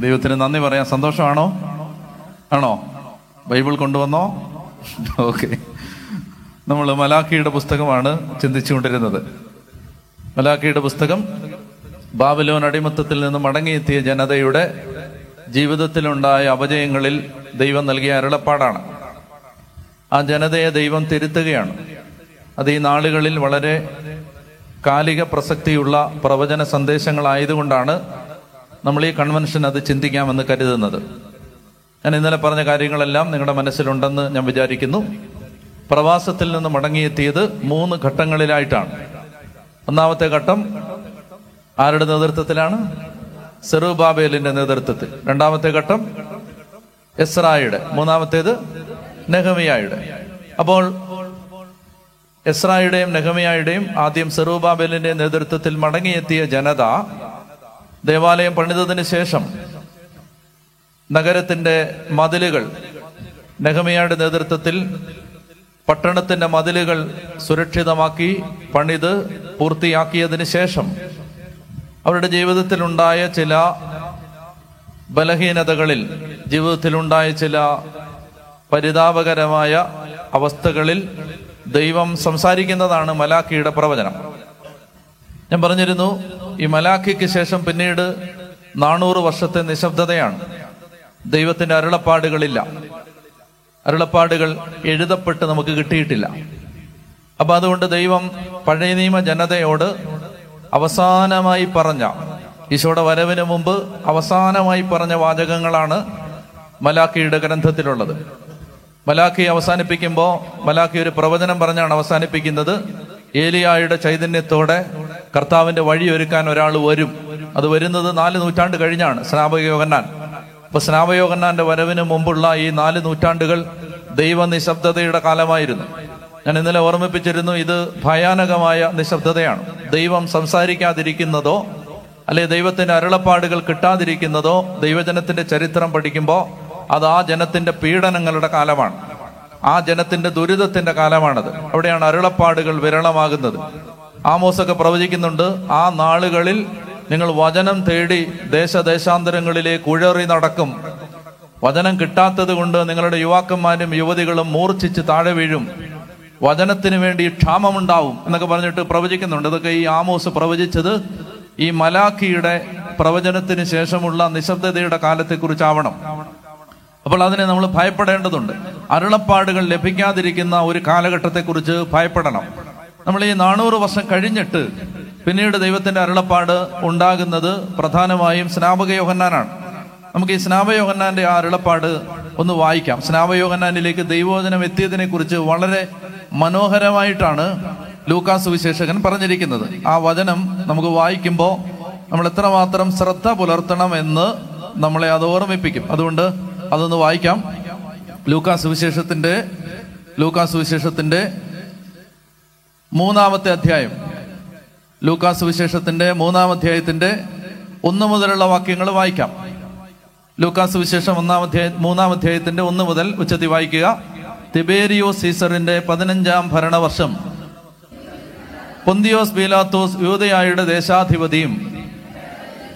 ദൈവത്തിന് നന്ദി പറയാൻ സന്തോഷമാണോ? ആണോ? ബൈബിൾ കൊണ്ടുവന്നോ? ഓക്കെ. നമ്മൾ മലാഖിയുടെ പുസ്തകമാണ് ചിന്തിച്ചുകൊണ്ടിരുന്നത്. മലാഖിയുടെ പുസ്തകം ബാബലോൻ അടിമത്തത്തിൽ നിന്ന് മടങ്ങിയെത്തിയ ജനതയുടെ ജീവിതത്തിലുണ്ടായ അപജയങ്ങളിൽ ദൈവം നൽകിയ അരുളപ്പാടാണ്. ആ ജനതയെ ദൈവം തിരുത്തുകയാണ്. അത് ഈ നാളുകളിൽ വളരെ കാലിക പ്രസക്തിയുള്ള പ്രവചന സന്ദേശങ്ങളായതുകൊണ്ടാണ് നമ്മൾ ഈ കൺവെൻഷൻ അത് ചിന്തിക്കാമെന്ന് കരുതുന്നത്. ഞാൻ ഇന്നലെ പറഞ്ഞ കാര്യങ്ങളെല്ലാം നിങ്ങളുടെ മനസ്സിലുണ്ടെന്ന് ഞാൻ വിചാരിക്കുന്നു. പ്രവാസത്തിൽ നിന്ന് മടങ്ങിയെത്തിയത് മൂന്ന് ഘട്ടങ്ങളിലായിട്ടാണ്. ഒന്നാമത്തെ ഘട്ടം ആരുടെ നേതൃത്വത്തിലാണ്? സെറുബാബേലിന്റെ നേതൃത്വത്തിൽ. രണ്ടാമത്തെ ഘട്ടം എസ്രായുടെ. മൂന്നാമത്തേത് നെഹമിയായുടെ. അപ്പോൾ എസ്രായുടെയും നെഹമിയായുടെയും ആദ്യം സെറൂബാബേലിന്റെ നേതൃത്വത്തിൽ മടങ്ങിയെത്തിയ ജനത ദേവാലയം പണിതതിന് ശേഷം നഗരത്തിന്റെ മതിലുകൾ നെഹമിയയുടെ നേതൃത്വത്തിൽ പട്ടണത്തിന്റെ മതിലുകൾ സുരക്ഷിതമാക്കി പണിത് പൂർത്തിയാക്കിയതിന് ശേഷം അവരുടെ ജീവിതത്തിലുണ്ടായ ചില ബലഹീനതകളിൽ ജീവിതത്തിലുണ്ടായ ചില പരിതാപകരമായ അവസ്ഥകളിൽ ദൈവം സംസാരിക്കുന്നതാണ് മലാക്കിയുടെ പ്രവചനം. ഞാൻ പറഞ്ഞിരുന്നു ഈ മലാഖിക്ക് ശേഷം പിന്നീട് നാനൂറ് വർഷത്തെ നിശബ്ദതയാണ്. ദൈവത്തിന്റെ അരുളപ്പാടുകളില്ല. അരുളപ്പാടുകൾ എഴുതപ്പെട്ട് നമുക്ക് കിട്ടിയിട്ടില്ല. അപ്പൊ അതുകൊണ്ട് ദൈവം പഴയ നിയമ ജനതയോട് അവസാനമായി പറഞ്ഞ ഈശോയുടെ വരവിന് മുമ്പ് അവസാനമായി പറഞ്ഞ വാചകങ്ങളാണ് മലാഖിയുടെ ഗ്രന്ഥത്തിലുള്ളത്. മലാഖി അവസാനിപ്പിക്കുമ്പോൾ മലാഖി ഒരു പ്രവചനം പറഞ്ഞാണ് അവസാനിപ്പിക്കുന്നത്. ഏലിയായുടെ ചൈതന്യത്തോടെ കർത്താവിന്റെ വഴി ഒരുക്കാൻ ഒരാൾ വരും. അത് വരുന്നത് നാല് നൂറ്റാണ്ട് കഴിഞ്ഞാണ് സ്നാപകയോഗന്നാൻ അപ്പൊ സ്നാപയോഗന്നാന്റെ വരവിന് മുമ്പുള്ള ഈ നാല് നൂറ്റാണ്ടുകൾ ദൈവ നിശബ്ദതയുടെ കാലമായിരുന്നു. ഞാൻ ഇന്നലെ ഓർമ്മിപ്പിച്ചിരുന്നു ഇത് ഭയാനകമായ നിശബ്ദതയാണ്. ദൈവം സംസാരിക്കാതിരിക്കുന്നതോ അല്ലെ ദൈവത്തിന്റെ അരുളപ്പാടുകൾ കിട്ടാതിരിക്കുന്നതോ ദൈവജനത്തിന്റെ ചരിത്രം പഠിക്കുമ്പോൾ അത് ആ ജനത്തിന്റെ പീഡനങ്ങളുടെ കാലമാണ്. ആ ജനത്തിന്റെ ദുരിതത്തിന്റെ കാലമാണത്. അവിടെയാണ് അരുളപ്പാടുകൾ വിരളമാകുന്നത്. ആമോസൊക്കെ പ്രവചിക്കുന്നുണ്ട് ആ നാളുകളിൽ നിങ്ങൾ വചനം തേടി ദേശദേശാന്തരങ്ങളിലേക്ക് കുഴറി നടക്കും. വചനം കിട്ടാത്തത് കൊണ്ട് നിങ്ങളുടെ യുവാക്കന്മാരും യുവതികളും മൂർച്ഛിച്ച് താഴെ വീഴും. വചനത്തിന് വേണ്ടി ക്ഷാമമുണ്ടാവും എന്നൊക്കെ പറഞ്ഞിട്ട് പ്രവചിക്കുന്നുണ്ട്. ഇതൊക്കെ ഈ ആമോസ് പ്രവചിച്ചത് ഈ മലാഖിയുടെ പ്രവചനത്തിന് ശേഷമുള്ള നിശബ്ദതയുടെ കാലത്തെക്കുറിച്ചാവണം. അപ്പോൾ അതിനെ നമ്മൾ ഭയപ്പെടേണ്ടതുണ്ട്. അരുളപ്പാടുകൾ ലഭിക്കാതിരിക്കുന്ന ഒരു കാലഘട്ടത്തെക്കുറിച്ച് ഭയപ്പെടണം. നമ്മൾ ഈ നാനൂറ് വർഷം കഴിഞ്ഞിട്ട് പിന്നീട് ദൈവത്തിന്റെ അരുളപ്പാട് ഉണ്ടാകുന്നത് പ്രധാനമായും സ്നാപക യോഹന്നാനാണ്. നമുക്ക് ഈ സ്നാപയോഹന്നാന്റെ ആ അരുളപ്പാട് ഒന്ന് വായിക്കാം. സ്നാപയോഹന്നാനിലേക്ക് ദൈവോചനം എത്തിയതിനെ കുറിച്ച് വളരെ മനോഹരമായിട്ടാണ് ലൂക്കാസ് സുവിശേഷകൻ പറഞ്ഞിരിക്കുന്നത്. ആ വചനം നമുക്ക് വായിക്കുമ്പോൾ നമ്മൾ എത്രമാത്രം ശ്രദ്ധ പുലർത്തണം എന്ന് നമ്മളെ അത് ഓർമ്മിപ്പിക്കും. അതുകൊണ്ട് അതൊന്ന് വായിക്കാം. ലൂക്കാസ് സുവിശേഷത്തിന്റെ ലൂക്കാസ് വിശേഷത്തിന്റെ മൂന്നാമത്തെ അധ്യായം. ലൂക്കാസ് വിശേഷത്തിന്റെ മൂന്നാം അധ്യായത്തിന്റെ ഒന്ന് മുതലുള്ള വാക്യങ്ങൾ വായിക്കാം. ലൂക്കാസ് വിശേഷം ഒന്നാം അധ്യായ മൂന്നാം അധ്യായത്തിന്റെ ഒന്ന് മുതൽ ഉച്ചത്തി വായിക്കുക. തിബേരിയോ സീസറിന്റെ പതിനഞ്ചാം ഭരണവർഷം. പൊന്തിയോസ് ബീലാത്തോസ് യൂതയായുടെ ദേശാധിപതിയും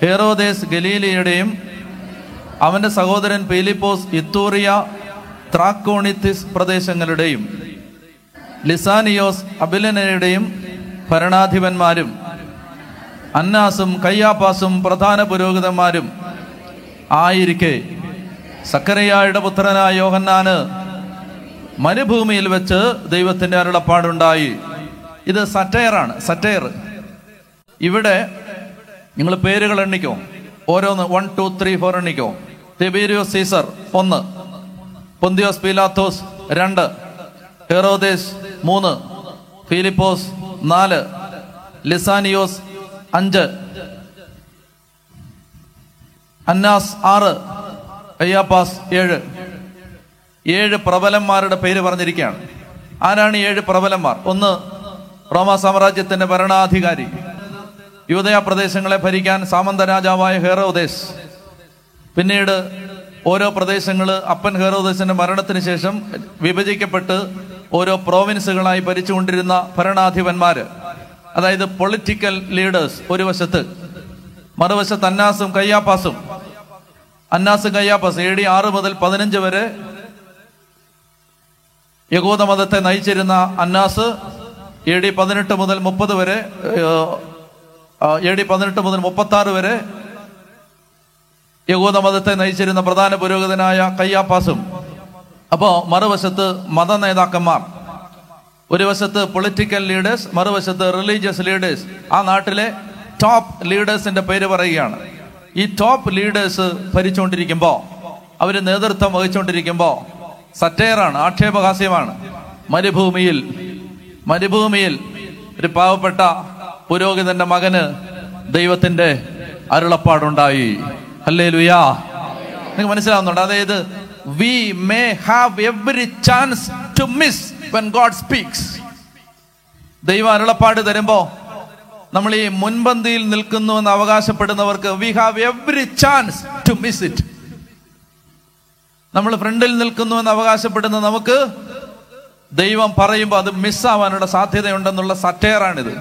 ഹെറോദേസ് ഗലീലിയുടെയും അവന്റെ സഹോദരൻ പീലിപ്പോസ് ഇത്തൂറിയ ത്രാക്കോണിത്തിസ് പ്രദേശങ്ങളുടെയും ലിസാനിയോസ് അബിലനയുടെയും ഭരണാധിപന്മാരും അന്നാസും കയ്യാപ്പാസും പ്രധാന പുരോഹിതന്മാരും ആയിരിക്കെ. സക്കരയായുടെ പുത്രനായ യോഹന്നാന് മരുഭൂമിയിൽ വെച്ച് ദൈവത്തിന്റെ അരുളപ്പാടുണ്ടായി. ഇത് സറ്റയറാണ് സറ്റയർ. ഇവിടെ നിങ്ങൾ പേരുകൾ എണ്ണിക്കോ. ഓരോന്ന് വൺ ടു ത്രീ ഫോർ എണ്ണിക്കോ. തിബീരിയോസ് സീസർ ഒന്ന്. പൊന്തിയോസ് പീലാത്തോസ് രണ്ട്. ഹെറോദേസ് മൂന്ന്. ഫിലിപ്പോസ് നാല്. ലിസാനിയോസ് അഞ്ച്. അന്നാസ് ആറ്. അയ്യാപ്പാസ് ഏഴ്. ഏഴ് പ്രബലന്മാരുടെ പേര് പറഞ്ഞിരിക്കുകയാണ്. ആരാണ് ഏഴ് പ്രബലന്മാർ? ഒന്ന് റോമ സാമ്രാജ്യത്തിന്റെ ഭരണാധികാരി. യൂതയ പ്രദേശങ്ങളെ ഭരിക്കാൻ സാമന്ത രാജാവായ ഹെറോദേശ് പിന്നീട് ഓരോ പ്രദേശങ്ങൾ അപ്പൻ ഹെറോദേശിന്റെ മരണത്തിന് ശേഷം വിഭജിക്കപ്പെട്ട് ഓരോ പ്രോവിൻസുകളായി ഭരിച്ചുകൊണ്ടിരുന്ന ഭരണാധിപന്മാർ അതായത് പൊളിറ്റിക്കൽ ലീഡേഴ്സ് ഒരു വശത്ത് മറുവശത്ത് അന്നാസും കയ്യാപ്പാസും. അന്നാസ് കയ്യാപ്പാസ് എ ഡി ആറ് മുതൽ പതിനഞ്ച് വരെ യഹൂദമതത്തെ നയിച്ചിരുന്ന അന്നാസ് എ ഡി പതിനെട്ട് മുതൽ മുപ്പത് വരെ എ ഡി പതിനെട്ട് മുതൽ മുപ്പത്തി ആറ് വരെ യഹൂദമതത്തെ നയിച്ചിരുന്ന പ്രധാന പുരോഹിതനായ കയ്യാപ്പാസും. അപ്പോ മറുവശത്ത് മത നേതാക്കന്മാർ ഒരു വശത്ത് പൊളിറ്റിക്കൽ ലീഡേഴ്സ് മറുവശത്ത് റിലീജിയസ് ലീഡേഴ്സ് ആ നാട്ടിലെ ടോപ്പ് ലീഡേഴ്സിന്റെ പേര് പറയുകയാണ്. ഈ ടോപ്പ് ലീഡേഴ്സ് ഭരിച്ചുകൊണ്ടിരിക്കുമ്പോ അവർ നേതൃത്വം വഹിച്ചുകൊണ്ടിരിക്കുമ്പോ സറ്റയറാണ് ആക്ഷേപഹാസ്യമാണ്. മരുഭൂമിയിൽ മരുഭൂമിയിൽ ഒരു പാവപ്പെട്ട പുരോഹിതന്റെ മകന് ദൈവത്തിന്റെ അരുളപ്പാടുണ്ടായി. അല്ലേ ലുയാ നിങ്ങൾക്ക് മനസ്സിലാവുന്നുണ്ട്? അതായത് we may have every chance to miss when God speaks ദൈവം അരുളപ്പാട് തരുമ്പോ നമ്മൾ ഈ മുൻപന്തിയിൽ നിൽക്കുന്നു എന്ന് അവകാശപ്പെടുന്നവർക്ക് we have every chance to miss it നമ്മൾ ഫ്രണ്ടിൽ നിൽക്കുന്നു എന്ന് അവകാശപ്പെടുന്ന നമുക്ക് ദൈവം പറയുമ്പോൾ അത് മിസ്സാവാനുള്ള സാധ്യതയുണ്ടെന്നുള്ള സറ്റയറാണിത്.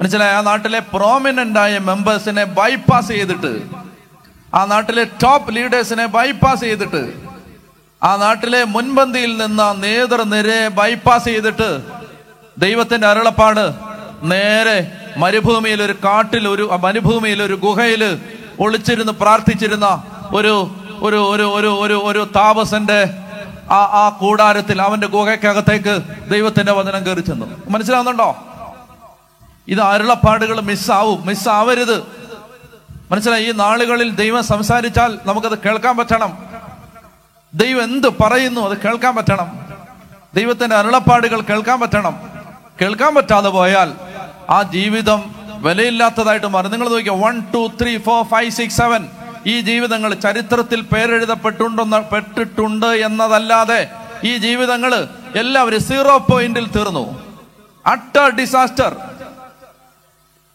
മനസ്സിലായ? ആ നാട്ടിലെ പ്രോമിനന്റ് ആയ മെമ്പേഴ്സിനെ ബൈപ്പാസ് ചെയ്തിട്ട് ആ നാട്ടിലെ ടോപ്പ് ലീഡേഴ്സിനെ ബൈപ്പാസ് ചെയ്തിട്ട് ആ നാട്ടിലെ മുൻപന്തിയിൽ നിന്ന് നേതൃനിരയെ ബൈപ്പാസ് ചെയ്തിട്ട് ദൈവത്തിന്റെ അരുളപ്പാട് നേരെ മരുഭൂമിയിൽ ഒരു കാട്ടിൽ ഒരു മരുഭൂമിയിൽ ഒരു ഗുഹയിൽ ഒളിച്ചിരുന്ന് പ്രാർത്ഥിച്ചിരുന്ന ഒരു ഒരു ഒരു ഒരു ഒരു ഒരു താപസന്റെ ആ ആ കൂടാരത്തിൽ അവന്റെ ഗുഹയ്ക്കകത്തേക്ക് ദൈവത്തിന്റെ വചനം കയറി ചെന്നു. മനസ്സിലാവുന്നുണ്ടോ? ഇത് അരുളപ്പാടുകൾ മിസ്സാവും മിസ്സാവരുത് മനസ്സിലായി? ഈ നാളുകളിൽ ദൈവം സംസാരിച്ചാൽ നമുക്കത് കേൾക്കാൻ പറ്റണം. ദൈവം എന്ത് പറയുന്നു അത് കേൾക്കാൻ പറ്റണം. ദൈവത്തിന്റെ അരുളപ്പാടുകൾ കേൾക്കാൻ പറ്റണം. കേൾക്കാൻ പറ്റാതെ പോയാൽ ആ ജീവിതം വിലയില്ലാത്തതായിട്ട് മാറും. നിങ്ങൾ നോക്കിയോ one two three four five six seven ഈ ജീവിതങ്ങൾ ചരിത്രത്തിൽ പേരെഴുതപ്പെട്ടുണ്ടെന്ന് പെട്ടിട്ടുണ്ട് എന്നതല്ലാതെ ഈ ജീവിതങ്ങൾ എല്ലാവരും സീറോ പോയിന്റിൽ തീർന്നു. അട്ടർ ഡിസാസ്റ്റർ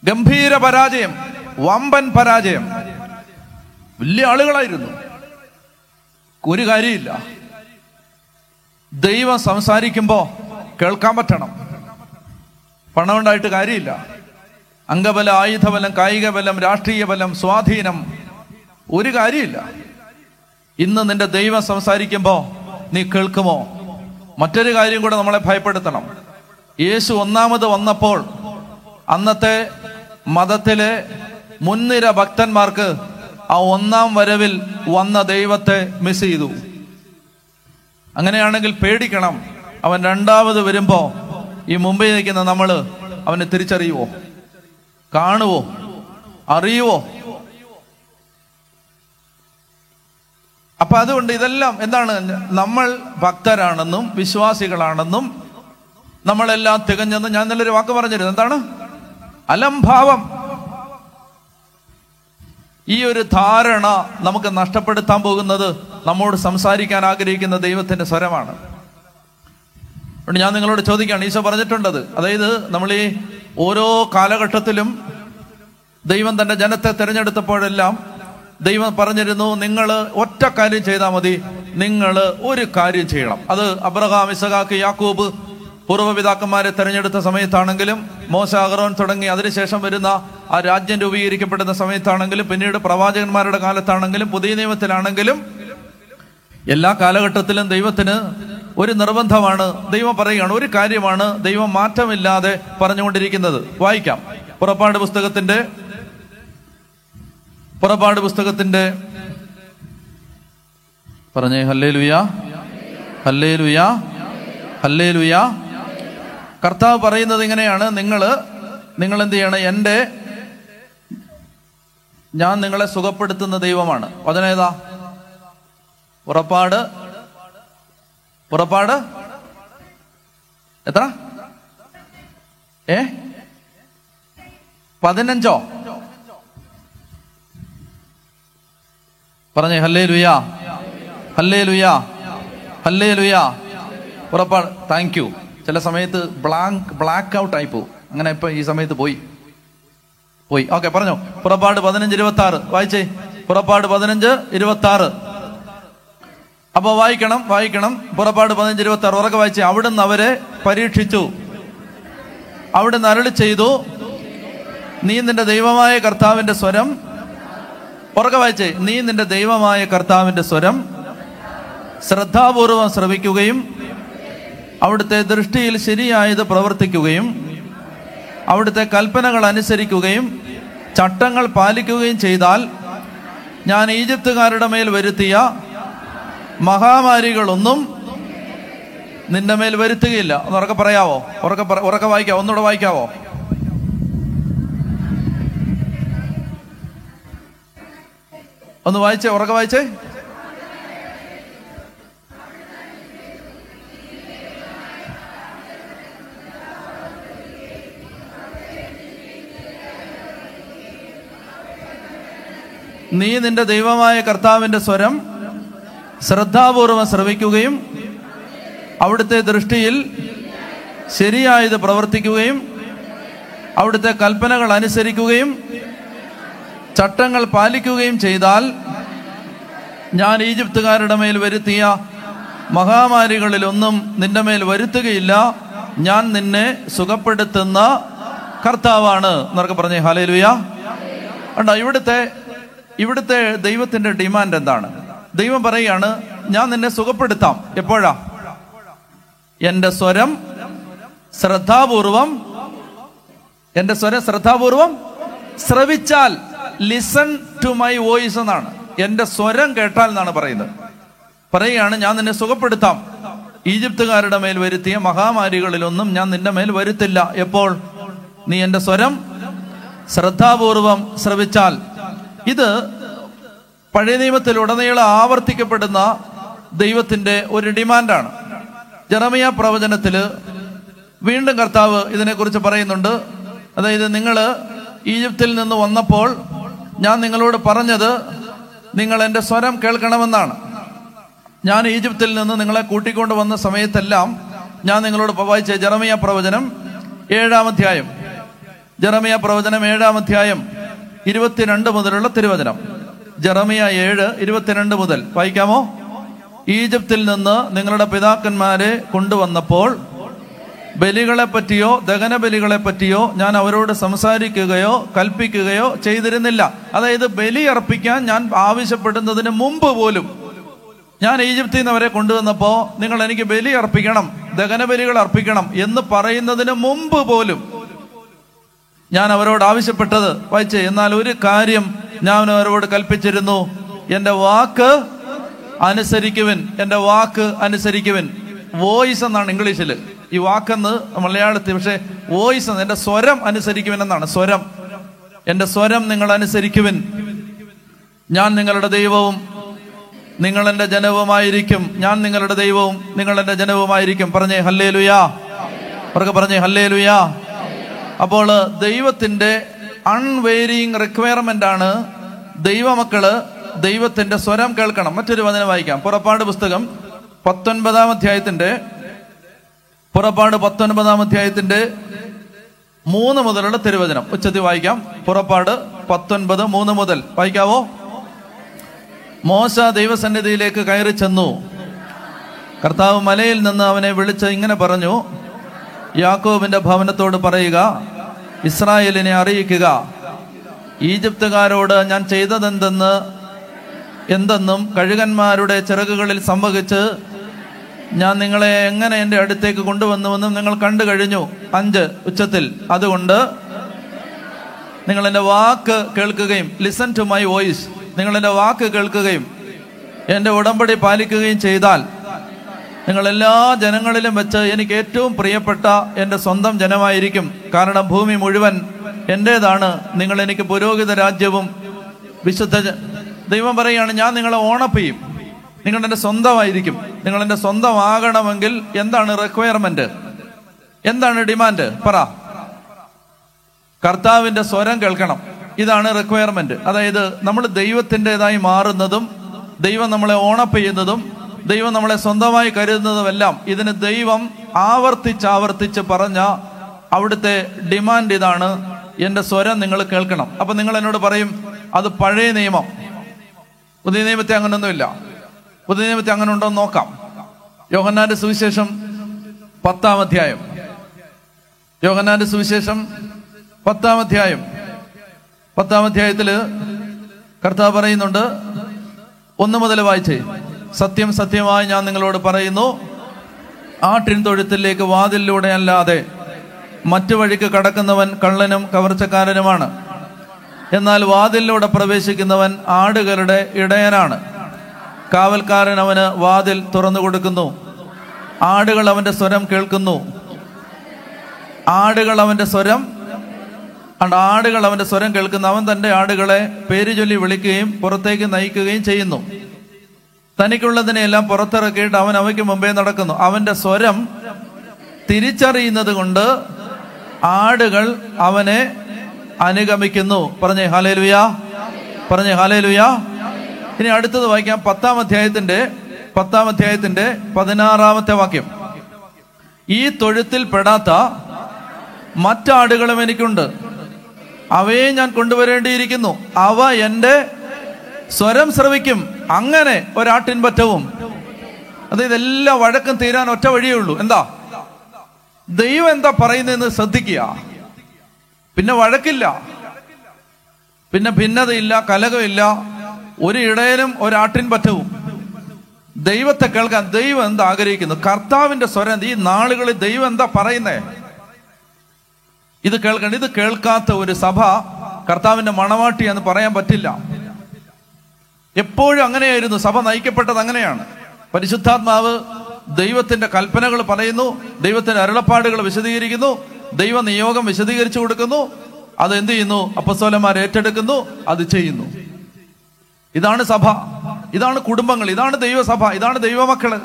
ഗംഭീര പരാജയം. വമ്പൻ പരാജയം. വലിയ ആളുകളായിരുന്നു. ഒരു കാര്യമില്ല. ദൈവം സംസാരിക്കുമ്പോ കേൾക്കാൻ പറ്റണം. പണമുണ്ടായിട്ട് കാര്യമില്ല. അംഗബലം ആയുധബലം കായിക ബലം രാഷ്ട്രീയ ബലം സ്വാധീനം ഒരു കാര്യമില്ല. ഇന്ന് നിന്റെ ദൈവം സംസാരിക്കുമ്പോ നീ കേൾക്കുമോ? മറ്റൊരു കാര്യം കൂടെ നമ്മളെ ഭയപ്പെടുത്തണം. യേശു ഒന്നാമത് വന്നപ്പോൾ അന്നത്തെ മതത്തിലെ മുൻനിര ഭക്തന്മാർക്ക് ആ ഒന്നാം വരവിൽ വന്ന ദൈവത്തെ മിസ് ചെയ്തു. അങ്ങനെയാണെങ്കിൽ പേടിക്കണം. അവൻ രണ്ടാമത് വരുമ്പോ ഈ മുമ്പിൽ നിൽക്കുന്ന നമ്മൾ അവനെ തിരിച്ചറിയുവോ? കാണുവോ? അറിയുവോ? അപ്പൊ അതുകൊണ്ട് ഇതെല്ലാം എന്താണ്? നമ്മൾ ഭക്തരാണെന്നും വിശ്വാസികളാണെന്നും നമ്മളെല്ലാം തികഞ്ഞെന്നും ഞാൻ നല്ലൊരു വാക്ക് പറഞ്ഞിരുന്നു എന്താണ്? അലംഭാവം. ഈ ഒരു ധാരണ നമുക്ക് നഷ്ടപ്പെടുത്താൻ പോകുന്നത് നമ്മോട് സംസാരിക്കാൻ ആഗ്രഹിക്കുന്ന ദൈവത്തിന്റെ സ്വരമാണ്. അതുകൊണ്ട് ഞാൻ നിങ്ങളോട് ചോദിക്കുകയാണ് ഈശോ പറഞ്ഞിട്ടുണ്ടത്. അതായത് നമ്മൾ ഈ ഓരോ കാലഘട്ടത്തിലും ദൈവം തന്റെ ജനത്തെ തിരഞ്ഞെടുത്തപ്പോഴെല്ലാം ദൈവം പറഞ്ഞിരുന്നു നിങ്ങൾ ഒറ്റ കാര്യം ചെയ്താൽ മതി നിങ്ങൾ ഒരു കാര്യം ചെയ്യണം. അത് അബ്രഹാം ഇസഖാക്ക് യാക്കൂബ് പൂർവപിതാക്കന്മാരെ തെരഞ്ഞെടുത്ത സമയത്താണെങ്കിലും മോശ അഹറോൻ തുടങ്ങി അതിനുശേഷം വരുന്ന ആ രാജ്യം രൂപീകരിക്കപ്പെടുന്ന സമയത്താണെങ്കിലും പിന്നീട് പ്രവാചകന്മാരുടെ കാലത്താണെങ്കിലും പുതിയ നിയമത്തിലാണെങ്കിലും എല്ലാ കാലഘട്ടത്തിലും ദൈവത്തിന് ഒരു നിർബന്ധമാണ് ദൈവം പറയുകയാണ് ഒരു കാര്യമാണ് ദൈവം മാറ്റമില്ലാതെ പറഞ്ഞുകൊണ്ടിരിക്കുന്നത്. വായിക്കാം. പുറപ്പാട് പുസ്തകത്തിന്റെ പുറപ്പാട് പുസ്തകത്തിന്റെ പറഞ്ഞേ ഹല്ലേ ലുയാ ഹല്ലേ ലുയാ ഹല്ലേ ലുയാ കർത്താവ് പറയുന്നത് ഇങ്ങനെയാണ്. നിങ്ങൾ നിങ്ങൾ എന്ത് ചെയ്യണം എന്റെ ഞാൻ നിങ്ങളെ സുഖപ്പെടുത്തുന്ന ദൈവമാണ്. വചനേതാ പുറപ്പാട് ഉറപ്പാട്? എത്ര? ഏ? പതിനഞ്ചോ? പറഞ്ഞേ ഹല്ലേ ലുയാ ഹല്ലേ ലുയാ ഹല്ലേ ലുയാ പുറപ്പാട് താങ്ക് യു. ചില സമയത്ത് ബ്ലാങ്ക് ബ്ലാക്ക് ഔട്ട് ആയി പോകും. അങ്ങനെ ഇപ്പൊ ഈ സമയത്ത് പോയി. പോയി. ഓക്കെ പറഞ്ഞോ. പുറപ്പാട് പതിനഞ്ച് ഇരുപത്തി ആറ് വായിച്ചേ. പുറപ്പാട് പതിനഞ്ച് ഇരുപത്തി ആറ് അപ്പൊ വായിക്കണം വായിക്കണം. പുറപ്പാട് പതിനഞ്ച് ഇരുപത്തി ആറ് ഉറക്കെ വായിച്ചേ. അവിടുന്ന് അവരെ പരീക്ഷിച്ചു. അവിടുന്ന് അരളി ചെയ്തു. നീ നിന്റെ ദൈവമായ കർത്താവിന്റെ സ്വരം. ഉറക്കെ വായിച്ചേ. നീ നിന്റെ ദൈവമായ കർത്താവിന്റെ സ്വരം. ശ്രദ്ധാപൂർവം ശ്രവിക്കുകയും അവിടുത്തെ ദൃഷ്ടിയിൽ ശരിയായത് പ്രവർത്തിക്കുകയും അവിടുത്തെ കൽപ്പനകൾ അനുസരിക്കുകയും ചട്ടങ്ങൾ പാലിക്കുകയും ചെയ്താൽ ഞാൻ ഈജിപ്തുകാരുടെ മേൽ വരുത്തിയ മഹാമാരികളൊന്നും നിന്റെ മേൽ വരുത്തുകയില്ല. ഒന്ന് ഉറക്കെ പറയാവോ? ഉറക്കെ ഉറക്കെ വായിക്കാവോ? ഒന്നുകൂടെ വായിക്കാവോ? ഒന്ന് വായിച്ചേ ഉറക്കെ വായിച്ചേ. നീ നിന്റെ ദൈവമായ കർത്താവിന്റെ സ്വരം ശ്രദ്ധാപൂർവം ശ്രവിക്കുകയും അവിടുത്തെ ദൃഷ്ടിയിൽ ശരിയായത് പ്രവർത്തിക്കുകയും അവിടുത്തെ കൽപ്പനകൾ അനുസരിക്കുകയും ചട്ടങ്ങൾ പാലിക്കുകയും ചെയ്താൽ ഞാൻ ഈജിപ്തുകാരുടെ മേൽ വരുത്തിയ മഹാമാരികളിലൊന്നും നിന്റെ മേൽ വരുത്തുകയില്ല. ഞാൻ നിന്നെ സുഖപ്പെടുത്തുന്ന കർത്താവാണ് എന്നൊക്കെ പറഞ്ഞേ ഹാലേലുയ ഉണ്ടോ ഇവിടുത്തെ ഇവിടുത്തെ ദൈവത്തിന്റെ ഡിമാൻഡ് എന്താണ്? ദൈവം പറയുകയാണ് ഞാൻ നിന്നെ സുഖപ്പെടുത്താം. എപ്പോഴാ? എന്റെ സ്വരം ശ്രദ്ധാപൂർവം എന്റെ സ്വരം ശ്രദ്ധാപൂർവം ശ്രവിച്ചാൽ ലിസൺ ടു മൈ വോയിസ് എന്നാണ്. എന്റെ സ്വരം കേട്ടാൽ എന്നാണ് പറയുന്നത്. പറയുകയാണ് ഞാൻ നിന്നെ സുഖപ്പെടുത്താം. ഈജിപ്തുകാരുടെ മേൽ വരുത്തിയ മഹാമാരികളിലൊന്നും ഞാൻ നിന്റെ മേൽ വരുത്തില്ല. എപ്പോൾ? നീ എന്റെ സ്വരം ശ്രദ്ധാപൂർവം ശ്രവിച്ചാൽ. ഇത് പഴയ നിയമത്തിലുടനീളം ആവർത്തിക്കപ്പെടുന്ന ദൈവത്തിന്റെ ഒരു ഡിമാൻഡാണ്. ജെറമിയ പ്രവചനത്തിൽ വീണ്ടും കർത്താവ് ഇതിനെക്കുറിച്ച് പറയുന്നുണ്ട്. അതായത് നിങ്ങൾ ഈജിപ്തിൽ നിന്ന് വന്നപ്പോൾ ഞാൻ നിങ്ങളോട് പറഞ്ഞത് നിങ്ങൾ എന്റെ സ്വരം കേൾക്കണമെന്നാണ്. ഞാൻ ഈജിപ്തിൽ നിന്ന് നിങ്ങളെ കൂട്ടിക്കൊണ്ട് വന്ന സമയത്തെല്ലാം ഞാൻ നിങ്ങളോട് വായിച്ച ജെറമിയ പ്രവചനം ഏഴാം അധ്യായം. ജെറമിയ പ്രവചനം ഏഴാം അധ്യായം. ഇരുപത്തിരണ്ട് മുതലുള്ള തിരുവചനം. ജറമിയ ഏഴ് ഇരുപത്തിരണ്ട് മുതൽ. വായിക്കാമോ? ഈജിപ്തിൽ നിന്ന് നിങ്ങളുടെ പിതാക്കന്മാരെ കൊണ്ടുവന്നപ്പോൾ ബലികളെ പറ്റിയോ ദഹന ബലികളെ പറ്റിയോ ഞാൻ അവരോട് സംസാരിക്കുകയോ കൽപ്പിക്കുകയോ ചെയ്തിരുന്നില്ല. അതായത് ബലി അർപ്പിക്കാൻ ഞാൻ ആവശ്യപ്പെടുന്നതിന് മുമ്പ് പോലും ഞാൻ ഈജിപ്തിൽ നിന്ന് അവരെ കൊണ്ടുവന്നപ്പോ നിങ്ങൾ എനിക്ക് ബലി അർപ്പിക്കണം ദഹന ബലികൾ അർപ്പിക്കണം എന്ന് പറയുന്നതിന് മുമ്പ് പോലും ഞാൻ അവരോട് ആവശ്യപ്പെട്ടത് വായിച്ചേ എന്നാൽ ഒരു കാര്യം ഞാൻ അവരോട് കൽപ്പിച്ചിരുന്നു. എന്റെ വാക്ക് അനുസരിക്കുവിൻ എന്റെ വാക്ക് അനുസരിക്കുവിൻ. വോയിസ് എന്നാണ് ഇംഗ്ലീഷിൽ ഈ വാക്കെന്ന് മലയാളത്തിൽ പക്ഷേ വോയിസ് എന്ന് എന്റെ സ്വരം അനുസരിക്കുവിൻ എന്നാണ് സ്വരം. എന്റെ സ്വരം നിങ്ങൾ അനുസരിക്കുവിൻ. ഞാൻ നിങ്ങളുടെ ദൈവവും നിങ്ങൾ എന്റെ ജനവുമായിരിക്കും. ഞാൻ നിങ്ങളുടെ ദൈവവും നിങ്ങൾ എന്റെ ജനവുമായിരിക്കും. പറഞ്ഞേ ഹല്ലേ ലുയാ പറഞ്ഞേ ഹല്ലേ ലുയാ അപ്പോൾ ദൈവത്തിന്റെ അൺവെയറിങ് റിക്വയർമെന്റ് ആണ് ദൈവമക്കൾ ദൈവത്തിന്റെ സ്വരം കേൾക്കണം. മറ്റൊരു വചനം വായിക്കാം. പുറപ്പാട് പുസ്തകം പത്തൊൻപതാം അധ്യായത്തിന്റെ പുറപ്പാട് പത്തൊൻപതാം അധ്യായത്തിന്റെ മൂന്ന് മുതലുള്ള തിരുവചനം. ഉച്ചത്തിൽ വായിക്കാം. പുറപ്പാട് പത്തൊൻപത് മൂന്ന് മുതൽ. വായിക്കാവോ? മോശ ദൈവസന്നിധിയിലേക്ക് കയറി ചെന്നു. കർത്താവ് മലയിൽ നിന്ന് അവനെ വിളിച്ച് ഇങ്ങനെ പറഞ്ഞു യാക്കോബിന്റെ ഭവനത്തോട് പറയുക ഇസ്രായേലിനെ അറിയിക്കുക. ഈജിപ്തുകാരോട് ഞാൻ ചെയ്തതെന്തെന്ന് എന്തെന്നും കഴുകന്മാരുടെ ചിറകുകളിൽ സംഭവിച്ച് ഞാൻ നിങ്ങളെ എങ്ങനെ എന്റെ അടുത്തേക്ക് കൊണ്ടുവന്നുവെന്നും നിങ്ങൾ കണ്ടു കഴിഞ്ഞു അഞ്ച് ഉച്ചത്തിൽ. അതുകൊണ്ട് നിങ്ങൾ എന്റെ വാക്ക് കേൾക്കുകയും ലിസൺ ടു മൈ വോയിസ് നിങ്ങൾ എന്റെ വാക്ക് കേൾക്കുകയും എന്റെ ഉടമ്പടി പാലിക്കുകയും ചെയ്താൽ നിങ്ങൾ എല്ലാ ജനങ്ങളിലും വെച്ച് എനിക്ക് ഏറ്റവും പ്രിയപ്പെട്ട എന്റെ സ്വന്തം ജനമായിരിക്കും. കാരണം ഭൂമി മുഴുവൻ എന്റേതാണ്. നിങ്ങൾ എനിക്ക് പുരോഹിത രാജ്യവും വിശുദ്ധ ദൈവം പറയുകയാണ് ഞാൻ നിങ്ങളെ ഓണപ്പെയ്യും നിങ്ങൾ എന്റെ സ്വന്തമായിരിക്കും. നിങ്ങൾ എന്റെ സ്വന്തമാകണമെങ്കിൽ എന്താണ് റിക്വയർമെന്റ് എന്താണ് ഡിമാൻഡ് പറ. കർത്താവിന്റെ സ്വരം കേൾക്കണം. ഇതാണ് റിക്വയർമെന്റ് അതായത് നമ്മൾ ദൈവത്തിന്റെതായി മാറുന്നതും ദൈവം നമ്മളെ ഓണപ്പ് ചെയ്യുന്നതും ദൈവം നമ്മളെ സ്വന്തമായി കരുതുന്നതുമെല്ലാം ഇതിന് ദൈവം ആവർത്തിച്ച് ആവർത്തിച്ച് പറഞ്ഞ അവിടുത്തെ ഡിമാൻഡ് ഇതാണ്. എന്റെ സ്വരം നിങ്ങൾ കേൾക്കണം. അപ്പൊ നിങ്ങൾ എന്നോട് പറയും അത് പഴയ നിയമം. പുതിയ നിയമത്തെ അങ്ങനൊന്നുമില്ല. പുതിയ നിയമത്തെ അങ്ങനെ ഉണ്ടോ എന്ന് നോക്കാം. യോഹന്നാന്റെ സുവിശേഷം പത്താം അധ്യായം. യോഹന്നാന്റെ സുവിശേഷം പത്താം അധ്യായം. പത്താം അധ്യായത്തിൽ കർത്താവ് പറയുന്നുണ്ട് ഒന്ന് മുതൽ വായിച്ചേ. സത്യം സത്യമായി ഞാൻ നിങ്ങളോട് പറയുന്നു. ആട്ടിൻ തൊഴുത്തിലേക്ക് വാതിലിലൂടെ അല്ലാതെ മറ്റു വഴിക്ക് കടക്കുന്നവൻ കള്ളനും കവർച്ചക്കാരനുമാണ്. എന്നാൽ വാതിലിലൂടെ പ്രവേശിക്കുന്നവൻ ആടുകളുടെ ഇടയനാണ്. കാവൽക്കാരൻ അവന് വാതിൽ തുറന്നു കൊടുക്കുന്നു. ആടുകൾ അവന്റെ സ്വരം കേൾക്കുന്നു. ആടുകൾ അവന്റെ സ്വരം അണ്ട് ആടുകൾ അവന്റെ സ്വരം കേൾക്കുന്ന. അവൻ തന്റെ ആടുകളെ പേര് ചൊല്ലി വിളിക്കുകയും പുറത്തേക്ക് നയിക്കുകയും ചെയ്യുന്നു. തനിക്കുള്ളതിനെയെല്ലാം പുറത്തിറക്കിയിട്ട് അവൻ അവയ്ക്ക് മുമ്പേ നടക്കുന്നു. അവന്റെ സ്വരം തിരിച്ചറിയുന്നത് കൊണ്ട് ആടുകൾ അവനെ അനുഗമിക്കുന്നു. പറഞ്ഞേ ഹാലേലുയാ പറഞ്ഞേ ഹാലേലുയാ. ഇനി അടുത്തത് വായിക്കാം. പത്താം അധ്യായത്തിന്റെ പത്താം അധ്യായത്തിന്റെ പതിനാറാമത്തെ വാക്യം. ഈ തൊഴുത്തിൽ പെടാത്ത മറ്റാടുകളും എനിക്കുണ്ട്. അവയെ ഞാൻ കൊണ്ടുവരേണ്ടിയിരിക്കുന്നു. അവ എന്റെ സ്വരം ശ്രവിക്കും. അങ്ങനെ ഒരാട്ടിൻപറ്റവും. അത് ഇതെല്ലാം വഴക്കം തീരാൻ ഒറ്റ വഴിയേ ഉള്ളൂ. എന്താ? ദൈവം എന്താ പറയുന്നതെന്ന് ശ്രദ്ധിക്കുക. പിന്നെ വഴക്കില്ല. പിന്നെ ഭിന്നതയില്ല കലകമില്ല ഒരു ഇടയനും ഒരാട്ടിൻ പറ്റവും ദൈവത്തെ കേൾക്കാൻ ദൈവം എന്താ ആഗ്രഹിക്കുന്നു? കർത്താവിന്റെ സ്വരം ഈ നാളുകളിൽ ദൈവം എന്താ പറയുന്നേ? ഇത് കേൾക്കണ്ട ഇത് കേൾക്കാത്ത ഒരു സഭ കർത്താവിന്റെ മണവാട്ടി എന്ന് പറയാൻ പറ്റില്ല. എപ്പോഴും അങ്ങനെയായിരുന്നു. സഭ നയിക്കപ്പെട്ടത് അങ്ങനെയാണ്. പരിശുദ്ധാത്മാവ് ദൈവത്തിന്റെ കൽപ്പനകൾ പറയുന്നു ദൈവത്തിന്റെ അരുളപ്പാടുകൾ വിശദീകരിക്കുന്നു ദൈവ നിയോഗം വിശദീകരിച്ചു കൊടുക്കുന്നു അത് എന്ത് ചെയ്യുന്നു? അപ്പസ്തോലന്മാർ ഏറ്റെടുക്കുന്നു അത് ചെയ്യുന്നു. ഇതാണ് സഭ. ഇതാണ് കുടുംബങ്ങൾ. ഇതാണ് ദൈവസഭ. ഇതാണ് ദൈവമക്കൾ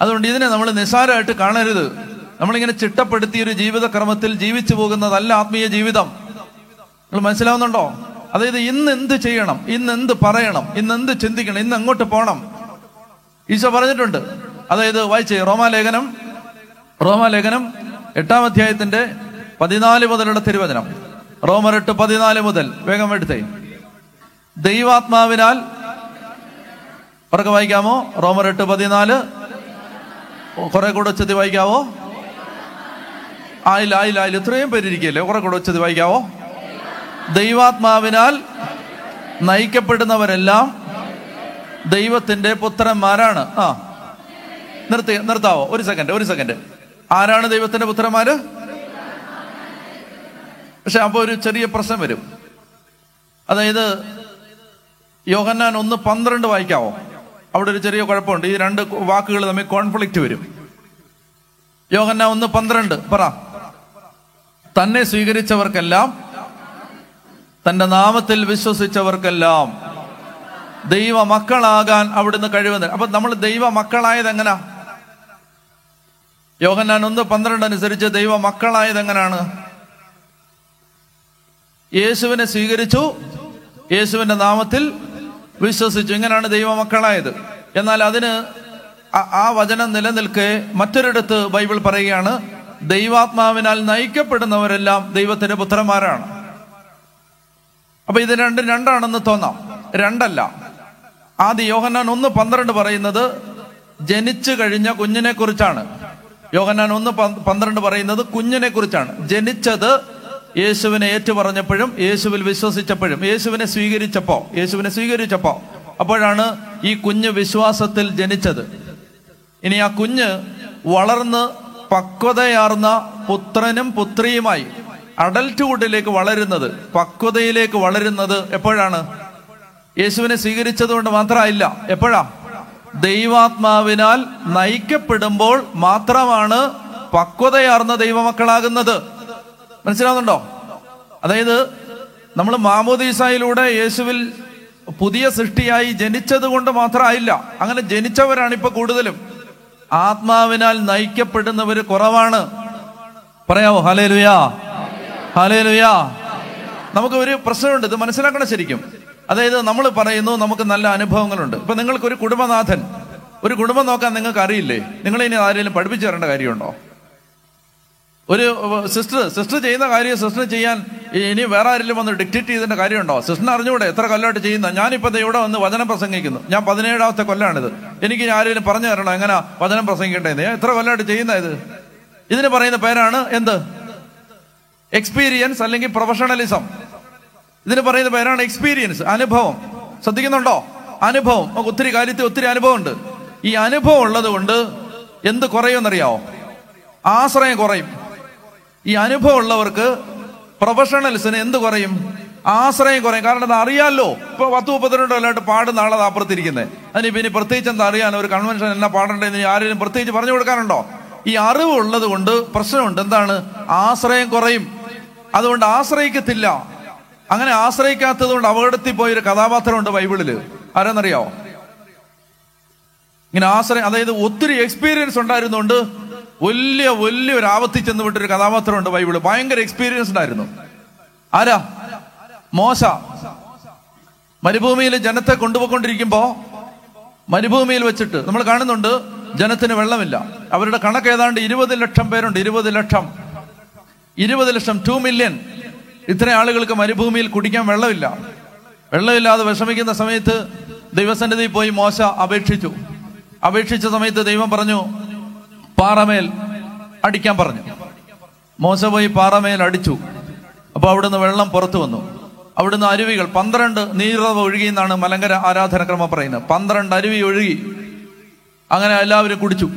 അതുകൊണ്ട് ഇതിനെ നമ്മൾ നിസ്സാരമായിട്ട് കാണരുത്. നമ്മളിങ്ങനെ ചിട്ടപ്പെടുത്തിയ ഒരു ജീവിതക്രമത്തിൽ ജീവിച്ചു പോകുന്നതല്ല ആത്മീയ ജീവിതം. നിങ്ങൾ മനസ്സിലാവുന്നുണ്ടോ? അതായത് ഇന്ന് എന്ത് ചെയ്യണം? ഇന്ന് എന്ത് പറയണം? ഇന്ന് എന്ത് ചിന്തിക്കണം? ഇന്ന് എങ്ങോട്ട് പോകണം ഈശോ പറഞ്ഞിട്ടുണ്ട്. അതായത് വായിച്ചേ റോമാലേഖനം റോമാലേഖനം എട്ടാം അധ്യായത്തിന്റെ പതിനാല് മുതലുള്ള തിരുവചനം. റോമർ പതിനാല് മുതൽ. വേഗം എടുത്തേ. ദൈവാത്മാവിനാൽ ഉറക്കെ വായിക്കാമോ? റോമർ പതിനാല്. കുറെ കൂടെ ഉച്ചത്തി വായിക്കാവോ? ആയില്ല ആയില്ല ആയില്ല. ഇത്രയും പേരിരിക്കല്ലേ കുറെ കൂടെ ഉച്ചത്തി വായിക്കാവോ? ദൈവാത്മാവിനാൽ നയിക്കപ്പെടുന്നവരെല്ലാം ദൈവത്തിന്റെ പുത്രന്മാരാണ്. ആ. നിർത്തി നിർത്താവോ? ഒരു സെക്കൻഡ് ഒരു സെക്കൻഡ് ആരാണ് ദൈവത്തിന്റെ പുത്രന്മാര്? പക്ഷെ അപ്പോൾ ഒരു ചെറിയ പ്രശ്നം വരും. അതായത് യോഹന്നാൻ ഒന്ന് പന്ത്രണ്ട് വായിക്കാവോ? അവിടെ ഒരു ചെറിയ കുഴപ്പമുണ്ട്. ഈ രണ്ട് വാക്കുകൾ തമ്മിൽ കോൺഫ്ലിക്റ്റ് വരും. യോഹന്ന ഒന്ന് പന്ത്രണ്ട് പറ. തന്നെ സ്വീകരിച്ചവർക്കെല്ലാം തന്റെ നാമത്തിൽ വിശ്വസിച്ചവർക്കെല്ലാം ദൈവ മക്കളാകാൻ അവിടുന്ന് കഴിവുന്നത് അപ്പൊ നമ്മൾ ദൈവ മക്കളായത് എങ്ങനാ യോഹന്നാൻ ഒന്ന് പന്ത്രണ്ട് അനുസരിച്ച് ദൈവ മക്കളായത് എങ്ങനാണ് യേശുവിനെ സ്വീകരിച്ചു യേശുവിന്റെ നാമത്തിൽ വിശ്വസിച്ചു. ഇങ്ങനെയാണ് ദൈവമക്കളായത്. എന്നാൽ അതിന് ആ വചനം നിലനിൽക്കെ മറ്റൊരിടത്ത് ബൈബിൾ പറയുകയാണ് ദൈവാത്മാവിനാൽ നയിക്കപ്പെടുന്നവരെല്ലാം ദൈവത്തിന്റെ പുത്രന്മാരാണ്. അപ്പൊ ഇത് രണ്ടും രണ്ടാണെന്ന് തോന്നാം. രണ്ടല്ല. ആദ്യ യോഹന്നാൻ ഒന്ന് പന്ത്രണ്ട് പറയുന്നത് ജനിച്ചു കഴിഞ്ഞ കുഞ്ഞിനെ കുറിച്ചാണ്. യോഹന്നാൻ ഒന്ന് പന്ത് പന്ത്രണ്ട് പറയുന്നത് കുഞ്ഞിനെ കുറിച്ചാണ്. ജനിച്ചത് യേശുവിനെ ഏറ്റുപറഞ്ഞപ്പോഴും യേശുവിൽ വിശ്വസിച്ചപ്പോഴും യേശുവിനെ സ്വീകരിച്ചപ്പോ യേശുവിനെ സ്വീകരിച്ചപ്പോ അപ്പോഴാണ് ഈ കുഞ്ഞ് വിശ്വാസത്തിൽ ജനിച്ചത്. ഇനി ആ കുഞ്ഞ് വളർന്ന് പക്വതയാർന്ന പുത്രനും പുത്രിയുമായി അഡൽട്ട്ഹുഡിലേക്ക് വളരുന്നത് പക്വതയിലേക്ക് വളരുന്നത് എപ്പോഴാണ്? യേശുവിനെ സ്വീകരിച്ചത് കൊണ്ട് മാത്രമല്ല എപ്പോഴാ? ദൈവാത്മാവിനാൽ നയിക്കപ്പെടുമ്പോൾ മാത്രമാണ് പക്വതയാർന്ന ദൈവമക്കളാകുന്നത്. മനസ്സിലാവുന്നുണ്ടോ? അതായത് നമ്മൾ മാമോദീസായിലൂടെ യേശുവിൽ പുതിയ സൃഷ്ടിയായി ജനിച്ചത് കൊണ്ട് മാത്രമായില്ല. അങ്ങനെ ജനിച്ചവരാണ് ഇപ്പൊ കൂടുതലും. ആത്മാവിനാൽ നയിക്കപ്പെടുന്നവര് കുറവാണ്. പറയാവോ? ഹലേ ലുയാ ഹലേ ലുയാ നമുക്ക് ഒരു പ്രശ്നമുണ്ട് ഇത് മനസ്സിലാക്കണം ശരിക്കും. അതായത് നമ്മൾ പറയുന്നു നമുക്ക് നല്ല അനുഭവങ്ങളുണ്ട്. ഇപ്പൊ നിങ്ങൾക്ക് ഒരു കുടുംബനാഥൻ ഒരു കുടുംബം നോക്കാൻ നിങ്ങൾക്ക് അറിയില്ലേ നിങ്ങൾ ഇനി ആരെങ്കിലും പഠിപ്പിച്ചു തരേണ്ട കാര്യമുണ്ടോ? ഒരു സിസ്റ്റർ സിസ്റ്റർ ചെയ്യുന്ന കാര്യം സിസ്റ്റർ ചെയ്യാൻ ഇനി വേറെ ആരെങ്കിലും വന്ന് ഡിക്റ്റേറ്റ് ചെയ്തേണ്ട കാര്യമുണ്ടോ? സിസ്റ്റർ അറിഞ്ഞുകൂടെ എത്ര കൊല്ലമായിട്ട് ചെയ്യുന്ന? ഞാനിപ്പോ ദേ ഇവിടെ വന്ന് വചനം പ്രസംഗിക്കുന്നു. ഞാൻ പതിനേഴാമത്തെ കൊല്ലാണിത്. എനിക്ക് ഇനി ആരെങ്കിലും പറഞ്ഞു തരണോ? എങ്ങനെ വചനം പ്രസംഗിക്കേണ്ടത് എത്ര കൊല്ലമായിട്ട് ചെയ്യുന്ന ഇത്? ഇതിന് പറയുന്ന പേരാണ് എന്ത്? എക്സ്പീരിയൻസ് അല്ലെങ്കിൽ പ്രൊഫഷണലിസം ഇതിന് പറയുന്ന പേരാണ് എക്സ്പീരിയൻസ് അനുഭവം. ശ്രദ്ധിക്കുന്നുണ്ടോ? അനുഭവം. നമുക്ക് ഒത്തിരി കാര്യത്തിൽ ഒത്തിരി അനുഭവമുണ്ട്. ഈ അനുഭവം ഉള്ളത് കൊണ്ട് എന്ത് കുറയുമെന്നറിയാവോ? ആശ്രയം കുറയും. ഈ അനുഭവം ഉള്ളവർക്ക് പ്രൊഫഷണൽസിന് എന്ത് കുറയും? ആശ്രയം കുറയും. കാരണം അത് അറിയാമല്ലോ ഇപ്പൊ പത്ത് മുപ്പത്തിരണ്ട് കൊല്ലമായിട്ട് പാടുന്ന ആളത് അപ്പുറത്തിരിക്കുന്നത് അതിന് പിന്നെ പ്രത്യേകിച്ച് എന്താ അറിയാൻ ഒരു കൺവെൻഷൻ എന്നാ പാടേണ്ടതെന്ന് ആരെങ്കിലും പ്രത്യേകിച്ച് പറഞ്ഞു കൊടുക്കാനുണ്ടോ? ഈ അറിവ് ഉള്ളത് കൊണ്ട് പ്രശ്നമുണ്ട്. എന്താണ്? ആശ്രയം കുറയും. അതുകൊണ്ട് ആശ്രയിക്കത്തില്ല. അങ്ങനെ ആശ്രയിക്കാത്തത് കൊണ്ട് അപകടത്തിൽ പോയൊരു കഥാപാത്രമുണ്ട് ബൈബിളിൽ. ആരെന്നറിയാവോ? ഇങ്ങനെ ആശ്രയം അതായത് ഒത്തിരി എക്സ്പീരിയൻസ് ഉണ്ടായിരുന്നുകൊണ്ട് വലിയ വലിയ ഒരു ആപത്തിൽ ചെന്ന് വിട്ടൊരു കഥാപാത്രമുണ്ട് ബൈബിൾ. ഭയങ്കര എക്സ്പീരിയൻസ് ഉണ്ടായിരുന്നു. ആരാ? മോശ. മരുഭൂമിയിൽ ജനത്തെ കൊണ്ടുപോയിക്കൊണ്ടിരിക്കുമ്പോ മരുഭൂമിയിൽ വെച്ചിട്ട് നമ്മൾ കാണുന്നുണ്ട് ജനത്തിന് വെള്ളമില്ല. അവരുടെ കണക്ക് ഏതാണ്ട് ഇരുപത് ലക്ഷം പേരുണ്ട് ഇരുപത് ലക്ഷം. ഇരുപത് ലക്ഷം ടു മില്യൺ ഇത്രയും ആളുകൾക്ക് മരുഭൂമിയിൽ കുടിക്കാൻ വെള്ളമില്ല. വെള്ളമില്ലാതെ വിഷമിക്കുന്ന സമയത്ത് ദൈവസന്നിധി പോയി മോശ അപേക്ഷിച്ചു. അപേക്ഷിച്ച സമയത്ത് ദൈവം പറഞ്ഞു പാറമേൽ അടിക്കാൻ പറഞ്ഞു. മോശ പോയി പാറമേൽ അടിച്ചു. അപ്പൊ അവിടുന്ന് വെള്ളം പുറത്തു വന്നു. അവിടുന്ന് അരുവികൾ പന്ത്രണ്ട് നീരവ് ഒഴുകി എന്നാണ് മലങ്കര ആരാധനക്രമം പറയുന്നത്. പന്ത്രണ്ട് അരുവി ഒഴുകി. അങ്ങനെ എല്ലാവരും കുടിച്ചു.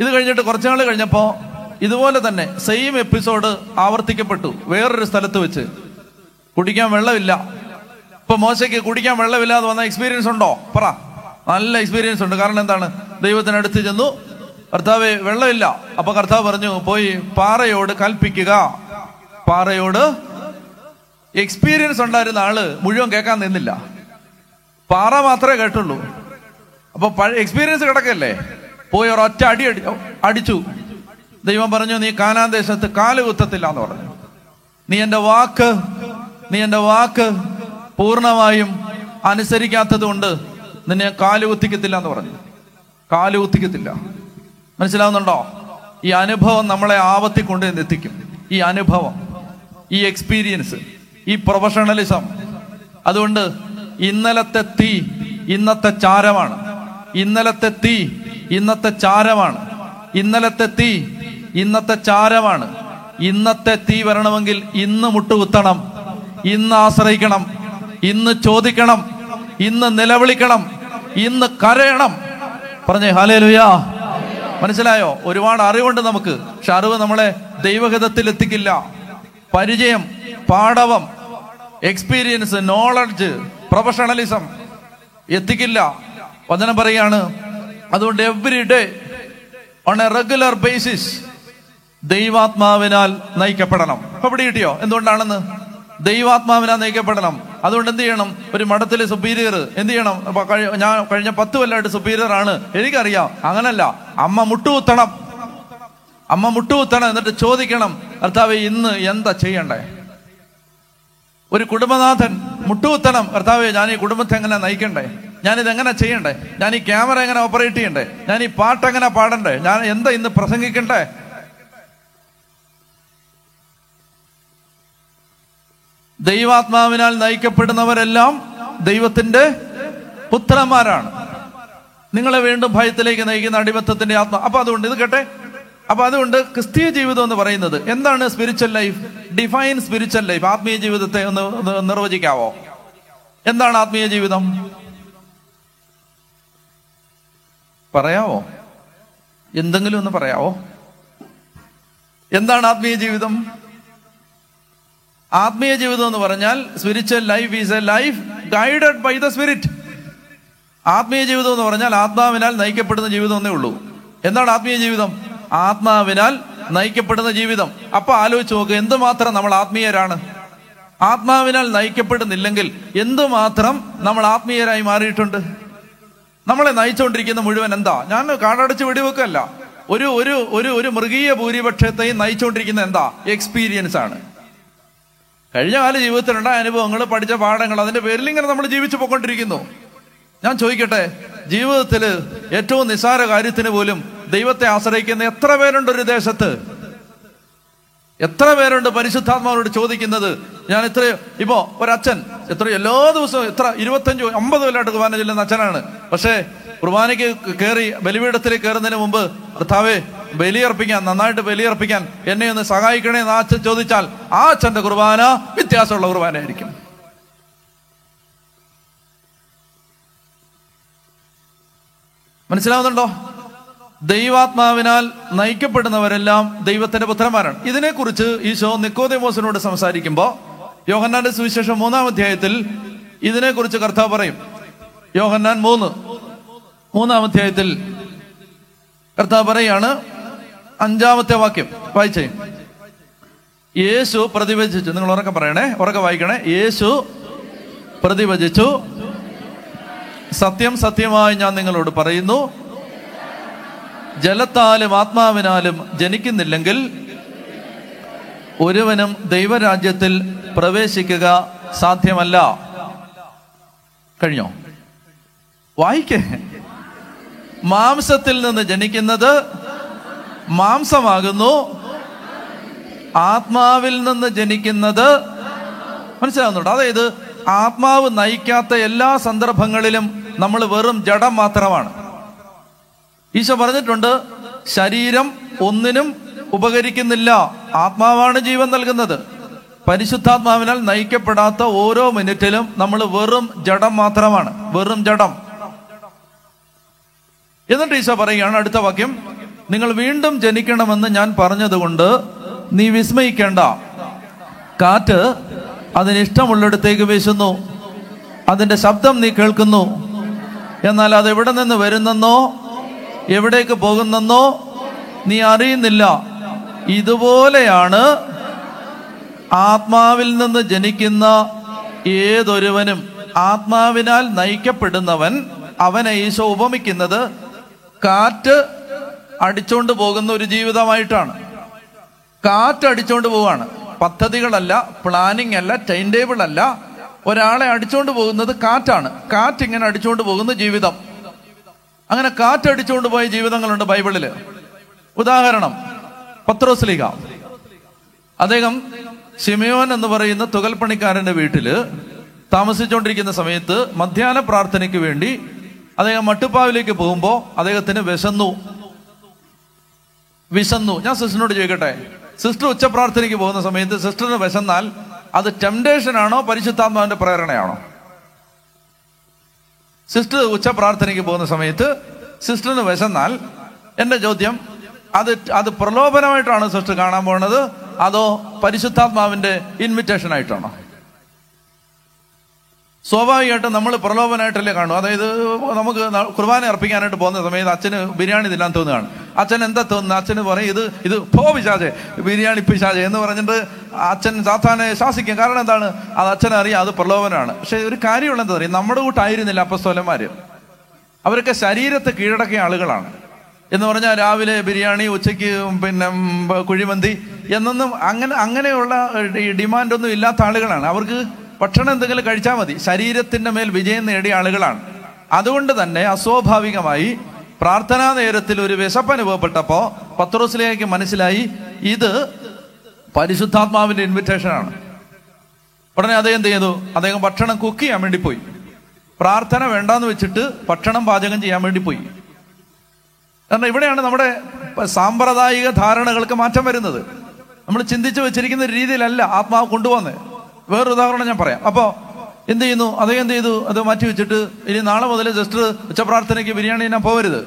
ഇത് കഴിഞ്ഞിട്ട് കുറച്ചുനാൾ കഴിഞ്ഞപ്പോ ഇതുപോലെ തന്നെ സെയിം എപ്പിസോഡ് ആവർത്തിക്കപ്പെട്ടു വേറൊരു സ്ഥലത്ത് വെച്ച്. കുടിക്കാൻ വെള്ളമില്ല. ഇപ്പൊ മോശയ്ക്ക് കുടിക്കാൻ വെള്ളമില്ലാതെ വന്ന എക്സ്പീരിയൻസ് ഉണ്ടോ? പറ. നല്ല എക്സ്പീരിയൻസ് ഉണ്ട്. കാരണം എന്താണ്? ദൈവത്തിനടുത്ത് ചെന്നു. കർത്താവ് വെള്ളമില്ല. അപ്പൊ കർത്താവ് പറഞ്ഞു പോയി പാറയോട് കൽപ്പിക്കുക. പാറയോട് എക്സ്പീരിയൻസ് ഉണ്ടായിരുന്ന ആൾ മുഴുവൻ കേൾക്കാൻ നിന്നില്ല. പാറ മാത്രമേ കേട്ടുള്ളൂ. അപ്പൊ എക്സ്പീരിയൻസ് കിടക്കല്ലേ? പോയി ഒരൊറ്റ അടി അടി അടിച്ചു. ദൈവം പറഞ്ഞു നീ കാനാന് ദേശത്ത് കാൽ കുത്തത്തില്ല എന്ന് പറഞ്ഞു. നീ എന്റെ വാക്ക് നീ എന്റെ വാക്ക് പൂർണമായും അനുസരിക്കാത്തത് കൊണ്ട് നിന്നെ കാൽ കുത്തിക്കത്തില്ല എന്ന് പറഞ്ഞു. കാൽ കുത്തിക്കത്തില്ല. മനസ്സിലാവുന്നുണ്ടോ? ഈ അനുഭവം നമ്മളെ ആവത്തി കൊണ്ട് എത്തിക്കും. ഈ അനുഭവം ഈ എക്സ്പീരിയൻസ് ഈ പ്രൊഫഷണലിസം അതുകൊണ്ട് ഇന്നലത്തെ തീ ഇന്നത്തെ ചാരമാണ്. ഇന്നലത്തെ തീ ഇന്നത്തെ ചാരമാണ്. ഇന്നലത്തെ തീ ഇന്നത്തെ ചാരമാണ് ഇന്നത്തെ തീ വരണമെങ്കിൽ ഇന്ന് മുട്ടുകുത്തണം. ഇന്ന് ആശ്രയിക്കണം. ഇന്ന് ചോദിക്കണം. ഇന്ന് നിലവിളിക്കണം. ഇന്ന് കരയണം. പറഞ്ഞേ ഹാലേ ലുയാ മനസ്സിലായോ? ഒരുപാട് അറിവുണ്ട് നമുക്ക്. പക്ഷെ അറിവ് നമ്മളെ ദൈവഹിതത്തിൽ എത്തിക്കില്ല. പരിചയം പാഠവം എക്സ്പീരിയൻസ് നോളജ് പ്രൊഫഷണലിസം എത്തിക്കില്ല. വചനം പറയാണ് അതുകൊണ്ട് every day on a regular basis ദൈവാത്മാവിനാൽ നയിക്കപ്പെടണം. ഇപ്പൊ ഇവിടെ കിട്ടിയോ? എന്തുകൊണ്ടാണെന്ന്? ദൈവാത്മാവിനാൽ നയിക്കപ്പെടണം. അതുകൊണ്ട് എന്ത് ചെയ്യണം? ഒരു മഠത്തിലെ സുപ്പീരിയർ എന്ത് ചെയ്യണം? ഞാൻ കഴിഞ്ഞ പത്ത് കൊല്ലമായിട്ട് സുപ്പീരിയർ ആണ്. എനിക്കറിയാം. അങ്ങനല്ല. അമ്മ മുട്ടുകുത്തണം. അമ്മ മുട്ടുകുത്തണം എന്നിട്ട് ചോദിക്കണം കർത്താവ് ഇന്ന് എന്താ ചെയ്യണ്ടേ? ഒരു കുടുംബനാഥൻ മുട്ടുകുത്തണം. കർത്താവെ ഞാൻ ഈ കുടുംബത്തെ എങ്ങനെ നയിക്കണ്ടേ? ഞാൻ ഇത് എങ്ങനെ ചെയ്യണ്ടേ? ഞാൻ ഈ ക്യാമറ എങ്ങനെ ഓപ്പറേറ്റ് ചെയ്യണ്ടേ? ഞാൻ ഈ പാട്ട് എങ്ങനെ പാടണ്ടേ? ഞാൻ എന്താ ഇന്ന് പ്രസംഗിക്കണ്ടേ? ദൈവാത്മാവിനാൽ നയിക്കപ്പെടുന്നവരെല്ലാം ദൈവത്തിന്റെ പുത്രന്മാരാണ്. നിങ്ങളെ വീണ്ടും ഭയത്തിലേക്ക് നയിക്കുന്ന അടിമത്തത്തിന്റെ ആത്മ അപ്പൊ അതുകൊണ്ട് ഇത് കേട്ടെ? അപ്പൊ അതുകൊണ്ട് ക്രിസ്തീയ ജീവിതം എന്ന് പറയുന്നത് എന്താണ് spiritual life define spiritual life ആത്മീയ ജീവിതത്തെ ഒന്ന് നിർവചിക്കാവോ? എന്താണ് ആത്മീയ ജീവിതം? പറയാവോ? എന്തെങ്കിലും ഒന്ന് പറയാവോ? എന്താണ് ആത്മീയ ജീവിതം? ആത്മീയ ജീവിതം എന്ന് പറഞ്ഞാൽ spiritual life is a life guided by the spirit ആത്മീയ ജീവിതം എന്ന് പറഞ്ഞാൽ ആത്മാവിനാൽ നയിക്കപ്പെടുന്ന ജീവിതം എന്നേ ഉള്ളൂ. എന്താണ് ആത്മീയ ജീവിതം? ആത്മാവിനാൽ നയിക്കപ്പെടുന്ന ജീവിതം. അപ്പൊ ആലോചിച്ച് നോക്ക് എന്തുമാത്രം നമ്മൾ ആത്മീയരാണ്? ആത്മാവിനാൽ നയിക്കപ്പെടുന്നില്ലെങ്കിൽ എന്തുമാത്രം നമ്മൾ ആത്മീയരായി മാറിയിട്ടുണ്ട്? നമ്മളെ നയിച്ചുകൊണ്ടിരിക്കുന്ന മുഴുവൻ എന്താ? ഞാൻ കാടടച്ച് വെടിവെക്കല്ല. ഒരു ഒരു ഒരു ഒരു മൃഗീയ ഭൂരിപക്ഷത്തെയും നയിച്ചുകൊണ്ടിരിക്കുന്ന എന്താ? എക്സ്പീരിയൻസ് ആണ്. കഴിഞ്ഞ കാല ജീവിതത്തിലുണ്ടായ അനുഭവങ്ങൾ പഠിച്ച പാഠങ്ങൾ അതിന്റെ പേരിൽ ഇങ്ങനെ നമ്മൾ ജീവിച്ചു പോയിക്കൊണ്ടിരിക്കുന്നു. ഞാൻ ചോദിക്കട്ടെ ജീവിതത്തിൽ ഏറ്റവും നിസ്സാര കാര്യത്തിന് പോലും ദൈവത്തെ ആശ്രയിക്കുന്ന എത്ര പേരുണ്ട് ഒരു ദേശത്ത്? എത്ര പേരുണ്ട് പരിശുദ്ധാത്മാവിനോട് ചോദിക്കുന്നത്? ഞാൻ ഇത്രയോ ഇപ്പോ ഒരച്ഛൻ എത്ര എല്ലാ ദിവസവും എത്ര ഇരുപത്തഞ്ച് അമ്പത് കൊല്ലമായിട്ട് കുർബാന ചെല്ലുന്ന അച്ഛനാണ്. പക്ഷേ കുർബാനയ്ക്ക് കയറി ബലിപീഠത്തിലേക്ക് കയറുന്നതിന് മുമ്പ് ഭർത്താവേ ബലിയർപ്പിക്കാൻ നന്നായിട്ട് ബലിയർപ്പിക്കാൻ എന്നെ ഒന്ന് സഹായിക്കണേ എന്ന് ആ അച്ഛൻ ചോദിച്ചാൽ ആ അച്ഛന്റെ കുർബാന വ്യത്യാസമുള്ള കുർബാനയായിരിക്കും. മനസ്സിലാവുന്നുണ്ടോ? ദൈവാത്മാവിനാൽ നയിക്കപ്പെടുന്നവരെല്ലാം ദൈവത്തിന്റെ പുത്രന്മാരാണ്. ഇതിനെക്കുറിച്ച് ഈശോ നിക്കോദേമോസിനോട് സംസാരിക്കുമ്പോൾ യോഹന്നാന്റെ സുവിശേഷം മൂന്നാം അധ്യായത്തിൽ ഇതിനെക്കുറിച്ച് കർത്താവ് പറയും. യോഹന്നാൻ മൂന്ന് മൂന്നാം അധ്യായത്തിൽ കർത്താവ് പറയാണ് അഞ്ചാമത്തെ വാക്യം വായിച്ചേ. യേശു പ്രതിഭജിച്ചു നിങ്ങൾ ഉറക്കെ പറയണേ ഉറക്കെ വായിക്കണേ. യേശു പ്രതിഭജിച്ചു സത്യം സത്യമായി ഞാൻ നിങ്ങളോട് പറയുന്നു. ജലത്താലും ആത്മാവിനാലും ജനിക്കുന്നില്ലെങ്കിൽ ഒരുവനും ദൈവരാജ്യത്തിൽ പ്രവേശിക്കുക സാധ്യമല്ല. കഴിഞ്ഞോ? വായിക്കേ. മാംസത്തിൽ നിന്ന് ജനിക്കുന്നത് മാംസമാകുന്നു. ആത്മാവിൽ നിന്ന് ജനിക്കുന്നത് മനസ്സിലാകുന്നുണ്ട് അതായത് ആത്മാവ് നയിക്കാത്ത എല്ലാ സന്ദർഭങ്ങളിലും നമ്മൾ വെറും ജഡം മാത്രമാണ്. ഈശോ പറഞ്ഞിട്ടുണ്ട് ശരീരം ഒന്നിനും ഉപകരിക്കുന്നില്ല. ആത്മാവാണ് ജീവൻ നൽകുന്നത്. പരിശുദ്ധാത്മാവിനാൽ നയിക്കപ്പെടാത്ത ഓരോ മിനിറ്റിലും നമ്മൾ വെറും ജഡം മാത്രമാണ്. വെറും ജഡം. എന്നിട്ട് ഈശോ പറയുകയാണ് അടുത്ത വാക്യം നിങ്ങൾ വീണ്ടും ജനിക്കണമെന്ന് ഞാൻ പറഞ്ഞതുകൊണ്ട് നീ വിസ്മയിക്കേണ്ട. കാറ്റ് അതിന് ഇഷ്ടമുള്ളിടത്തേക്ക് വീശുന്നു. അതിന്റെ ശബ്ദം നീ കേൾക്കുന്നു. എന്നാൽ അത് എവിടെ നിന്ന് വരുന്നെന്നോ എവിടേക്ക് പോകുന്നെന്നോ നീ അറിയുന്നില്ല. ഇതുപോലെയാണ് ആത്മാവിൽ നിന്ന് ജനിക്കുന്ന ഏതൊരുവനും. ആത്മാവിനാൽ നയിക്കപ്പെടുന്നവൻ അവനെ ഈശോ ഉപമിക്കുന്നത് കാറ്റ് അടിച്ചോണ്ട് പോകുന്ന ഒരു ജീവിതമായിട്ടാണ്. കാറ്റ് അടിച്ചോണ്ട് പോവാണ്. പദ്ധതികളല്ല പ്ലാനിങ് അല്ല ടൈം ടേബിൾ അല്ല. ഒരാളെ അടിച്ചോണ്ട് പോകുന്നത് കാറ്റാണ്. കാറ്റ് ഇങ്ങനെ അടിച്ചോണ്ട് പോകുന്ന ജീവിതം. അങ്ങനെ കാറ്റടിച്ചുകൊണ്ട് പോയ ജീവിതങ്ങളുണ്ട് ബൈബിളിൽ ഉദാഹരണം പത്രോസ്ലിക അദ്ദേഹം ഷിമയോൻ എന്ന് പറയുന്ന തുകൽപ്പണിക്കാരന്റെ വീട്ടിൽ താമസിച്ചുകൊണ്ടിരിക്കുന്ന സമയത്ത് മധ്യാഹ്ന പ്രാർത്ഥനയ്ക്ക് വേണ്ടി അദ്ദേഹം മട്ടുപ്പാവിലേക്ക് പോകുമ്പോൾ അദ്ദേഹത്തിന് വിശന്നു. വിശന്നു. ഞാൻ സിസ്റ്ററിനോട് ചോദിക്കട്ടെ? സിസ്റ്റർ ഉച്ച പ്രാർത്ഥനയ്ക്ക് പോകുന്ന സമയത്ത് സിസ്റ്ററിന് വിശന്നാൽ അത് ടെംപ്ടേഷൻ ആണോ പരിശുദ്ധാത്മാവിന്റെ പ്രേരണയാണോ? സിസ്റ്റർ ഉച്ച പ്രാർത്ഥനയ്ക്ക് പോകുന്ന സമയത്ത് സിസ്റ്ററിന് വിശന്നാൽ എന്റെ ചോദ്യം അത് അത് പ്രലോഭനമായിട്ടാണ് സിസ്റ്റർ കാണാൻ പോകുന്നത്? അതോ പരിശുദ്ധാത്മാവിന്റെ ഇൻവിറ്റേഷൻ ആയിട്ടാണോ? സ്വാഭാവികമായിട്ടും നമ്മൾ പ്രലോഭനമായിട്ടല്ലേ കാണും അതായത് നമുക്ക് കുർബാന അർപ്പിക്കാനായിട്ട് പോകുന്ന സമയത്ത് അച്ഛന് ബിരിയാണി തിന്നാൻ തോന്നുകയാണ്. അച്ഛൻ എന്താ തോന്നുന്നത്? അച്ഛന് പറയും ഇത് ഇത് പോ പിശാചെ ബിരിയാണി പിശാചെ എന്ന് പറഞ്ഞിട്ട് അച്ഛൻ സാത്താനെ ശാസിക്കും. കാരണം എന്താണ്? അത് അച്ഛനറിയാം അത് പ്രലോഭനമാണ്. പക്ഷെ ഒരു കാര്യമുള്ള എന്താ പറയുക? നമ്മുടെ കൂട്ടായിരുന്നില്ല അപ്പസ്തോലന്മാര്. അവരൊക്കെ ശരീരത്തെ കീഴടക്കിയ ആളുകളാണ്. എന്ന് പറഞ്ഞാൽ രാവിലെ ബിരിയാണി ഉച്ചയ്ക്ക് പിന്നെ കുഴിമന്തി എന്നൊന്നും അങ്ങനെ അങ്ങനെയുള്ള ഈ ഡിമാൻഡൊന്നും ഇല്ലാത്ത ആളുകളാണ്. അവർക്ക് ഭക്ഷണം എന്തെങ്കിലും കഴിച്ചാൽ മതി. ശരീരത്തിന്റെ മേൽ വിജയം നേടിയ ആളുകളാണ്. അതുകൊണ്ട് തന്നെ അസ്വാഭാവികമായി പ്രാർത്ഥനാ നേരത്തിൽ ഒരു വിശപ്പ് അനുഭവപ്പെട്ടപ്പോ പത്രോസിലേക്ക് മനസ്സിലായി ഇത് പരിശുദ്ധാത്മാവിന്റെ ഇൻവിറ്റേഷൻ ആണ്. ഉടനെ അദ്ദേഹം എന്ത് ചെയ്തു? അദ്ദേഹം ഭക്ഷണം കുക്ക് ചെയ്യാൻ വേണ്ടി പോയി. പ്രാർത്ഥന വേണ്ടാന്ന് വെച്ചിട്ട് ഭക്ഷണം പാചകം ചെയ്യാൻ വേണ്ടി പോയി. കാരണം ഇവിടെയാണ് നമ്മുടെ സാമ്പ്രദായിക ധാരണകൾക്ക് മാറ്റം വരുന്നത്. നമ്മൾ ചിന്തിച്ചു വെച്ചിരിക്കുന്ന രീതിയിലല്ല ആത്മാവ് കൊണ്ടുപോകുന്നത്. വേറൊരു ഉദാഹരണം ഞാൻ പറയാം. അപ്പോൾ എന്ത് ചെയ്യുന്നു? അതേ എന്ത് ചെയ്തു? അത് മാറ്റി വെച്ചിട്ട് ഇനി നാളെ മുതൽ ജസ്റ്റ് ഉച്ചപ്രാർത്ഥനയ്ക്ക് ബിരിയാണി ഞാൻ പോകരുത്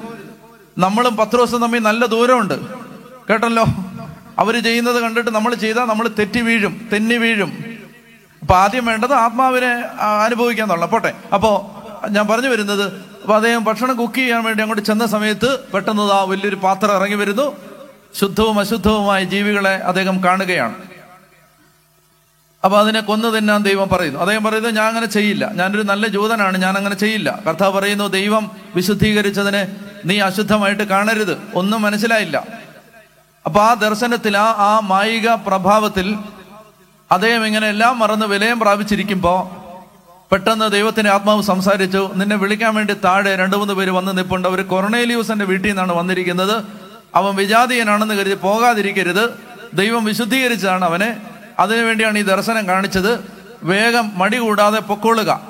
നമ്മളും പത്ത് ദിവസം തമ്മിൽ നല്ല ദൂരമുണ്ട്. കേട്ടല്ലോ? അവർ ചെയ്യുന്നത് കണ്ടിട്ട് നമ്മൾ ചെയ്താൽ നമ്മൾ തെറ്റി വീഴും തെന്നി വീഴും. അപ്പൊ ആദ്യം വേണ്ടത് ആത്മാവിനെ അനുഭവിക്കാന്നുള്ള പോട്ടെ. അപ്പോൾ ഞാൻ പറഞ്ഞു വരുന്നത് അപ്പൊ അദ്ദേഹം ഭക്ഷണം കുക്ക് ചെയ്യാൻ വേണ്ടി അങ്ങോട്ട് ചെന്ന സമയത്ത് പെട്ടെന്ന് ആ വലിയൊരു പാത്രം ഇറങ്ങി വരുന്നു. ശുദ്ധവും അശുദ്ധവുമായ ജീവികളെ അദ്ദേഹം കാണുകയാണ്. അപ്പൊ അതിനെ കൊന്നു തിന്നാൻ ദൈവം പറയുന്നു. അദ്ദേഹം പറയുന്നത് ഞാൻ അങ്ങനെ ചെയ്യില്ല. ഞാനൊരു നല്ല ജൂതനാണ്. ഞാൻ അങ്ങനെ ചെയ്യില്ല. കർത്താവ് പറയുന്നു ദൈവം വിശുദ്ധീകരിച്ചതിനെ നീ അശുദ്ധമായിട്ട് കാണരുത്. ഒന്നും മനസ്സിലായില്ല. അപ്പൊ ആ ദർശനത്തിൽ ആ ആ മായിക പ്രഭാവത്തിൽ അദ്ദേഹം ഇങ്ങനെ എല്ലാം മറന്ന് വിലയം പ്രാപിച്ചിരിക്കുമ്പോ പെട്ടെന്ന് ദൈവത്തിന്റെ ആത്മാവ് സംസാരിച്ചു നിന്നെ വിളിക്കാൻ വേണ്ടി താഴെ രണ്ടു മൂന്ന് പേര് വന്ന് നിൽപ്പുണ്ട് അവർ കൊറണേലിയൂസിന്റെ വീട്ടിൽ നിന്നാണ് വന്നിരിക്കുന്നത്. അവൻ വിജാതീയനാണെന്ന് കരുതി പോകാതിരിക്കരുത്. ദൈവം വിശുദ്ധീകരിച്ചതാണ് അവനെ. അതിനുവേണ്ടിയാണ് ഈ ദർശനം കാണിച്ചത്. വേഗം മടി കൂടാതെ പൊക്കോളുക.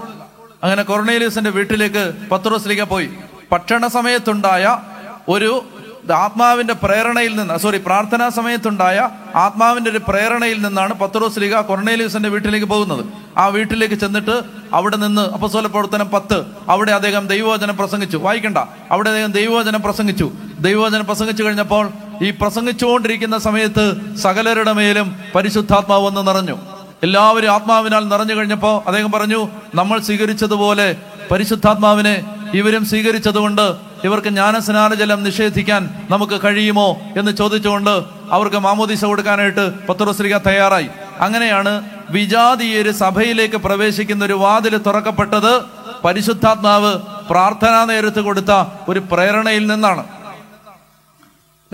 അങ്ങനെ കൊറണേലിയസിന്റെ വീട്ടിലേക്ക് പത്രോസിലേക്ക് പോയി. ഭക്ഷണ സമയത്തുണ്ടായ ഒരു ആത്മാവിന്റെ പ്രേരണയിൽ നിന്ന് സോറി പ്രാർത്ഥനാ സമയത്തുണ്ടായ ആത്മാവിന്റെ ഒരു പ്രേരണയിൽ നിന്നാണ് പത്രോസ് ലീഗ കൊർണേലിയസിന്റെ വീട്ടിലേക്ക് പോകുന്നത്. ആ വീട്ടിലേക്ക് ചെന്നിട്ട് അവിടെ നിന്ന് അപ്പസോല പ്രവർത്തനം പത്ത്. അവിടെ അദ്ദേഹം ദൈവവചനം പ്രസംഗിച്ചു. വായിക്കണ്ട. അവിടെ അദ്ദേഹം ദൈവവചനം പ്രസംഗിച്ചു. ദൈവവചനം പ്രസംഗിച്ചു കഴിഞ്ഞപ്പോൾ ഈ പ്രസംഗിച്ചുകൊണ്ടിരിക്കുന്ന സമയത്ത് സകലരുടെ മേലും പരിശുദ്ധാത്മാവ് വന്ന് നിറഞ്ഞു. എല്ലാവരും ആത്മാവിനാൽ നിറഞ്ഞു കഴിഞ്ഞപ്പോൾ അദ്ദേഹം പറഞ്ഞു നമ്മൾ സ്വീകരിച്ചതുപോലെ പരിശുദ്ധാത്മാവിനെ ഇവരും സ്വീകരിച്ചതുകൊണ്ട് ഇവർക്ക് ജ്ഞാനസ്നാനജലം നിഷേധിക്കാൻ നമുക്ക് കഴിയുമോ? എന്ന് ചോദിച്ചുകൊണ്ട് അവർക്ക് മാമോദിസ കൊടുക്കാനായിട്ട് പത്രോസ്ലിക തയ്യാറായി. അങ്ങനെയാണ് വിജാതീയര് സഭയിലേക്ക് പ്രവേശിക്കുന്ന ഒരു വാതിൽ തുറക്കപ്പെട്ടത് പരിശുദ്ധാത്മാവ് പ്രാർത്ഥനാ നേരത്ത് കൊടുത്ത ഒരു പ്രേരണയിൽ നിന്നാണ്.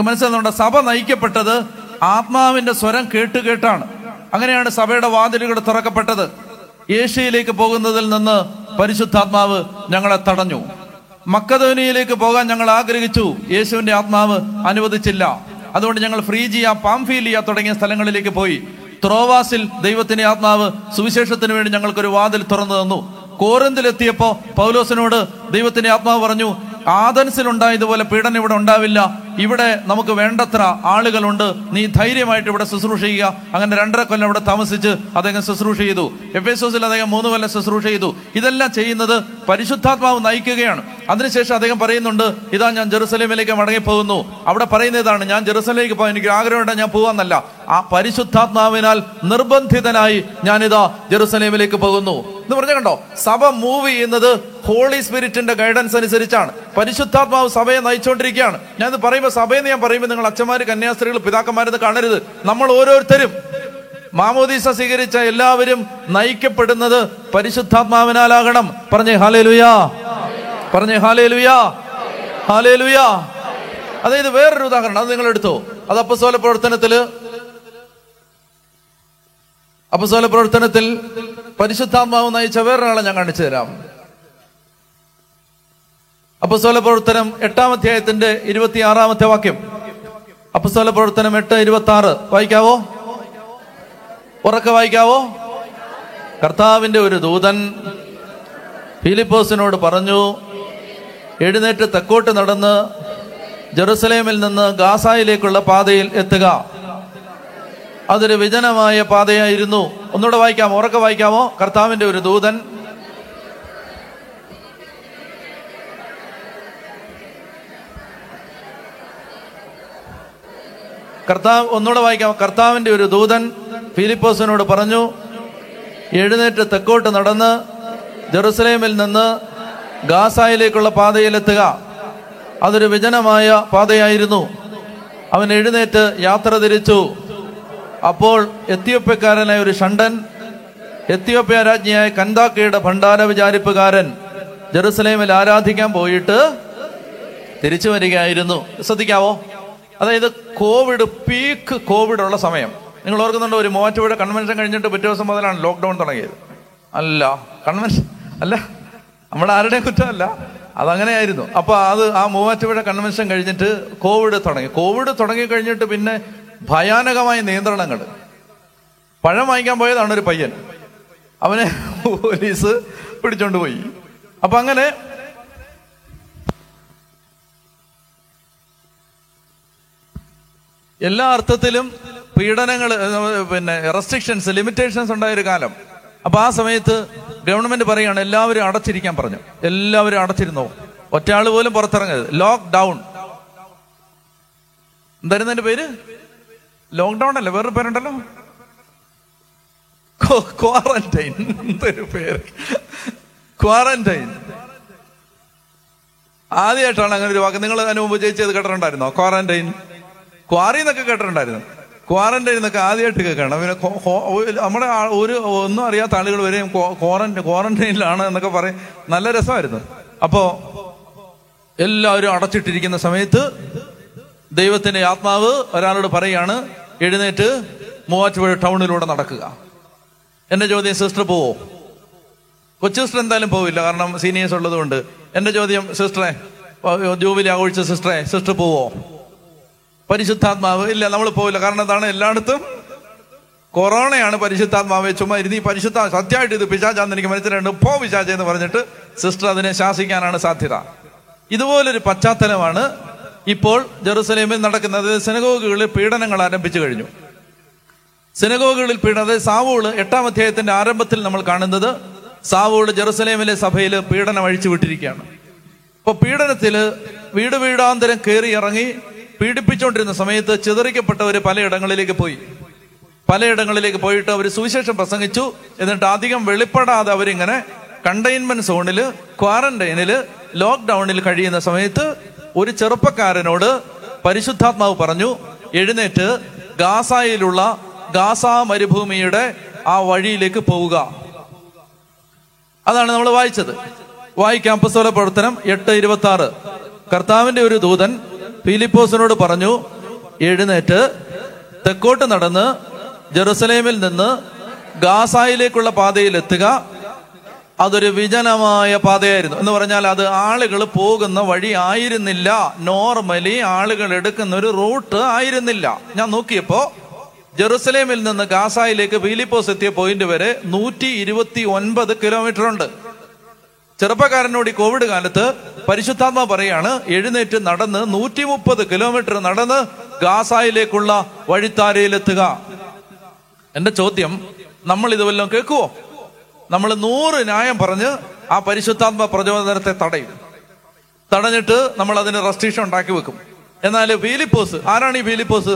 മനസ്സിലാകുന്നുണ്ട്? സഭ നയിക്കപ്പെട്ടത് ആത്മാവിന്റെ സ്വരം കേട്ട് കേട്ടാണ്. അങ്ങനെയാണ് സഭയുടെ വാതിലുകൾ തുറക്കപ്പെട്ടത്. ഏഷ്യയിലേക്ക് പോകുന്നതിൽ നിന്ന് പരിശുദ്ധാത്മാവ് ഞങ്ങളെ തടഞ്ഞു. മക്കധോനിയിലേക്ക് പോകാൻ ഞങ്ങൾ ആഗ്രഹിച്ചു. യേശുവിന്റെ ആത്മാവ് അനുവദിച്ചില്ല. അതുകൊണ്ട് ഞങ്ങൾ ഫ്രീജിയ പാംഫീലിയ തുടങ്ങിയ സ്ഥലങ്ങളിലേക്ക് പോയി. ത്രോവാസിൽ ദൈവത്തിന്റെ ആത്മാവ് സുവിശേഷത്തിന് വേണ്ടി ഞങ്ങൾക്കൊരു വാതിൽ തുറന്നു തന്നു. കോരന്തിലെത്തിയപ്പോ പൗലോസിനോട് ദൈവത്തിന്റെ ആത്മാവ് പറഞ്ഞു ആദൻസിലുണ്ടായതുപോലെ പീഡനം ഇവിടെ ഉണ്ടാവില്ല. ഇവിടെ നമുക്ക് വേണ്ടത്ര ആളുകളുണ്ട്. നീ ധൈര്യമായിട്ട് ഇവിടെ ശുശ്രൂഷ ചെയ്യുക. അങ്ങനെ രണ്ടര കൊല്ലം ഇവിടെ താമസിച്ച് അദ്ദേഹം ശുശ്രൂഷ ചെയ്തു. എഫ് എസ് ഓസിൽ അദ്ദേഹം മൂന്ന് കൊല്ലം ശുശ്രൂഷ ചെയ്തു. ഇതെല്ലാം ചെയ്യുന്നത് പരിശുദ്ധാത്മാവ് നയിക്കുകയാണ്. അതിനുശേഷം അദ്ദേഹം പറയുന്നുണ്ട് ഇതാ ഞാൻ ജെറുസലേമിലേക്ക് മടങ്ങിപ്പോകുന്നു. അവിടെ പറയുന്ന ഇതാണ് ഞാൻ ജെറുസലേമിലേക്ക് പോകാൻ എനിക്ക് ആഗ്രഹമുണ്ട് ഞാൻ പോവാന്നല്ല. ആ പരിശുദ്ധാത്മാവിനാൽ നിർബന്ധിതനായി ഞാനിതാ ജെറുസലേമിലേക്ക് പോകുന്നു. എന്ന് പറഞ്ഞ കണ്ടോ സഭ മൂവ് ചെയ്യുന്നത് ഹോളി സ്പിരിറ്റിന്റെ ഗൈഡൻസ് അനുസരിച്ചാണ്. പരിശുദ്ധാത്മാവ് സഭയെ നയിച്ചുകൊണ്ടിരിക്കുകയാണ് ഞാൻ ഇത് പറയുമ്പോൾ സഭയെന്ന് ഞാൻ പറയുമ്പോൾ നിങ്ങൾ അച്ഛന്മാർ കന്യാസ്ത്രീകൾ പിതാക്കന്മാരെന്ന് കാണരുത്. നമ്മൾ ഓരോരുത്തരും മാമോദീസ സ്വീകരിച്ച എല്ലാവരും നയിക്കപ്പെടുന്നത് പരിശുദ്ധാത്മാവിനാലാകണം. പറഞ്ഞേ ഹാലേ ലുയാ പറഞ്ഞേ ഹാലേ ലുയാ ഹാലേ ലുയാ അതായത് വേറൊരു ഉദാഹരണം അത് നിങ്ങൾ എടുത്തോ. അത് അപ്പസോല പ്രവർത്തനത്തിൽ അപ്പസോല പ്രവർത്തനത്തിൽ പരിശുദ്ധാത്മാവ് നയിച്ച വേറൊരാളെ ഞാൻ കാണിച്ചു തരാം. അപ്പസ്തോല പ്രവർത്തനം എട്ടാം അധ്യായത്തിന്റെ ഇരുപത്തി ആറാമത്തെ വാക്യം. അപ്പസ്തോല പ്രവർത്തനം എട്ട് ഇരുപത്തി ആറ് വായിക്കാവോ? ഉറക്കെ വായിക്കാവോ? കർത്താവിന്റെ ഒരു ദൂതൻ ഫിലിപ്പോസിനോട് പറഞ്ഞു എഴുന്നേറ്റ് തെക്കോട്ട് നടന്ന് ജെറുസലേമിൽ നിന്ന് ഗാസായിലേക്കുള്ള പാതയിൽ എത്തുക. അതൊരു വിജനമായ പാതയായിരുന്നു. ഒന്നുകൂടെ വായിക്കാമോ? ഉറക്കെ വായിക്കാമോ? കർത്താവിന്റെ ഒരു ദൂതൻ കർത്താവ് ഒന്നുകൂടെ വായിക്കാം. കർത്താവിന്റെ ഒരു ദൂതൻ ഫിലിപ്പോസിനോട് പറഞ്ഞു എഴുന്നേറ്റ് തെക്കോട്ട് നടന്ന് ജെറുസലേമിൽ നിന്ന് ഗാസായിലേക്കുള്ള പാതയിലെത്തുക അതൊരു വിജനമായ പാതയായിരുന്നു. അവൻ എഴുന്നേറ്റ് യാത്ര തിരിച്ചു. അപ്പോൾ എത്തിയോപ്യക്കാരനായ ഒരു ഷണ്ടൻ എത്തിയോപ്യ രാജ്ഞിയായ കന്താക്കയുടെ ഭണ്ഡാര വിചാരിപ്പുകാരൻ ജെറുസലേമിൽ ആരാധിക്കാൻ പോയിട്ട് തിരിച്ചു വരികയായിരുന്നു. ശ്രദ്ധിക്കാവോ? അതായത് കോവിഡ് പീക്ക് കോവിഡ് ഉള്ള സമയം. നിങ്ങൾ ഓർക്കുന്നുണ്ടോ ഒരു മൂവാറ്റുപുഴ കൺവെൻഷൻ കഴിഞ്ഞിട്ട് പിറ്റേ ദിവസം മുതലാണ് ലോക്ക്ഡൗൺ തുടങ്ങിയത്. അല്ല കൺവെൻഷൻ അല്ല നമ്മുടെ ആരുടെ കുറ്റമല്ല. അതങ്ങനെയായിരുന്നു. അപ്പോൾ അത് ആ മൂവാറ്റുപുഴ കൺവെൻഷൻ കഴിഞ്ഞിട്ട് കോവിഡ് തുടങ്ങി. കോവിഡ് തുടങ്ങി കഴിഞ്ഞിട്ട് പിന്നെ ഭയാനകമായ നിയന്ത്രണങ്ങൾ. പഴം വാങ്ങിക്കാൻ പോയതാണ് ഒരു പയ്യൻ. അവനെ പോലീസ് പിടിച്ചോണ്ട് പോയി. അപ്പൊ അങ്ങനെ എല്ലാ അർത്ഥത്തിലും പീഡനങ്ങൾ പിന്നെ റെസ്ട്രിക്ഷൻസ് ലിമിറ്റേഷൻസ് ഉണ്ടായ ഒരു കാലം. അപ്പൊ ആ സമയത്ത് ഗവൺമെന്റ് പറയുകയാണ് എല്ലാവരും അടച്ചിരിക്കാൻ പറഞ്ഞു. എല്ലാവരും അടച്ചിരുന്നോ? ഒറ്റയാൾ പോലും പുറത്തിറങ്ങരുത്. ലോക്ക്ഡൗൺ എന്തായിരുന്നു എന്റെ പേര്? ലോക്ക്ഡൌൺ അല്ലേ? വേറൊരു പേരുണ്ടല്ലോ? ക്വാറന്റൈൻ എന്തൊരു പേര്? ക്വാറന്റൈൻ ആദ്യമായിട്ടാണ് അങ്ങനെ ഒരു വാക്ക്. നിങ്ങൾ അതിന് മുമ്പ് ജയിച്ചത് കേട്ടിട്ടുണ്ടായിരുന്നോ? ക്വാറന്റൈൻ ക്വാറി എന്നൊക്കെ കേട്ടിട്ടുണ്ടായിരുന്നു. ക്വാറന്റൈൻ എന്നൊക്കെ ആദ്യമായിട്ട് കേൾക്കണം പിന്നെ നമ്മുടെ ഒരു ഒന്നും അറിയാത്ത ആളുകൾ വരെയും ക്വാറന്റൈൻ ക്വാറന്റൈനിലാണ് എന്നൊക്കെ പറയും. നല്ല രസമായിരുന്നു. അപ്പോ എല്ലാവരും അടച്ചിട്ടിരിക്കുന്ന സമയത്ത് ദൈവത്തിന്റെ ആത്മാവ് ഒരാളോട് പറയാണ് എഴുന്നേറ്റ് മൂവാറ്റുപുഴ ടൗണിലൂടെ നടക്കുക. എന്റെ ചോദ്യം സിസ്റ്റർ പോവോ? കൊച്ചു സിസ്റ്റർ എന്തായാലും പോവില്ല കാരണം സീനിയേഴ്സ് ഉള്ളത് കൊണ്ട് എന്റെ ചോദ്യം സിസ്റ്ററെ ജൂബിലി ആഘോഷിച്ച സിസ്റ്ററെ സിസ്റ്റർ പോവോ? പരിശുദ്ധാത്മാവ് ഇല്ല നമ്മൾ പോവില്ല. കാരണം എന്താണ്? എല്ലായിടത്തും കൊറോണയാണ് പരിശുദ്ധാത്മാവ്. ചുമ്മാ ഇരുന്ന് പരിശുദ്ധ സത്യമായിട്ട് ഇത് പിശാചാന്ന് എനിക്ക് മനസ്സിലായിട്ട് പോ പിശാച എന്ന് പറഞ്ഞിട്ട് സിസ്റ്റർ അതിനെ ശാസിക്കാനാണ് സാധ്യത. ഇതുപോലൊരു പശ്ചാത്തലമാണ് ഇപ്പോൾ ജെറുസലേമിൽ നടക്കുന്നത്. സിനഗോഗുകളിൽ പീഡനങ്ങൾ ആരംഭിച്ചു കഴിഞ്ഞു. സിനഗോഗുകളിൽ പീഡനം സാവൂൾ എട്ടാം അധ്യായത്തിന്റെ ആരംഭത്തിൽ നമ്മൾ കാണുന്നത് സാവൂൾ ജെറുസലേമിലെ സഭയിൽ പീഡനം അഴിച്ചു വിട്ടിരിക്കുകയാണ്. അപ്പൊ പീഡനത്തിൽ വീട് വീടാന്തരം കയറി ഇറങ്ങി പീഡിപ്പിച്ചുകൊണ്ടിരുന്ന സമയത്ത് ചിതറിക്കപ്പെട്ടവര് പലയിടങ്ങളിലേക്ക് പോയി. പലയിടങ്ങളിലേക്ക് പോയിട്ട് അവർ സുവിശേഷം പ്രസംഗിച്ചു. എന്നിട്ട് അധികം വെളിപ്പെടാതെ അവരിങ്ങനെ കണ്ടെയ്ൻമെന്റ് സോണിൽ ക്വാറന്റൈനിൽ ലോക്ക്ഡൌണിൽ കഴിയുന്ന സമയത്ത് ഒരു ചെറുപ്പക്കാരനോട് പരിശുദ്ധാത്മാവ് പറഞ്ഞു എഴുന്നേറ്റ് ഗാസായിലുള്ള ഗാസ മരുഭൂമിയുടെ ആ വഴിയിലേക്ക് പോവുക. അതാണ് നമ്മൾ വായിച്ചത്. വായിക്കാം പുസ്തക പ്രവർത്തനം എട്ട് ഇരുപത്തി ആറ് കർത്താവിന്റെ ഒരു ദൂതൻ ഫിലിപ്പോസിനോട് പറഞ്ഞു എഴുന്നേറ്റ്. തെക്കോട്ട് നടന്ന് ജെറുസലേമിൽ നിന്ന് ഗാസായിലേക്കുള്ള പാതയിൽ എത്തുക. അതൊരു വിജനമായ പാതയായിരുന്നു. എന്ന് പറഞ്ഞാൽ അത് ആളുകൾ പോകുന്ന വഴി ആയിരുന്നില്ല. നോർമലി ആളുകൾ എടുക്കുന്ന ഒരു റൂട്ട് ആയിരുന്നില്ല. ഞാൻ നോക്കിയപ്പോ ജെറുസലേമിൽ നിന്ന് ഗാസായിലേക്ക് ഫിലിപ്പോസ് എത്തിയ പോയിന്റ് വരെ നൂറ്റി ഇരുപത്തി ഒൻപത് കിലോമീറ്റർ ഉണ്ട്. ചെറുപ്പക്കാരനോട് ഈ കോവിഡ് കാലത്ത് പരിശുദ്ധാത്മ പറയാണ് എഴുന്നേറ്റ് നടന്ന് നൂറ്റി മുപ്പത് കിലോമീറ്റർ നടന്ന് ഗാസായിലേക്കുള്ള വഴിത്താരയിലെത്തുക. എന്റെ ചോദ്യം നമ്മൾ ഇത് വല്ലതും കേൾക്കുവോ? നമ്മൾ നൂറ് ന്യായം പറഞ്ഞ് ആ പരിശുദ്ധാത്മ പ്രചോദനത്തെ തടയും. തടഞ്ഞിട്ട് നമ്മൾ അതിന് റെസ്ട്രിക്ഷൻ ഉണ്ടാക്കി വെക്കും. എന്നാൽ വീലിപ്പോസ് ആരാണ് ഈ വീലിപ്പോസ്?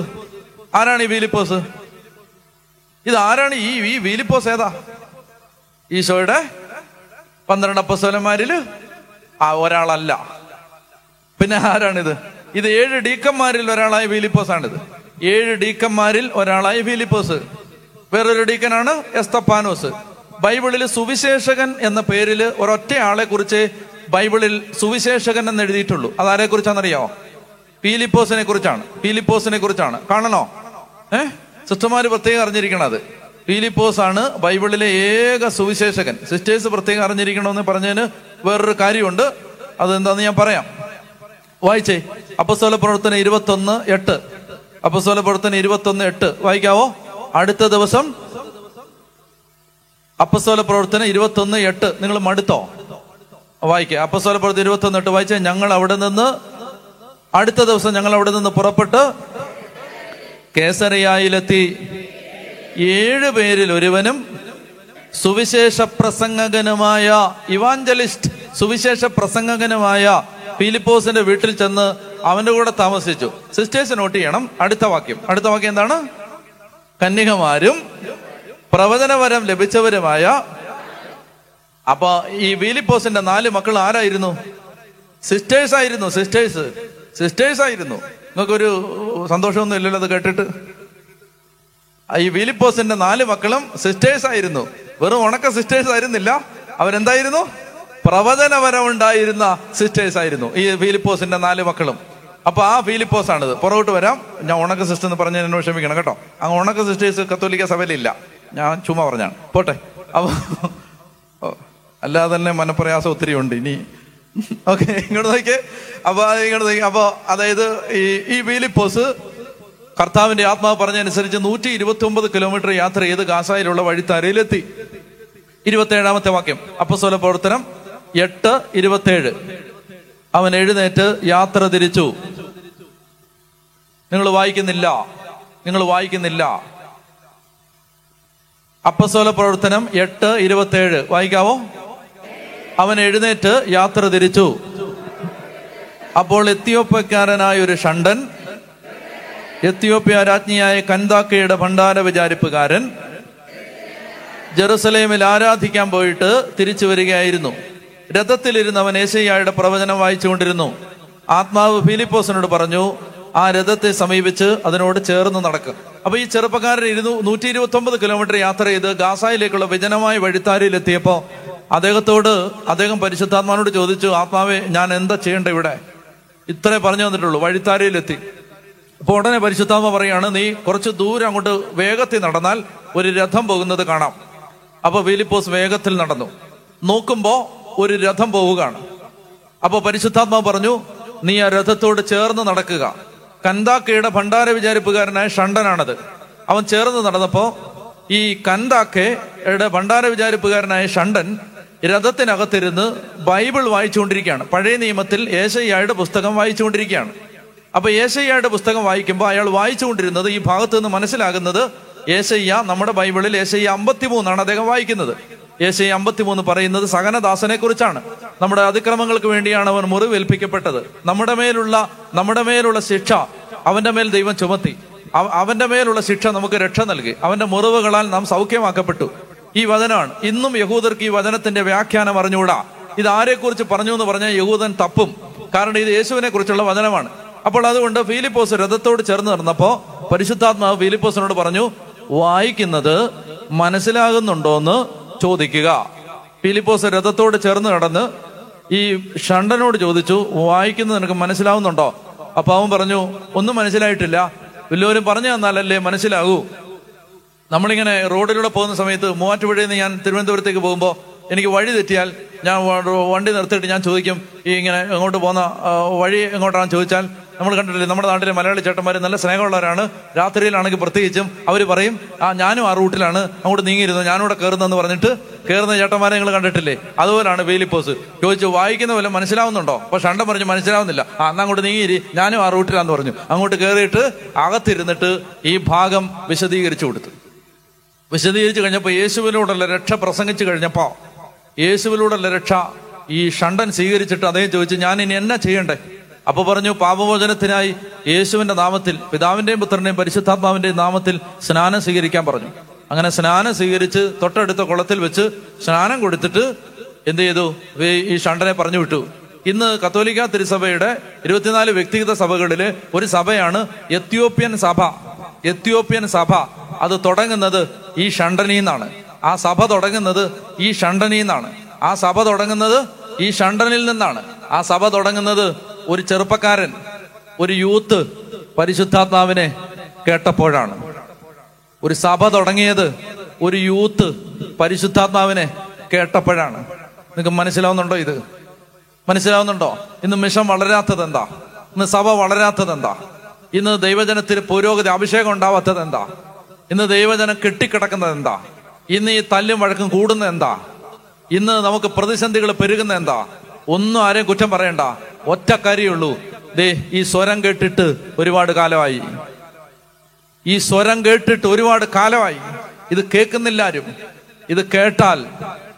ആരാണ് ഈ വീലിപ്പോസ്? ഇത് ആരാണ് ഈ ഈ വീലിപ്പോസ് ഏതാ? ഈശോയുടെ പന്ത്രണ്ട് അപ്പസ്വലന്മാരിൽ ആ ഒരാളല്ല. പിന്നെ ആരാണിത്? ഇത് ഏഴ് ഡീക്കന്മാരിൽ ഒരാളായ ഫിലിപ്പോസ് ആണിത് ഏഴ് ഡീക്കന്മാരിൽ ഒരാളായ ഫിലിപ്പോസ്. വേറൊരു ഡീക്കനാണ് എസ്തപ്പാനോസ്. ബൈബിളിൽ സുവിശേഷകൻ എന്ന പേരിൽ ഒരൊറ്റ ആളെ കുറിച്ച് ബൈബിളിൽ സുവിശേഷകൻ എന്ന് എഴുതിയിട്ടുള്ളൂ. അതാരെ കുറിച്ചാണെന്നറിയാമോ ഫിലിപ്പോസിനെ കുറിച്ചാണ്. ഫിലിപ്പോസിനെ കുറിച്ചാണ്. കാണണോ? ഏഹ് സിസ്റ്റർമാര് പ്രത്യേകം അറിഞ്ഞിരിക്കണത്. ഫിലിപ്പോസ് ആണ് ബൈബിളിലെ ഏക സുവിശേഷകൻ. സിസ്റ്റേഴ്സ് പ്രത്യേകം അറിഞ്ഞിരിക്കണമെന്ന് പറഞ്ഞതിന് വേറൊരു കാര്യമുണ്ട്. അതെന്താന്ന് ഞാൻ പറയാം. വായിച്ചേ. അപ്പസ്തോല പ്രവർത്തനം ഇരുപത്തൊന്ന് എട്ട്. അപ്പസ്തോല പ്രവർത്തനം ഇരുപത്തൊന്ന് എട്ട്. വായിക്കാവോ? അടുത്ത ദിവസം അപ്പസ്തോല പ്രവർത്തനം ഇരുപത്തൊന്ന് എട്ട്. നിങ്ങൾ മടുത്തോ? വായിക്കുക അപ്പസ്തോല പ്രവർത്തനം ഇരുപത്തൊന്ന് എട്ട്. വായിച്ചേ. ഞങ്ങൾ അവിടെ നിന്ന് അടുത്ത ദിവസം ഞങ്ങൾ അവിടെ നിന്ന് പുറപ്പെട്ട് കേസരയായിലെത്തി. ഏഴ് പേരിൽ ഒരുവനും സുവിശേഷ പ്രസംഗകനുമായ ഇവാഞ്ചലിസ്റ്റ് സുവിശേഷ പ്രസംഗകനുമായ ഫിലിപ്പോസിന്റെ വീട്ടിൽ ചെന്ന് അവന്റെ കൂടെ താമസിച്ചു. സിസ്റ്റേഴ്സ് നോട്ട് ചെയ്യണം. അടുത്ത വാക്യം. അടുത്ത വാക്യം എന്താണ്? കന്യകമാരും പ്രവചനവരം ലഭിച്ചവരുമായ അപ്പൊ ഈ വീലിപ്പോസിന്റെ നാല് മക്കൾ ആരായിരുന്നു? സിസ്റ്റേഴ്സ് ആയിരുന്നു സിസ്റ്റേഴ്സ്. സിസ്റ്റേഴ്സ് ആയിരുന്നു നിങ്ങൾക്കൊരു സന്തോഷമൊന്നും ഇല്ലല്ലോ അത് കേട്ടിട്ട്? ഈ ഫിലിപ്പോസിന്റെ നാല് മക്കളും സിസ്റ്റേഴ്സ് ആയിരുന്നു. വെറും ഉണക്ക സിസ്റ്റേഴ്സ് ആയിരുന്നില്ല. അവരെന്തായിരുന്നു? പ്രവചനപരമുണ്ടായിരുന്ന സിസ്റ്റേഴ്സ് ആയിരുന്നു ഈ ഫിലിപ്പോസിന്റെ നാല് മക്കളും. അപ്പൊ ആ ഫിലിപ്പോസ് ആണിത് പുറകോട്ട് വരാം. ഞാൻ ഉണക്ക സിസ്റ്റർ എന്ന് പറഞ്ഞ എന്നോട് ക്ഷമിക്കണം കേട്ടോ. അങ്ങ് ഉണക്ക സിസ്റ്റേഴ്സ് കത്തോലിക്ക സഭയിലില്ല. ഞാൻ ചുമ്മാ പറഞ്ഞാണ്. പോട്ടെ. അപ്പൊ അല്ലാതെ തന്നെ മനപ്രയാസം ഒത്തിരി ഉണ്ട്. ഇനി ഓക്കെ ഇങ്ങോട്ട് നോക്കിയേ അപ്പൊ ഇങ്ങോട്ട് നോക്കി. അപ്പൊ അതായത് ഈ ഈ ഫിലിപ്പോസ് കർത്താവിന്റെ ആത്മാവ് പറഞ്ഞതനുസരിച്ച് നൂറ്റി ഇരുപത്തി ഒമ്പത് കിലോമീറ്റർ യാത്ര ചെയ്ത് ഗാസായിലുള്ള വഴിത്താരയിലെത്തി ഇരുപത്തേഴാമത്തെ വാക്യം. അപ്പസ്വല പ്രവർത്തനം എട്ട് ഇരുപത്തേഴ്. അവൻ എഴുന്നേറ്റ് യാത്ര തിരിച്ചു. നിങ്ങൾ വായിക്കുന്നില്ല. നിങ്ങൾ വായിക്കുന്നില്ല. അപ്പസ്വല പ്രവർത്തനം എട്ട് ഇരുപത്തേഴ്. വായിക്കാവോ? അവൻ എഴുന്നേറ്റ് യാത്ര തിരിച്ചു. അപ്പോൾ എത്തിയോപ്പക്കാരനായ ഒരു ഷണ്ടൻ എത്തിയോപ്യ രാജ്ഞിയായ കന്താക്കയുടെ ഭണ്ഡാര വിചാരിപ്പുകാരൻ ജെറുസലേമിൽ ആരാധിക്കാൻ പോയിട്ട് തിരിച്ചു വരികയായിരുന്നു. രഥത്തിലിരുന്ന് അവൻ ഏശയ്യായുടെ പ്രവചനം വായിച്ചുകൊണ്ടിരുന്നു. ആത്മാവ് ഫിലിപ്പോസിനോട് പറഞ്ഞു ആ രഥത്തെ സമീപിച്ച് അതിനോട് ചേർന്ന് നടക്കുക അപ്പൊ ഈ ചെറുപ്പക്കാരൻ ഇരുന്നു നൂറ്റി ഇരുപത്തി ഒമ്പത് കിലോമീറ്റർ യാത്ര ചെയ്ത് ഗാസായിലേക്കുള്ള വിജനമായ വഴിത്താരയിൽ എത്തിയപ്പോ അദ്ദേഹത്തോട് അദ്ദേഹം പരിശുദ്ധാത്മാനോട് ചോദിച്ചു ആത്മാവെ ഞാൻ എന്താ ചെയ്യേണ്ട ഇവിടെ? ഇത്രേ പറഞ്ഞു തന്നിട്ടുള്ളൂ വഴിത്താരയിലെത്തി. അപ്പൊ ഉടനെ പരിശുദ്ധാമ പറയാണ് നീ കുറച്ച് ദൂരം അങ്ങോട്ട് വേഗത്തിൽ നടന്നാൽ ഒരു രഥം പോകുന്നത് കാണാം. അപ്പൊ ഫിലിപ്പോസ് വേഗത്തിൽ നടന്നു. നോക്കുമ്പോ ഒരു രഥം പോവുകയാണ്. അപ്പൊ പരിശുദ്ധാത്മാവ് പറഞ്ഞു നീ ആ രഥത്തോട് ചേർന്ന് നടക്കുക. കന്താക്കയുടെ ഭണ്ഡാര വിചാരിപ്പുകാരനായ ഷണ്ടനാണത്. അവൻ ചേർന്ന് നടന്നപ്പോ ഈ കന്താക്കയുടെ ഭണ്ഡാര വിചാരിപ്പുകാരനായ ഷണ്ടൻ രഥത്തിനകത്തിരുന്ന് ബൈബിൾ വായിച്ചുകൊണ്ടിരിക്കുകയാണ്. പഴയ നിയമത്തിൽ ഏശയ്യായുടെ പുസ്തകം വായിച്ചുകൊണ്ടിരിക്കുകയാണ്. അപ്പൊ ഏശയ്യയുടെ പുസ്തകം വായിക്കുമ്പോൾ അയാൾ വായിച്ചുകൊണ്ടിരുന്നത് ഈ ഭാഗത്ത് നിന്ന് മനസ്സിലാകുന്നത് ഏശയ്യ നമ്മുടെ ബൈബിളിൽ ഏശയ്യ അമ്പത്തിമൂന്നാണ് അദ്ദേഹം വായിക്കുന്നത്. ഏശയ്യ അമ്പത്തിമൂന്ന് പറയുന്നത് സഹനദാസനെ കുറിച്ചാണ് നമ്മുടെ അതിക്രമങ്ങൾക്ക് വേണ്ടിയാണ് അവൻ മുറിവേൽപ്പിക്കപ്പെട്ടത്. നമ്മുടെ മേലുള്ള നമ്മുടെ മേലുള്ള ശിക്ഷ അവന്റെ മേൽ ദൈവം ചുമത്തി. അവ- അവന്റെ മേലുള്ള ശിക്ഷ നമുക്ക് രക്ഷ നൽകി. അവന്റെ മുറിവുകളാൽ നാം സൗഖ്യമാക്കപ്പെട്ടു. ഈ വചനമാണ് ഇന്നും യഹൂദർക്ക് ഈ വചനത്തിന്റെ വ്യാഖ്യാനം അറിഞ്ഞുകൂടാ. ഇത് ആരെക്കുറിച്ച് പറഞ്ഞു എന്ന് പറഞ്ഞാൽ യഹൂദൻ തപ്പും. കാരണം ഇത് യേശുവിനെ കുറിച്ചുള്ള വചനമാണ്. അപ്പോൾ അതുകൊണ്ട് ഫിലിപ്പോസ് രഥത്തോട് ചേർന്ന് നടന്നപ്പോ പരിശുദ്ധാത്മാവ് ഫിലിപ്പോസിനോട് പറഞ്ഞു വായിക്കുന്നത് മനസ്സിലാകുന്നുണ്ടോന്ന് ചോദിക്കുക. ഫിലിപ്പോസ് രഥത്തോട് ചേർന്ന് നടന്ന് ഈ ഷണ്ടനോട് ചോദിച്ചു വായിക്കുന്നത് നിനക്ക് മനസ്സിലാവുന്നുണ്ടോ? അപ്പൊ അവൻ പറഞ്ഞു ഒന്നും മനസ്സിലായിട്ടില്ല. വല്ലവരും പറഞ്ഞു തന്നാലല്ലേ മനസ്സിലാകൂ. നമ്മളിങ്ങനെ റോഡിലൂടെ പോകുന്ന സമയത്ത് മൂവാറ്റുപുഴയിൽ നിന്ന് ഞാൻ തിരുവനന്തപുരത്തേക്ക് പോകുമ്പോൾ എനിക്ക് വഴി തെറ്റിയാൽ ഞാൻ വണ്ടി നിർത്തിയിട്ട് ഞാൻ ചോദിക്കും ഈ ഇങ്ങനെ എങ്ങോട്ട് പോകുന്ന വഴി എങ്ങോട്ടാണെന്ന് ചോദിച്ചാൽ നമ്മൾ കണ്ടിട്ടില്ലേ നമ്മുടെ നാട്ടിലെ മലയാളി ചേട്ടന്മാർ നല്ല സ്നേഹമുള്ളവരാണ്. രാത്രിയിലാണെങ്കിൽ പ്രത്യേകിച്ചും അവർ പറയും ആ ഞാനും ആ റൂട്ടിലാണ്. അങ്ങോട്ട് നീങ്ങിയിരുന്നു? ഞാനിവിടെ കയറുന്നെന്ന് പറഞ്ഞിട്ട് കയറുന്ന ചേട്ടന്മാരെ നിങ്ങൾ കണ്ടിട്ടില്ലേ? അതുപോലാണ് വേലിപ്പോസ്. ചോദിച്ചു വായിക്കുന്ന പോലെ മനസ്സിലാവുന്നുണ്ടോ? അപ്പൊ ഷണ്ട പറഞ്ഞു മനസ്സിലാവുന്നില്ല. ആ എന്നാ അങ്ങോട്ട് നീങ്ങിരി ഞാനും ആ റൂട്ടിലാന്ന് പറഞ്ഞു. അങ്ങോട്ട് കയറിയിട്ട് അകത്തിരുന്നിട്ട് ഈ ഭാഗം വിശദീകരിച്ചു കൊടുത്തു. വിശദീകരിച്ചു കഴിഞ്ഞപ്പോൾ യേശുവിലൂടെയുള്ള രക്ഷ പ്രസംഗിച്ചു കഴിഞ്ഞപ്പോൾ യേശുവിലൂടെയുള്ള രക്ഷ ഈ ഷണ്ടൻ സ്വീകരിച്ചിട്ട് അദ്ദേഹം ചോദിച്ചു ഞാൻ ഇനി എന്നാ ചെയ്യണ്ടേ? അപ്പൊ പറഞ്ഞു പാപമോചനത്തിനായി യേശുവിന്റെ നാമത്തിൽ പിതാവിന്റെയും പുത്രന്റെയും പരിശുദ്ധാത്മാവിന്റെയും നാമത്തിൽ സ്നാനം സ്വീകരിക്കാൻ പറഞ്ഞു. അങ്ങനെ സ്നാനം സ്വീകരിച്ച് തൊട്ടടുത്ത കുളത്തിൽ വെച്ച് സ്നാനം കൊടുത്തിട്ട് എന്ത് ചെയ്തു? ഈ- ഷണ്ടനെ പറഞ്ഞു വിട്ടു. ഇന്ന് കത്തോലിക്ക തിരുസഭയുടെ ഇരുപത്തിനാല് വ്യക്തിഗത സഭകളിലെ ഒരു സഭയാണ് എത്യോപ്യൻ സഭ. എത്യോപ്യൻ സഭ. അത് തുടങ്ങുന്നത് ഈ ഷണ്ടനിൽ നിന്നാണ്. ആ സഭ തുടങ്ങുന്നത് ഈ ഷണ്ടനിൽ നിന്നാണ്. ആ സഭ തുടങ്ങുന്നത് ഈ ഷണ്ടനിൽ നിന്നാണ്. ആ സഭ തുടങ്ങുന്നത് ഒരു ചെറുപ്പക്കാരൻ ഒരു യൂത്ത് പരിശുദ്ധാത്മാവിനെ കേട്ടപ്പോഴാണ്. ഒരു സഭ തുടങ്ങിയത് ഒരു യൂത്ത് പരിശുദ്ധാത്മാവിനെ കേട്ടപ്പോഴാണ്. നിങ്ങൾക്ക് മനസ്സിലാവുന്നുണ്ടോ ഇത്? മനസ്സിലാവുന്നുണ്ടോ? ഇന്ന് മിഷൻ വളരാത്തത് എന്താ ഇന്ന് സഭ വളരാത്തത് എന്താ ഇന്ന് ദൈവജനത്തിൽ പുരോഗതി അഭിഷേകം ഉണ്ടാവാത്തത് എന്താ ഇന്ന് ദൈവജനം കെട്ടിക്കിടക്കുന്നത് എന്താ ഇന്ന് ഈ തല്ലും വഴക്കും കൂടുന്നത് എന്താ ഇന്ന് നമുക്ക് പ്രതിസന്ധികൾ പെരുകുന്ന എന്താ ഒന്നും ആരെയും കുറ്റം പറയണ്ട. ഒറ്റ കാര്യമുള്ളൂ. ദേ ഈ സ്വരം കേട്ടിട്ട് ഒരുപാട് കാലമായി. ഈ സ്വരം കേട്ടിട്ട് ഒരുപാട് കാലമായി. ഇത് കേൾക്കുന്നില്ല ആരും. ഇത് കേട്ടാൽ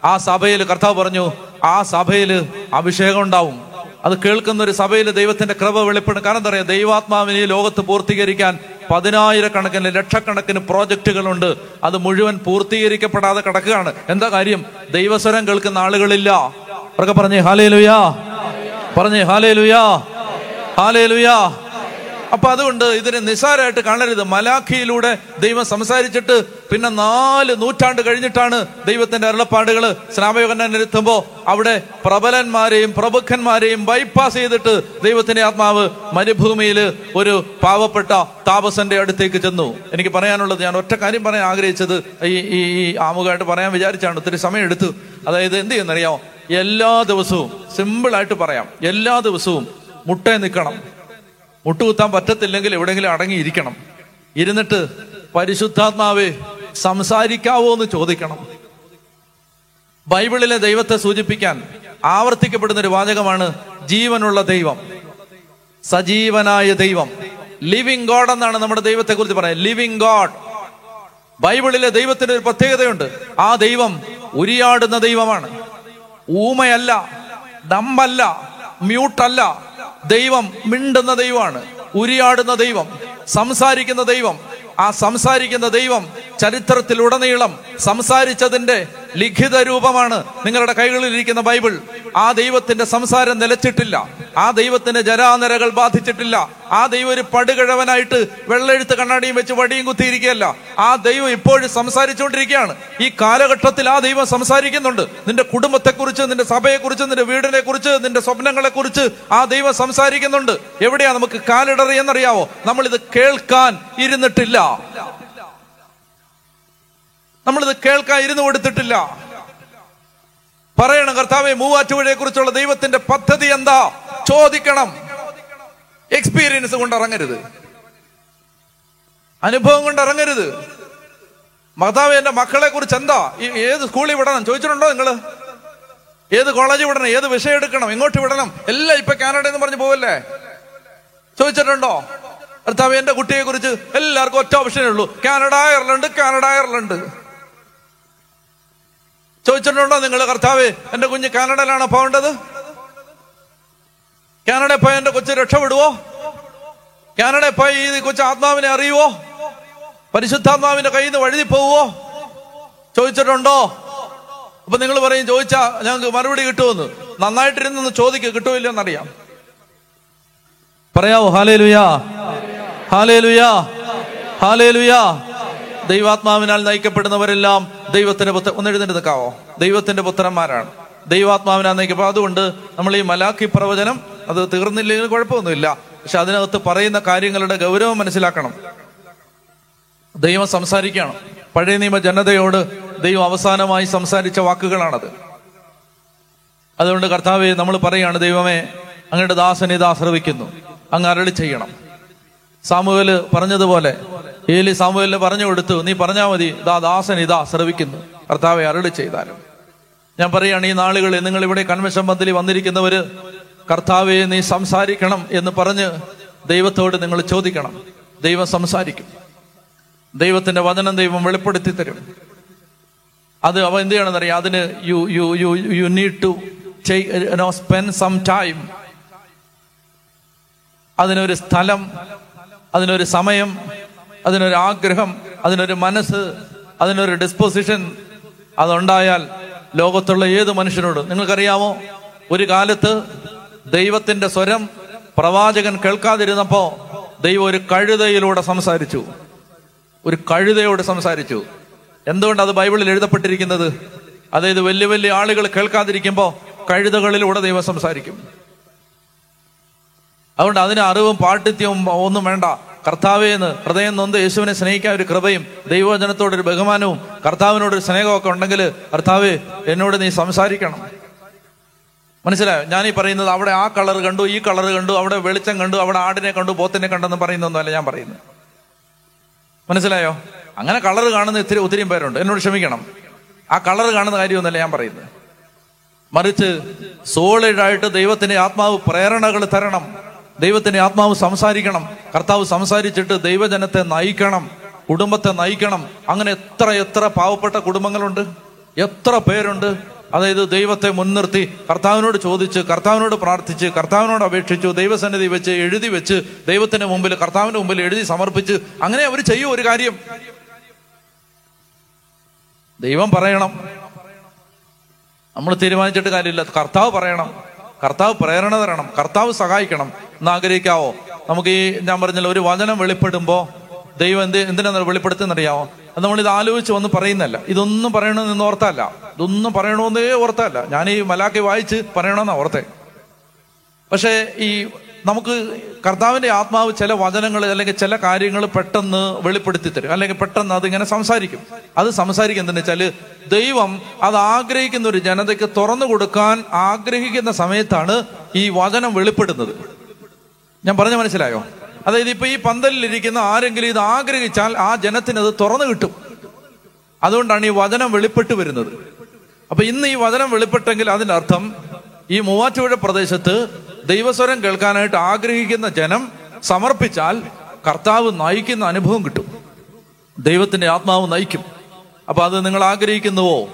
ആ സഭയിൽ കർത്താവ് പറഞ്ഞു ആ സഭയിൽ അഭിഷേകം ഉണ്ടാവും. അത് കേൾക്കുന്ന ഒരു സഭയിൽ ദൈവത്തിന്റെ കൃപ വെളിപ്പെടും. കാരണം എന്താ പറയാ ദൈവാത്മാവിനെ ലോകത്ത് പൂർത്തീകരിക്കാൻ പതിനായിരക്കണക്കിന് ലക്ഷക്കണക്കിന് പ്രോജക്റ്റുകളുണ്ട്. അത് മുഴുവൻ പൂർത്തീകരിക്കപ്പെടാതെ കിടക്കുകയാണ്. എന്താ കാര്യം? ദൈവസ്വരം കേൾക്കുന്ന ആളുകളില്ല. അവർക്ക് പറഞ്ഞേ ഹാലേ പറഞ്ഞേ ഹാലേ ലുയാ ഹാലേ ലുയാ അപ്പൊ അതുകൊണ്ട് ഇതിനെ നിസാരമായിട്ട് കാണരുത്. മലാഖിയിലൂടെ ദൈവം സംസാരിച്ചിട്ട് പിന്നെ നാല് നൂറ്റാണ്ട് കഴിഞ്ഞിട്ടാണ് ദൈവത്തിന്റെ അരുളപ്പാടുകൾ സ്നാപയോഗനെത്തുമ്പോ അവിടെ പ്രബലന്മാരെയും പ്രമുഖന്മാരെയും ബൈപ്പാസ് ചെയ്തിട്ട് ദൈവത്തിന്റെ ആത്മാവ് മരുഭൂമിയിൽ ഒരു പാവപ്പെട്ട താപസന്റെ അടുത്തേക്ക് ചെന്നു. എനിക്ക് പറയാനുള്ളത് ഞാൻ ഒറ്റ കാര്യം പറയാൻ ആഗ്രഹിച്ചത് ഈ ഈ ആമുഖമായിട്ട് പറയാൻ വിചാരിച്ചാണ്. ഒത്തിരി സമയം എടുത്തു അതായത് എന്ത് ചെയ്യുന്നറിയാമോ എല്ലാ ദിവസവും സിമ്പിൾ ആയിട്ട് പറയാം. എല്ലാ ദിവസവും മുട്ടേ നിൽക്കണം. മുട്ടുകുത്താൻ പറ്റത്തില്ലെങ്കിൽ എവിടെയെങ്കിലും അടങ്ങിയിരിക്കണം ഇരുന്നിട്ട് പരിശുദ്ധാത്മാവേ സംസാരിക്കാവോ എന്ന് ചോദിക്കണം. ബൈബിളിലെ ദൈവത്തെ സൂചിപ്പിക്കാൻ ആവർത്തിക്കപ്പെടുന്ന ഒരു വാചകമാണ് ജീവനുള്ള ദൈവം. സജീവനായ ദൈവം. ലിവിങ് ഗോഡ് എന്നാണ് നമ്മുടെ ദൈവത്തെ കുറിച്ച് പറയുന്നത് ലിവിങ് ഗോഡ് ബൈബിളിലെ ദൈവത്തിന് ഒരു പ്രത്യേകതയുണ്ട്. ആ ദൈവം ഉരിയാടുന്ന ദൈവമാണ്. ഊമയല്ല ഡമ്പല്ല മ്യൂട്ടല്ല. ദൈവം മിണ്ടുന്ന ദൈവമാണ് ഉരിയാടുന്ന ദൈവം സംസാരിക്കുന്ന ദൈവം. ആ സംസാരിക്കുന്ന ദൈവം ചരിത്രത്തിലുടനീളം സംസാരിച്ചതിന്റെ ലിഖിത രൂപമാണ് നിങ്ങളുടെ കൈകളിൽ ഇരിക്കുന്ന ബൈബിൾ. ആ ദൈവത്തിന്റെ സംസാരം നിലച്ചിട്ടില്ല. ആ ദൈവത്തിന്റെ ജരാനരകൾ ബാധിച്ചിട്ടില്ല. ആ ദൈവം ഒരു പടുകിഴവനായിട്ട് വെള്ളെഴുത്ത് കണ്ണാടിയും വെച്ച് വടിയും കുത്തിയിരിക്കുകയല്ല. ആ ദൈവം ഇപ്പോഴും സംസാരിച്ചുകൊണ്ടിരിക്കുകയാണ്. ഈ കാലഘട്ടത്തിൽ ആ ദൈവം സംസാരിക്കുന്നുണ്ട്. നിന്റെ കുടുംബത്തെക്കുറിച്ച് നിന്റെ സഭയെക്കുറിച്ച് നിന്റെ വീടിനെ കുറിച്ച് നിന്റെ സ്വപ്നങ്ങളെക്കുറിച്ച് ആ ദൈവം സംസാരിക്കുന്നുണ്ട്. എവിടെയാ നമുക്ക് കാലിടറി എന്നറിയാവോ? നമ്മൾ ഇത് കേൾക്കാൻ ഇരുന്നിട്ടില്ല. നമ്മളിത് കേൾക്കാൻ ഇരുന്ന് കൊടുത്തിട്ടില്ല. പറയണം കർത്താവെ മൂവാറ്റുപുഴയെ കുറിച്ചുള്ള ദൈവത്തിന്റെ പദ്ധതി എന്താ? ചോദിക്കണം. എക്സ്പീരിയൻസ് കൊണ്ട് ഇറങ്ങരുത്. അനുഭവം കൊണ്ട് ഇറങ്ങരുത്. മാതാവ് എന്റെ മക്കളെ കുറിച്ച് എന്താ? ഏത് സ്കൂളിൽ വിടണം? ചോദിച്ചിട്ടുണ്ടോ നിങ്ങൾ? ഏത് കോളേജിൽ വിടണം? ഏത് വിഷയം എടുക്കണം? എങ്ങോട്ട് വിടണം? എല്ലാം ഇപ്പൊ കാനഡ എന്ന് പറഞ്ഞു പോവല്ലേ? ചോദിച്ചിട്ടുണ്ടോ? കർത്താവ് എന്റെ കുട്ടിയെ കുറിച്ച് എല്ലാവർക്കും ഒറ്റ ഓപ്ഷനേ ഉള്ളൂ. Canada Ireland Canada Ireland. ചോദിച്ചിട്ടുണ്ടോ നിങ്ങൾ കർത്താവ് എന്റെ കുഞ്ഞ് കാനഡയിലാണോ പോകേണ്ടത് കാനഡ പോയി എന്റെ കൊച്ചു രക്ഷപ്പെടുവോ? കാനഡ പോയി ഈ കൊച്ചു ആത്മാവിനെ അറിയുവോ? പരിശുദ്ധാത്മാവിന്റെ കയ്യിൽ നിന്ന് വഴുതി പോവോ ചോദിച്ചിട്ടുണ്ടോ? അപ്പൊ നിങ്ങൾ പറയും ചോദിച്ചാ ഞങ്ങൾക്ക് മറുപടി കിട്ടുമെന്ന്. നന്നായിട്ടിരുന്ന് ചോദിക്കുക കിട്ടുമില്ലെന്നറിയാം. പറയാവോ? ഹാലേ ലുയാ ഹാലേ ലുയാ ഹാലേ ലുയാ ദൈവാത്മാവിനാൽ നയിക്കപ്പെടുന്നവരെല്ലാം ദൈവത്തിന്റെ പുത്ര ഒന്ന് എഴുന്നേറ്റ് നിൽക്കാവോ ദൈവത്തിന്റെ പുത്രന്മാരാണ്. ദൈവാത്മാവിനാൽ നയിക്കപ്പോ അതുകൊണ്ട് നമ്മൾ ഈ മലാഖി പ്രവചനം അത് തീർന്നില്ലെങ്കിൽ കുഴപ്പമൊന്നുമില്ല. പക്ഷെ അതിനകത്ത് പറയുന്ന കാര്യങ്ങളുടെ ഗൗരവം മനസ്സിലാക്കണം. ദൈവം സംസാരിക്കുകയാണ് പഴയ നിയമ ജനതയോട് ദൈവം അവസാനമായി സംസാരിച്ച വാക്കുകളാണത്. അതുകൊണ്ട് കർത്താവെ നമ്മൾ പറയാണ് ദൈവമേ അങ്ങയുടെ ദാസനെ ഇത് ശ്രവിക്കുന്നു അങ്ങ് അരളി ചെയ്യണം. സാമുവൽ പറഞ്ഞതുപോലെ ഏലി സാമുവലിന് പറഞ്ഞു കൊടുത്തു നീ പറഞ്ഞാൽ മതി ഇതാ ദാസൻ ഇതാ ശ്രവിക്കുന്നു കർത്താവെ അരളി ചെയ്താലും. ഞാൻ പറയുകയാണ് ഈ നാളുകളിൽ നിങ്ങൾ ഇവിടെ കൺവെൻഷൻ പന്തിൽ വന്നിരിക്കുന്നവര് കർത്താവെ നീ സംസാരിക്കണം എന്ന് പറഞ്ഞ് ദൈവത്തോട് നിങ്ങൾ ചോദിക്കണം. ദൈവം സംസാരിക്കും. ദൈവത്തിന്റെ വചനം ദൈവം വെളിപ്പെടുത്തി തരും. അത് അവ എന്ത് ചെയ്യണമെന്നറിയാം? അതിന് you you you you need to know spend some time അതിനൊരു സ്ഥലം അതിനൊരു സമയം അതിനൊരു ആഗ്രഹം അതിനൊരു മനസ്സ് അതിനൊരു ഡിസ്പോസിഷൻ അതുണ്ടായാൽ ലോകത്തുള്ള ഏത് മനുഷ്യനോട്. നിങ്ങൾക്കറിയാമോ? ഒരു കാലത്ത് ദൈവത്തിന്റെ സ്വരം പ്രവാചകൻ കേൾക്കാതിരുന്നപ്പോ ദൈവം ഒരു കഴുതയിലൂടെ സംസാരിച്ചു. ഒരു കഴുതയോട് സംസാരിച്ചു. എന്തുകൊണ്ട് അത് ബൈബിളിൽ എഴുതപ്പെട്ടിരിക്കുന്നത്? അതായത് വലിയ വലിയ ആളുകൾ കേൾക്കാതിരിക്കുമ്പോൾ കഴുതകളിലൂടെ ദൈവം സംസാരിക്കും. അതുകൊണ്ട് അതിന് അറിവും പാട്ടിത്യവും ഒന്നും വേണ്ട. കർത്താവേന്ന് ഹൃദയം നൊന്ത് യേശുവിനെ സ്നേഹിക്കാൻ ഒരു കൃപയും ദൈവജനത്തോടൊരു ബഹുമാനവും കർത്താവിനോടൊരു സ്നേഹമൊക്കെ ഉണ്ടെങ്കിൽ കർത്താവ് എന്നോട് നീ സംസാരിക്കണം. മനസ്സിലായോ? ഞാൻ ഈ പറയുന്നത് അവിടെ ആ കളർ കണ്ടു ഈ കളർ കണ്ടു അവിടെ വെളിച്ചം കണ്ടു അവിടെ ആടിനെ കണ്ടു പോത്തിനെ കണ്ടെന്ന് പറയുന്നൊന്നുമല്ല ഞാൻ പറയുന്നത്. മനസ്സിലായോ? അങ്ങനെ കളർ കാണുന്ന ഇത്തിരി ഒത്തിരി പേരുണ്ട്. എന്നോട് ക്ഷമിക്കണം. ആ കളർ കാണുന്ന കാര്യമൊന്നുമല്ല ഞാൻ പറയുന്നത്. മറിച്ച് സോളിഡായിട്ട് ദൈവത്തിന്റെ ആത്മാവ് പ്രേരണകൾ തരണം. ദൈവത്തിന്റെ ആത്മാവ് സംസാരിക്കണം. കർത്താവ് സംസാരിച്ചിട്ട് ദൈവജനത്തെ നയിക്കണം. കുടുംബത്തെ നയിക്കണം. അങ്ങനെ എത്ര എത്ര പാവപ്പെട്ട കുടുംബങ്ങളുണ്ട്. എത്ര പേരുണ്ട്? അതായത് ദൈവത്തെ മുൻനിർത്തി കർത്താവിനോട് ചോദിച്ച് കർത്താവിനോട് പ്രാർത്ഥിച്ച് കർത്താവിനോട് അപേക്ഷിച്ചു ദൈവസന്നിധി വെച്ച് എഴുതി വെച്ച് ദൈവത്തിന്റെ മുമ്പിൽ കർത്താവിന്റെ മുമ്പിൽ എഴുതി സമർപ്പിച്ച് അങ്ങനെ അവർ ചെയ്യൂ ഒരു കാര്യം. ദൈവം പറയണം. നമ്മൾ തീരുമാനിച്ചിട്ട് കാര്യമില്ല. കർത്താവ് പറയണം. കർത്താവ് പ്രേരണ തരണം. കർത്താവ് സഹായിക്കണം. എന്ന് ആഗ്രഹിക്കാവോ? നമുക്ക് ഈ ഞാൻ പറഞ്ഞല്ലോ ഒരു വചനം വെളിപ്പെടുമ്പോ ദൈവം എന്ത് എന്തിനാ വെളിപ്പെടുത്തുന്നറിയാവോ? അത് നമ്മൾ ഇത് ആലോചിച്ച് വന്ന് പറയുന്നല്ല ഇതൊന്നും പറയണമെന്ന് ഓർത്തല്ല ഇതൊന്നും പറയണമെന്നേ ഓർത്തല്ല ഞാൻ ഈ മലാക്കി വായിച്ച് പറയണമെന്നാ ഓർത്തേ. പക്ഷേ ഈ നമുക്ക് കർത്താവിന്റെ ആത്മാവ് ചില വചനങ്ങൾ അല്ലെങ്കിൽ ചില കാര്യങ്ങൾ പെട്ടെന്ന് വെളിപ്പെടുത്തി തരും. അല്ലെങ്കിൽ പെട്ടെന്ന് അതിങ്ങനെ സംസാരിക്കും. അത് സംസാരിക്കും എന്തെന്ന് വെച്ചാൽ ദൈവം അത് ആഗ്രഹിക്കുന്ന ഒരു ജനതയ്ക്ക് തുറന്നു കൊടുക്കാൻ ആഗ്രഹിക്കുന്ന സമയത്താണ് ഈ വചനം വെളിപ്പെടുന്നത്. ഞാൻ പറഞ്ഞ മനസ്സിലായോ? അതായത് ഇപ്പൊ ഈ പന്തലിലിരിക്കുന്ന ആരെങ്കിലും ഇത് ആഗ്രഹിച്ചാൽ ആ ജനത്തിന് അത് തുറന്നു കിട്ടും. അതുകൊണ്ടാണ് ഈ വചനം വെളിപ്പെട്ട് വരുന്നത്. അപ്പൊ ഇന്ന് ഈ വചനം വെളിപ്പെട്ടെങ്കിൽ അതിനർത്ഥം ഈ മൂവാറ്റുപുഴ പ്രദേശത്ത് ദൈവസ്വരം കേൾക്കാനായിട്ട് ആഗ്രഹിക്കുന്ന ജനം സമർപ്പിച്ചാൽ കർത്താവ് നയിക്കുന്ന അനുഭവം കിട്ടും. ദൈവത്തിന്റെ ആത്മാവ് നയിക്കും. അപ്പൊ അത് നിങ്ങൾ ആഗ്രഹിക്കുന്നുവോ?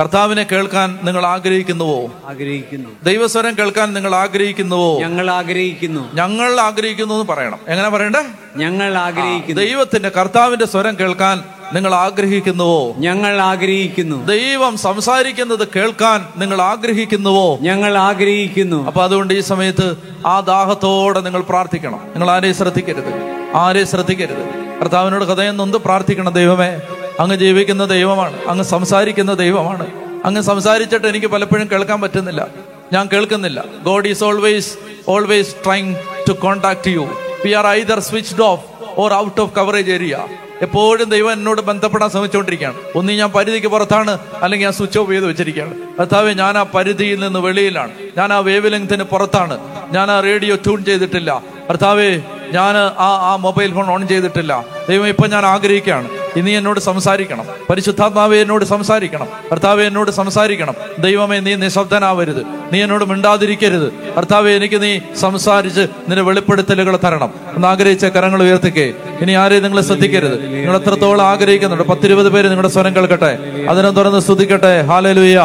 കർത്താവിനെ കേൾക്കാൻ നിങ്ങൾ ആഗ്രഹിക്കുന്നുവോ? ആഗ്രഹിക്കുന്നു. ദൈവസ്വരം കേൾക്കാൻ നിങ്ങൾ ആഗ്രഹിക്കുന്നുവോ? ഞങ്ങൾ ആഗ്രഹിക്കുന്നു. ഞങ്ങൾ ആഗ്രഹിക്കുന്നു എന്ന് പറയണം. എങ്ങനെ പറയണ്ടേ? ഞങ്ങൾ ആഗ്രഹിക്കുന്നു. ദൈവത്തിന്റെ കർത്താവിന്റെ സ്വരം കേൾക്കാൻ നിങ്ങൾ ആഗ്രഹിക്കുന്നുവോ? ഞങ്ങൾ ആഗ്രഹിക്കുന്നു. ദൈവം സംസാരിക്കുന്നത് കേൾക്കാൻ നിങ്ങൾ ആഗ്രഹിക്കുന്നുവോ? ഞങ്ങൾ ആഗ്രഹിക്കുന്നു. അപ്പൊ അതുകൊണ്ട് ഈ സമയത്ത് ആ ദാഹത്തോടെ നിങ്ങൾ പ്രാർത്ഥിക്കണം. നിങ്ങൾ ആരെയും ശ്രദ്ധിക്കരുത്. ആരെയും ശ്രദ്ധിക്കരുത്. കർത്താവിനോട് കഥയെന്നൊന്ന് പ്രാർത്ഥിക്കണം ദൈവമേ. അങ്ങ് ജീവിക്കുന്ന ദൈവമാണ് അങ്ങ് സംസാരിക്കുന്ന ദൈവമാണ്. അങ്ങ് സംസാരിച്ചിട്ട് എനിക്ക് പലപ്പോഴും കേൾക്കാൻ പറ്റുന്നില്ല. ഞാൻ കേൾക്കുന്നില്ല. God is always always trying to contact you we are either switched off or out of coverage area എപ്പോഴും ദൈവം എന്നോട് ബന്ധപ്പെടാൻ ശ്രമിച്ചുകൊണ്ടിരിക്കുകയാണ്. ഒന്നീ ഞാൻ പരിധിക്ക് പുറത്താണ് അല്ലെങ്കിൽ ഞാൻ സ്വിച്ച് ഓഫ് ചെയ്ത് വെച്ചിരിക്കുകയാണ്. കർത്താവെ ഞാൻ ആ പരിധിയിൽ നിന്ന് വെളിയിലാണ്. ഞാൻ ആ വേവ് ലെങ്ത്തിന് പുറത്താണ്. ഞാൻ ആ റേഡിയോ ട്യൂൺ ചെയ്തിട്ടില്ല. കർത്താവെ ഞാൻ ആ ആ മൊബൈൽ ഫോൺ ഓൺ ചെയ്തിട്ടില്ല. ദൈവം ഇപ്പൊ ഞാൻ ആഗ്രഹിക്കുകയാണ്. ഇനി എന്നോട് സംസാരിക്കണം. പരിശുദ്ധാത്മാവെ എന്നോട് സംസാരിക്കണം. ഭർത്താവെ എന്നോട് സംസാരിക്കണം. ദൈവമേ നീ നിശബ്ദനാവരുത്. നീ എന്നോട് മിണ്ടാതിരിക്കരുത്. ഭർത്താവെ എനിക്ക് നീ സംസാരിച്ച് നിന്റെ വെളിപ്പെടുത്തലുകൾ തരണം. എന്ന് ആഗ്രഹിച്ച കരങ്ങൾ ഉയർത്തിക്കേ. ഇനി ആരെയും നിങ്ങൾ ശ്രദ്ധിക്കരുത്. നിങ്ങൾ എത്രത്തോളം ആഗ്രഹിക്കുന്നുണ്ട്? പത്തിരുപത് പേര് നിങ്ങളുടെ സ്വരം കേൾക്കട്ടെ. അതിനെ തുറന്ന് സ്തുതിക്കട്ടെ. ഹാലലുയ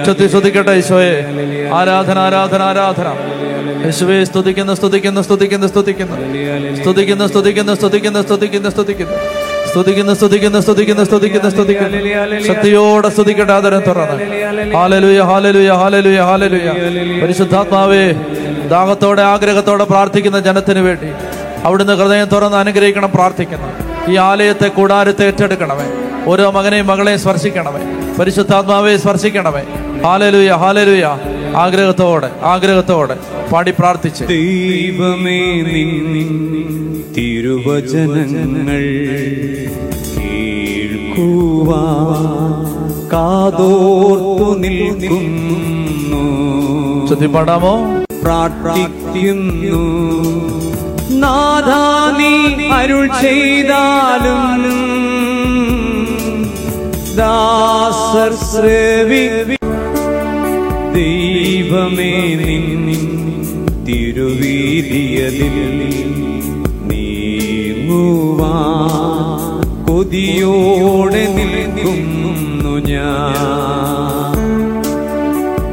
ഉച്ചത്തിൽ സ്തുതിക്കട്ടെ ഈശോയെ. ആരാധന ആരാധന ആരാധന. യേശുവെ സ്തുതിക്കുന്നു സ്തുതിക്കുന്നു സ്തുതിക്കുന്നു സ്തുതിക്കുന്നു സ്തുതിക്കുന്നു. സ്തുതിക്കുന്നു സ്തുതിക്കുന്നു സ്തുതിക്കുന്നു സ്തുതിക്കുന്നു സ്തുതിക്കുന്നു. സ്തുതിക്കുന്നു സ്തുതിക്കുന്നു സ്തുതിക്കുന്നു സ്തുതിക്കുന്നു സ്തുതിക്കുന്നു. ശക്തിയോടെ സ്തുതിക്കട്ടെ ആദരം തുറന്ന്. ഹാലലുയ ഹാലലുയ ഹാലലുയ ഹാലലുയ പരിശുദ്ധാത്മാവേ ദാഹത്തോടെ ആഗ്രഹത്തോടെ പ്രാർത്ഥിക്കുന്ന ജനത്തിന് വേണ്ടി അവിടുന്ന് ഹൃദയം തുറന്ന് അനുഗ്രഹിക്കണം പ്രാർത്ഥിക്കുന്നു. ഈ ആലയത്തെ കൂടാരത്തെ ഏറ്റെടുക്കണമേ. ഓരോ മകനെയും മകളെയും സ്പർശിക്കണമേ. പരിശുദ്ധാത്മാവെ സ്പർശിക്കണമേ. ഹാലലുയ ഹാലലുയ ആഗ്രഹത്തോടെ ആഗ്രഹത്തോടെ പാടി പ്രാർത്ഥിച്ച്. ദൈവമേ തിരുവചനങ്ങൾ കേൾക്കുവാ. കാതോർത്തു നിൽക്കുന്നു. ചൊല്ലി പ്രാർത്ഥിക്കുന്നു. നാഥാ നീ അരുൾ ചെയ്താലും ദാസർ ശ്രവി ദൈവമേ നിൻ തിരുവീതിയതിൽ നീങ്ങുവാ. കൊതിയോടെ നിൽക്കുന്നു ഞാൻ.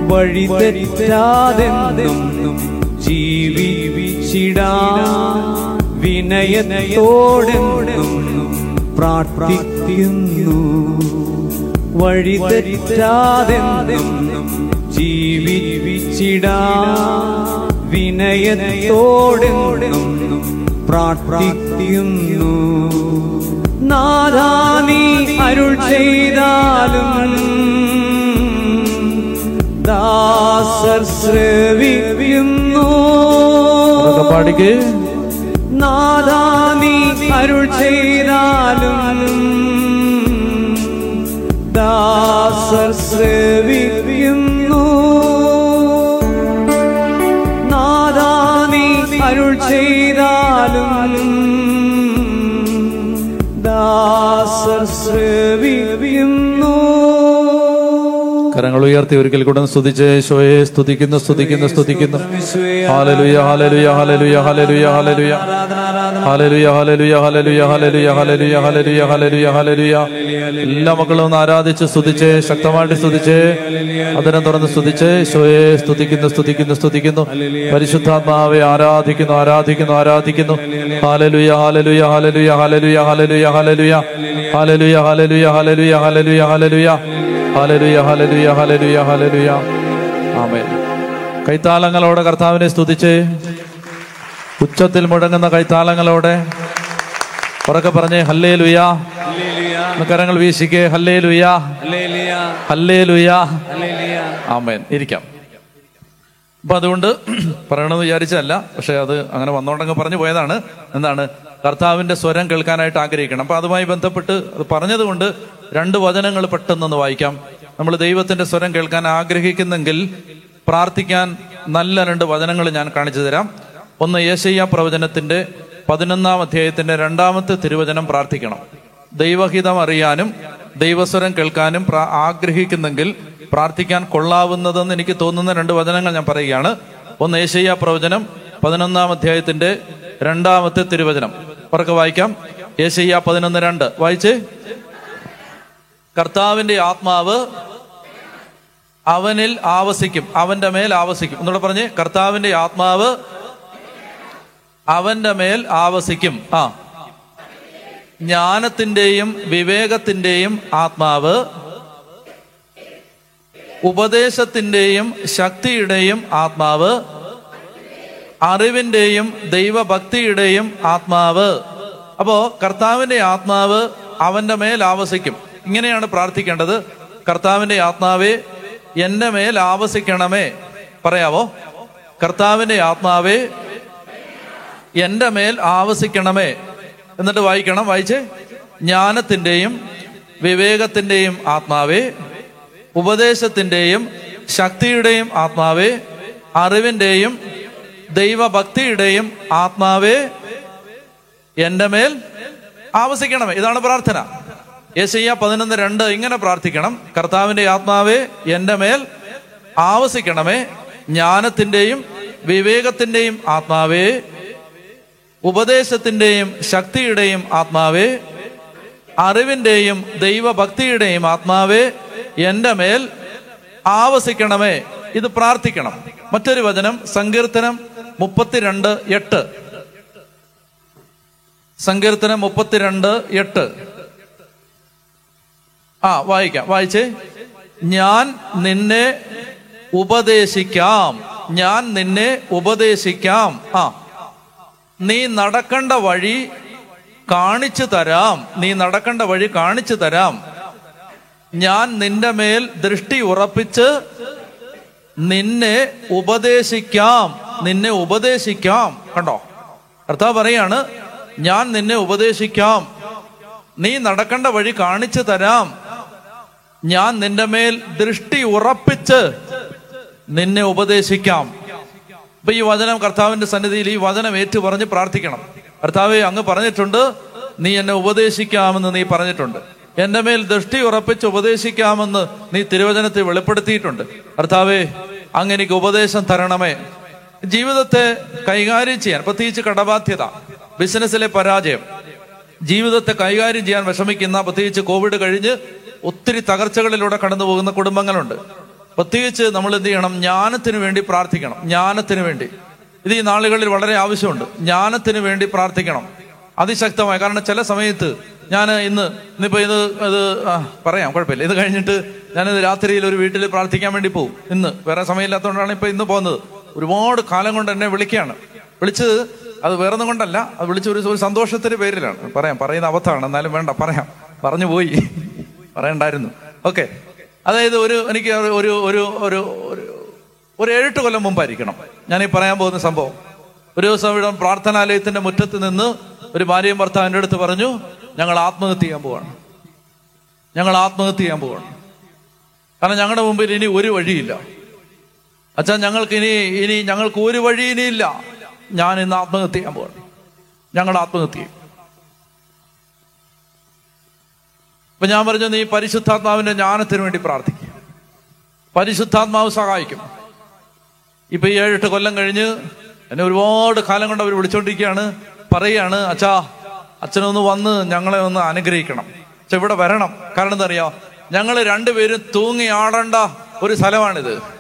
വഴി തെറ്റാതെന്നും ജീവിച്ചിടാ. വിനയനയോടെ പ്രാർത്ഥിക്കുന്നു. വഴി തെറ്റാതെന്നും ജീവിച്ചിടാ. വിനയത്തോടെന്നും പ്രാർത്ഥിക്കുന്നു. നാദാനി നീ അരുൾ ചെയ്താലും ദാസർ ശ്രവിക്കുന്നു. പാടിക്ക്. നാദാ നീ അരുൾ ചെയ്താലും ദാസർ ശ്രവിക്കുന്നു அவர் சேவியும் ഉയർത്തി ഒരിക്കൽ കൂടെ സ്തുതിച്ച് യേശോയെ സ്തുതിക്കുന്നു സ്തുതിക്കുന്നു സ്തുതിക്കുന്നു ഹാലലുയ ഹാലലുയ ഹാലലുയ ഹാലലുയ ഹാലലുയ ഹാലലുയ ഹാലലുയ ഹാലലുയ ഹാലലുയ ഹാലലുയ ഹാലലുയ ഹാലലുയ ഹാലലുയ എല്ലാ മക്കളും ഒന്ന് ആരാധിച്ച് സ്തുതിച്ച് ശക്തമായിട്ട് സ്തുതിച്ച് അതിനെ തുറന്ന് സ്തുതിച്ച് യേശോയെ സ്തുതിക്കുന്നു സ്തുതിക്കുന്നു സ്തുതിക്കുന്നു പരിശുദ്ധാത്മാവെ ആരാധിക്കുന്നു ആരാധിക്കുന്നു ആരാധിക്കുന്നു ഹാലലുയ ഹാലലുയ ഹാലലുയ ഹാലലുയ ഹാലലുയ ഹാലലുയ ഹാലലുയ ഹാലലുയ ഹാലലുയ ഹാലലുയ ഹാലലുയ കൈത്താളങ്ങളോടെ കർത്താവിനെ സ്തുതിച്ച് ഉച്ചത്തിൽ മുഴങ്ങുന്ന കൈത്താളങ്ങളോടെ ഉറക്കെ പറഞ്ഞേ ഹല്ലേ ലുയാ കരങ്ങൾ വീശിക്കേ. ഹല്ലേ ലുയാ ഹല്ലേ ലുയാ ആമേൻ ഇരിക്കാം. അപ്പൊ അതുകൊണ്ട് പറയണമെന്ന് വിചാരിച്ചല്ല പക്ഷെ അത് അങ്ങനെ വന്നോണ്ടങ്ങ് പറഞ്ഞു പോയതാണ്. എന്താണ്? കർത്താവിന്റെ സ്വരം കേൾക്കാനായിട്ട് ആഗ്രഹിക്കണം. അപ്പം അതുമായി ബന്ധപ്പെട്ട് അത് പറഞ്ഞതുകൊണ്ട് രണ്ട് വചനങ്ങൾ പെട്ടെന്നൊന്ന് വായിക്കാം. നമ്മൾ ദൈവത്തിന്റെ സ്വരം കേൾക്കാൻ ആഗ്രഹിക്കുന്നെങ്കിൽ പ്രാർത്ഥിക്കാൻ നല്ല രണ്ട് വചനങ്ങൾ ഞാൻ കാണിച്ചു തരാം. ഒന്ന് യേശയ്യ പ്രവചനത്തിന്റെ പതിനൊന്നാം അധ്യായത്തിന്റെ രണ്ടാമത്തെ തിരുവചനം പ്രാർത്ഥിക്കണം. ദൈവഹിതം അറിയാനും ദൈവസ്വരം കേൾക്കാനും ആഗ്രഹിക്കുന്നെങ്കിൽ പ്രാർത്ഥിക്കാൻ കൊള്ളാവുന്നതെന്ന് എനിക്ക് തോന്നുന്ന രണ്ട് വചനങ്ങൾ ഞാൻ പറയുകയാണ്. ഒന്ന് ഏശയ്യ പ്രവചനം പതിനൊന്നാം അധ്യായത്തിന്റെ രണ്ടാമത്തെ തിരുവചനം. ഉറക്കെ വായിക്കാം. ഏശയ്യ പതിനൊന്ന് രണ്ട്. വായിച്ച്? കർത്താവിന്റെ ആത്മാവ് അവനിൽ ആവസിക്കും. അവന്റെ മേൽ ആവസിക്കും. എന്നോട് പറഞ്ഞ്. കർത്താവിന്റെ ആത്മാവ് അവന്റെ മേൽ ആവസിക്കും. ആ. ജ്ഞാനത്തിന്റെയും വിവേകത്തിന്റെയും ആത്മാവ് ഉപദേശത്തിന്റെയും ശക്തിയുടെയും ആത്മാവ് അറിവിന്റെയും ദൈവഭക്തിയുടെയും ആത്മാവ്. അപ്പോ കർത്താവിന്റെ ആത്മാവ് അവന്റെ മേൽ ആവസിക്കും. ഇങ്ങനെയാണ് പ്രാർത്ഥിക്കേണ്ടത്. കർത്താവിന്റെ ആത്മാവേ എന്റെ മേൽ ആവസിക്കണമേ. പറയാവോ? കർത്താവിന്റെ ആത്മാവേ എന്റെ മേൽ ആവസിക്കണമേ. എന്നിട്ട് വായിക്കണം വായിച്ചേ. ജ്ഞാനത്തിന്റെയും വിവേകത്തിന്റെയും ആത്മാവേ ഉപദേശത്തിന്റെയും ശക്തിയുടെയും ആത്മാവേ അറിവിന്റെയും ദൈവഭക്തിയുടെയും ആത്മാവേ എന്റെ മേൽ ആവസിക്കണമേ. ഇതാണ് പ്രാർത്ഥന. യേശയ്യ പതിനൊന്ന് രണ്ട് ഇങ്ങനെ പ്രാർത്ഥിക്കണം. കർത്താവിന്റെ ആത്മാവേ എന്റെ മേൽ ആവസിക്കണമേ. ജ്ഞാനത്തിന്റെയും വിവേകത്തിന്റെയും ആത്മാവേ. ഉപദേശത്തിന്റെയും ശക്തിയുടെയും ആത്മാവേ. അറിവിന്റെയും ദൈവഭക്തിയുടെയും ആത്മാവേ. എന്റെ മേൽ ആവസിക്കണമേ. ഇത് പ്രാർത്ഥിക്കണം. മറ്റൊരു വചനം സങ്കീർത്തനം മുപ്പത്തിരണ്ട് എട്ട്. സങ്കീർത്തനം മുപ്പത്തിരണ്ട് എട്ട്. ആ വായിക്കാം. വായിച്ചേ. ഞാൻ നിന്നെ ഉപദേശിക്കാം. ഞാൻ നിന്നെ ഉപദേശിക്കാം. ആ. നീ നടക്കേണ്ട വഴി കാണിച്ചു തരാം. നീ നടക്കേണ്ട വഴി കാണിച്ചു തരാം. ഞാൻ നിന്റെ മേൽ ദൃഷ്ടി ഉറപ്പിച്ച് നിന്നെ ഉപദേശിക്കാം. നിന്നെ ഉപദേശിക്കാം. കണ്ടോ? കർത്താവ് പറയാണ് ഞാൻ നിന്നെ ഉപദേശിക്കാം. നീ നടക്കേണ്ട വഴി കാണിച്ചു തരാം. ഞാൻ നിന്റെ മേൽ ദൃഷ്ടി ഉറപ്പിച്ച് നിന്നെ ഉപദേശിക്കാം. ഇപ്പൊ ഈ വചനം കർത്താവിന്റെ സന്നിധിയിൽ ഈ വചനം ഏറ്റു പറഞ്ഞ് പ്രാർത്ഥിക്കണം. കർത്താവെ അങ്ങ് പറഞ്ഞിട്ടുണ്ട് നീ എന്നെ ഉപദേശിക്കാമെന്ന് നീ പറഞ്ഞിട്ടുണ്ട്. എന്റെ മേൽ ദൃഷ്ടി ഉറപ്പിച്ച് ഉപദേശിക്കാമെന്ന് നീ തിരുവചനത്തിൽ വെളിപ്പെടുത്തിയിട്ടുണ്ട്. കർത്താവേ അങ്ങ് എനിക്ക് ഉപദേശം തരണമേ. ജീവിതത്തെ കൈകാര്യം ചെയ്യാൻ പ്രത്യേകിച്ച് കടബാധ്യത ബിസിനസ്സിലെ പരാജയം ജീവിതത്തെ കൈകാര്യം ചെയ്യാൻ വിഷമിക്കുന്ന പ്രത്യേകിച്ച് കോവിഡ് കഴിഞ്ഞ് ഒത്തിരി തകർച്ചകളിലൂടെ കടന്നു പോകുന്ന കുടുംബങ്ങളുണ്ട്. പ്രത്യേകിച്ച് നമ്മൾ എന്ത് ചെയ്യണം? ജ്ഞാനത്തിന് വേണ്ടി പ്രാർത്ഥിക്കണം. ജ്ഞാനത്തിന് വേണ്ടി. ഇത് ഈ നാളുകളിൽ വളരെ ആവശ്യമുണ്ട്. ജ്ഞാനത്തിന് വേണ്ടി പ്രാർത്ഥിക്കണം. അതിശക്തമായി. കാരണം ചില സമയത്ത് ഞാൻ ഇന്ന് ഇന്നിപ്പോ ഇത് ഇത് പറയാം. കുഴപ്പമില്ല. ഇത് കഴിഞ്ഞിട്ട് ഞാനിത് രാത്രിയിൽ ഒരു വീട്ടിൽ പ്രാർത്ഥിക്കാൻ വേണ്ടി പോകും ഇന്ന്. വേറെ സമയമില്ലാത്തതുകൊണ്ടാണ് ഇപ്പൊ ഇന്ന് പോകുന്നത്. ഒരുപാട് കാലം കൊണ്ട് എന്നെ വിളിക്കുകയാണ്. വിളിച്ചത് അത് വേറൊന്നും കൊണ്ടല്ല. അത് വിളിച്ച ഒരു ഒരു സന്തോഷത്തിന്റെ പേരിലാണ്. പറയാം പറയുന്ന അബദ്ധമാണ് എന്നാലും വേണ്ട പറയാം. പറഞ്ഞു പോയി. പറയണ്ടായിരുന്നു. ഓക്കെ. അതായത് ഒരു എനിക്ക് ഒരു ഒരു ഒരു ഒരു ഏഴെട്ട് കൊല്ലം മുമ്പായിരിക്കണം. ഞാൻ ഈ പറയാൻ പോകുന്ന സംഭവം. ഒരു ദിവസം ഇവിടെ പ്രാർത്ഥനാലയത്തിന്റെ മുറ്റത്ത് നിന്ന് ഒരു ഭാര്യയും ഭർത്താവിന്റെ അടുത്ത് പറഞ്ഞു ഞങ്ങൾ ആത്മഹത്യ ചെയ്യാൻ പോവാണ്. ഞങ്ങൾ ആത്മഹത്യ ചെയ്യാൻ പോവാണ്. കാരണം ഞങ്ങളുടെ മുമ്പിൽ ഇനി ഒരു വഴിയില്ല. അച്ഛാ ഞങ്ങൾക്ക് ഇനി ഇനി ഞങ്ങൾക്ക് ഒരു വഴി ഇനിയില്ല ഞാൻ ഇന്ന് ആത്മഹത്യ ചെയ്യാൻ പോകണം. ഞങ്ങൾ ആത്മഹത്യ. അപ്പൊ ഞാൻ പറഞ്ഞു നീ പരിശുദ്ധാത്മാവിന്റെ ജ്ഞാനത്തിന് വേണ്ടി പ്രാർത്ഥിക്കുക പരിശുദ്ധാത്മാവ് സഹായിക്കും. ഇപ്പൊ ഈ ഏഴെട്ട് കൊല്ലം കഴിഞ്ഞ് എന്നെ ഒരുപാട് കാലം കൊണ്ട് അവർ വിളിച്ചോണ്ടിരിക്കുകയാണ്. പറയാണ് അച്ഛാ അച്ഛനൊന്ന് വന്ന് ഞങ്ങളെ ഒന്ന് അനുഗ്രഹിക്കണം. അച്ഛ ഇവിടെ വരണം. കാരണം എന്താ അറിയാം? ഞങ്ങൾ രണ്ടുപേരും തൂങ്ങി ആടേണ്ട ഒരു സ്ഥലമാണിത്.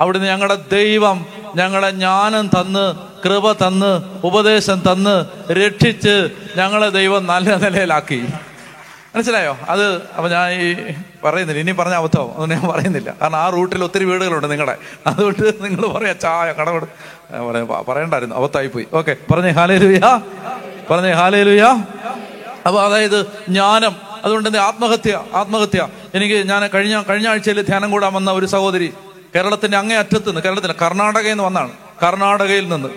അവിടുന്ന് ഞങ്ങളുടെ ദൈവം ഞങ്ങളെ ജ്ഞാനം തന്ന് കൃപ തന്ന് ഉപദേശം തന്ന് രക്ഷിച്ച് ഞങ്ങളെ ദൈവം നല്ല നിലയിലാക്കി. മനസ്സിലായോ? അത് അപ്പൊ ഞാൻ ഈ പറയുന്നില്ല. ഇനി പറഞ്ഞ അബദ്ധം അതൊന്നും ഞാൻ പറയുന്നില്ല. കാരണം ആ റൂട്ടിൽ ഒത്തിരി വീടുകളുണ്ട് നിങ്ങളുടെ അതുകൊണ്ട് നിങ്ങൾ പറയാ ചായ കടകോട് പറയണ്ടായിരുന്നു. അബദ്ധമായി പോയി. ഓക്കെ പറഞ്ഞേ ഹാലേ ലുയാ പറഞ്ഞേ ഹാലേ ലുയാ അപ്പൊ അതായത് ജ്ഞാനം. അതുകൊണ്ട് ആത്മഹത്യ ആത്മഹത്യ. എനിക്ക് ഞാൻ കഴിഞ്ഞ കഴിഞ്ഞ ആഴ്ചയിൽ ധ്യാനം കൂടാൻ വന്ന ഒരു സഹോദരി കേരളത്തിന്റെ അങ്ങേ അറ്റത്ത് നിന്ന് കേരളത്തിൽ കർണാടകയിൽ നിന്ന് വന്നാണ്. കർണാടകയിൽ നിന്ന്.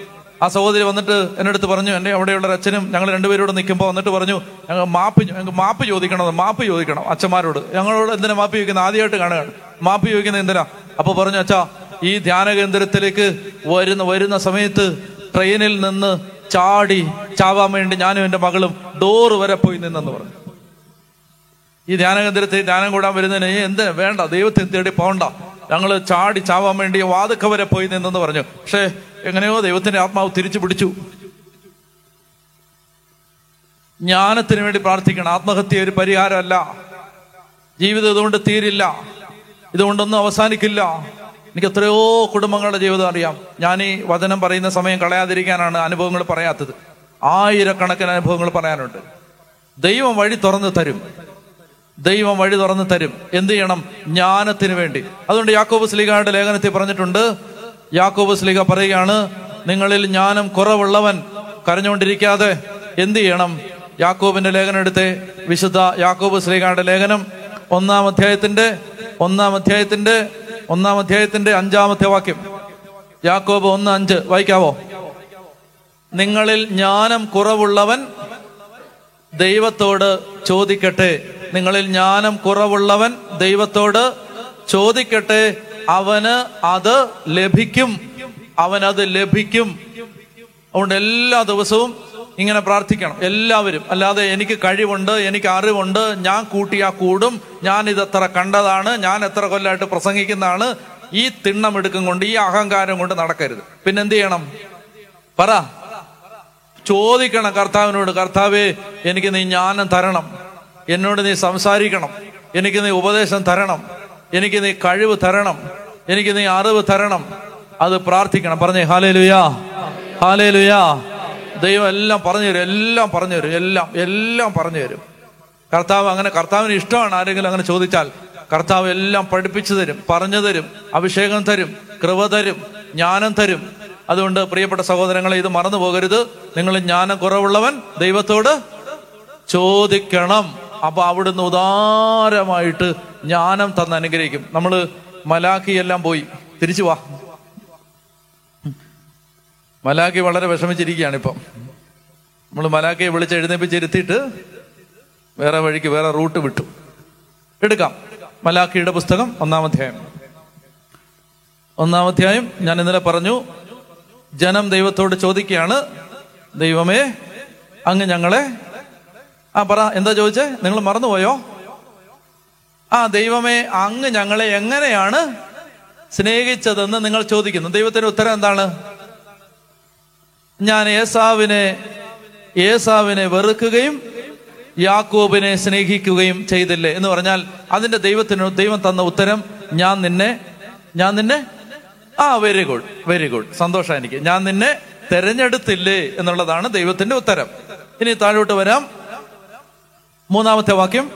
ആ സഹോദരി വന്നിട്ട് എന്റെ അടുത്ത് പറഞ്ഞു എന്റെ അവിടെയുള്ള അച്ഛനും ഞങ്ങൾ രണ്ടുപേരോട് നിൽക്കുമ്പോൾ വന്നിട്ട് പറഞ്ഞു ഞങ്ങൾ മാപ്പ് ഞങ്ങൾക്ക് മാപ്പ് ചോദിക്കണം മാപ്പ് ചോദിക്കണം അച്ഛന്മാരോട്. ഞങ്ങളോട് എന്തിനാ മാപ്പ് ചോദിക്കുന്നത്? ആദ്യമായിട്ട് കാണുകയാണ്. മാപ്പ് ചോദിക്കുന്നത് എന്തിനാ? അപ്പോൾ പറഞ്ഞു അച്ഛാ ഈ ധ്യാന കേന്ദ്രത്തിലേക്ക് വരുന്ന വരുന്ന സമയത്ത് ട്രെയിനിൽ നിന്ന് ചാടി ചാവാൻ വേണ്ടി ഞാനും എന്റെ മകളും ഡോറ് വരെ പോയി നിന്നെന്ന് പറഞ്ഞു. ഈ ധ്യാന കേന്ദ്രത്തിൽ ധ്യാനം കൂടാൻ വരുന്നതിന് "ഏയ് എന്ത് വേണ്ട ദൈവത്തെ തേടി പോകണ്ട ഞങ്ങൾ ചാടി ചാവാൻ വേണ്ടി വാതുക്ക വരെ പോയി നിന്നെന്ന് പറഞ്ഞു. പക്ഷേ എങ്ങനെയോ ദൈവത്തിന്റെ ആത്മാവ് തിരിച്ചു പിടിച്ചു. ജ്ഞാനത്തിന് വേണ്ടി പ്രാർത്ഥിക്കണം. ആത്മഹത്യ ഒരു പരിഹാരമല്ല. ജീവിതം ഇതുകൊണ്ട് തീരില്ല. ഇതുകൊണ്ടൊന്നും അവസാനിക്കില്ല. എനിക്ക് എത്രയോ കുടുംബങ്ങളുടെ ജീവിതം അറിയാം. ഞാൻ ഈ വചനം പറയുന്ന സമയം കളയാതിരിക്കാനാണ് അനുഭവങ്ങൾ പറയാത്തത്. ആയിരക്കണക്കിന് അനുഭവങ്ങൾ പറയാനുണ്ട്. ദൈവം വഴി തുറന്നു തരും. ദൈവം വഴി തുറന്നു തരും. എന്ത് ചെയ്യണം? ജ്ഞാനത്തിന് വേണ്ടി. അതുകൊണ്ട് യാക്കോബ് സ്ലീഗയുടെ ലേഖനത്തിൽ പറഞ്ഞിട്ടുണ്ട്. യാക്കോബ് സ്ലീഗ പറയുകയാണ് നിങ്ങളിൽ ജ്ഞാനം കുറവുള്ളവൻ കരഞ്ഞുകൊണ്ടിരിക്കാതെ എന്ത് ചെയ്യണം? യാക്കോബിന്റെ ലേഖനം എടുത്ത്. വിശുദ്ധ യാക്കോബ് സ്ലീഗയുടെ ലേഖനം ഒന്നാം അധ്യായത്തിന്റെ ഒന്നാം അധ്യായത്തിന്റെ ഒന്നാം അധ്യായത്തിന്റെ അഞ്ചാമത്തെ വാക്യം. യാക്കോബ് ഒന്ന് അഞ്ച് വായിക്കാവോ? നിങ്ങളിൽ ജ്ഞാനം കുറവുള്ളവൻ ദൈവത്തോട് ചോദിക്കട്ടെ. നിങ്ങളിൽ ജ്ഞാനം കുറവുള്ളവൻ ദൈവത്തോട് ചോദിക്കട്ടെ അവന് അത് ലഭിക്കും. അവനത് ലഭിക്കും. അതുകൊണ്ട് എല്ലാ ദിവസവും ഇങ്ങനെ പ്രാർത്ഥിക്കണം. എല്ലാവരും. അല്ലാതെ എനിക്ക് കഴിവുണ്ട് എനിക്ക് അറിവുണ്ട് ഞാൻ കൂട്ടിയാ കൂടും ഞാൻ ഇതെത്ര കണ്ടതാണ് ഞാൻ എത്ര കൊല്ലമായിട്ട് പ്രസംഗിക്കുന്നതാണ് ഈ തിണ്ണമെടുക്കും കൊണ്ട് ഈ അഹങ്കാരം കൊണ്ട് നടക്കരുത്. പിന്നെ എന്ത് ചെയ്യണം? പറ. ചോദിക്കണം കർത്താവിനോട് കർത്താവേ എനിക്ക് നീ ജ്ഞാനം തരണം. എന്നോട് നീ സംസാരിക്കണം. എനിക്ക് നീ ഉപദേശം തരണം. എനിക്ക് നീ കഴിവ് തരണം. എനിക്ക് നീ അറിവ് തരണം. അത് പ്രാർത്ഥിക്കണം. പറഞ്ഞേ ഹാലേ ലുയാ ഹാലേ ലുയാ ദൈവം എല്ലാം പറഞ്ഞു തരും എല്ലാം പറഞ്ഞു തരും എല്ലാം എല്ലാം പറഞ്ഞു തരും കർത്താവ് അങ്ങനെ കർത്താവിന് ഇഷ്ടമാണ് ആരെങ്കിലും അങ്ങനെ ചോദിച്ചാൽ കർത്താവ് എല്ലാം പഠിപ്പിച്ചു തരും പറഞ്ഞു തരും അഭിഷേകം തരും കൃപ തരും ജ്ഞാനം തരും. അതുകൊണ്ട് പ്രിയപ്പെട്ട സഹോദരങ്ങളെ ഇത് മറന്നു പോകരുത് നിങ്ങൾ ജ്ഞാനം കുറവുള്ളവൻ ദൈവത്തോട് ചോദിക്കണം. അപ്പൊ അവിടുന്ന് ഉദാരമായിട്ട് ജ്ഞാനം തന്ന് അനുഗ്രഹിക്കും. നമ്മൾ മലാഖി എല്ലാം പോയി. തിരിച്ചു വാ. മലാഖി വളരെ വിഷമിച്ചിരിക്കുകയാണ് ഇപ്പം നമ്മൾ മലാഖിയെ വിളിച്ച് എഴുന്നേപ്പിച്ചിരുത്തിയിട്ട് വേറെ വഴിക്ക് വേറെ റൂട്ട് വിട്ടു. എടുക്കാം. മലാഖിയുടെ പുസ്തകം ഒന്നാം അധ്യായം. ഒന്നാം അധ്യായം ഞാൻ ഇന്നലെ പറഞ്ഞു ജനം ദൈവത്തോട് ചോദിക്കുകയാണ് ദൈവമേ അങ്ങ് ഞങ്ങളെ ആ പറ എന്താ ചോദിച്ചേ? നിങ്ങൾ മറന്നുപോയോ? ആ ദൈവമേ അങ്ങ് ഞങ്ങളെ എങ്ങനെയാണ് സ്നേഹിച്ചതെന്ന് നിങ്ങൾ ചോദിക്കുന്നു. ദൈവത്തിന്റെ ഉത്തരം എന്താണ്? ഞാൻ ഏസാവിനെ ഏസാവിനെ വെറുക്കുകയും യാക്കോബിനെ സ്നേഹിക്കുകയും ചെയ്തില്ലേ എന്ന് പറഞ്ഞാൽ അതിന്റെ ദൈവത്തിന് ദൈവം തന്ന ഉത്തരം ഞാൻ നിന്നെ ഞാൻ നിന്നെ ആ വെരി ഗുഡ് വെരി ഗുഡ് സന്തോഷം എനിക്ക്. ഞാൻ നിന്നെ തെരഞ്ഞെടുത്തില്ലേ എന്നുള്ളതാണ് ദൈവത്തിന്റെ ഉത്തരം. ഇനി താഴോട്ട് വരാം. മൂന്നാമത്തെ വാക്യം.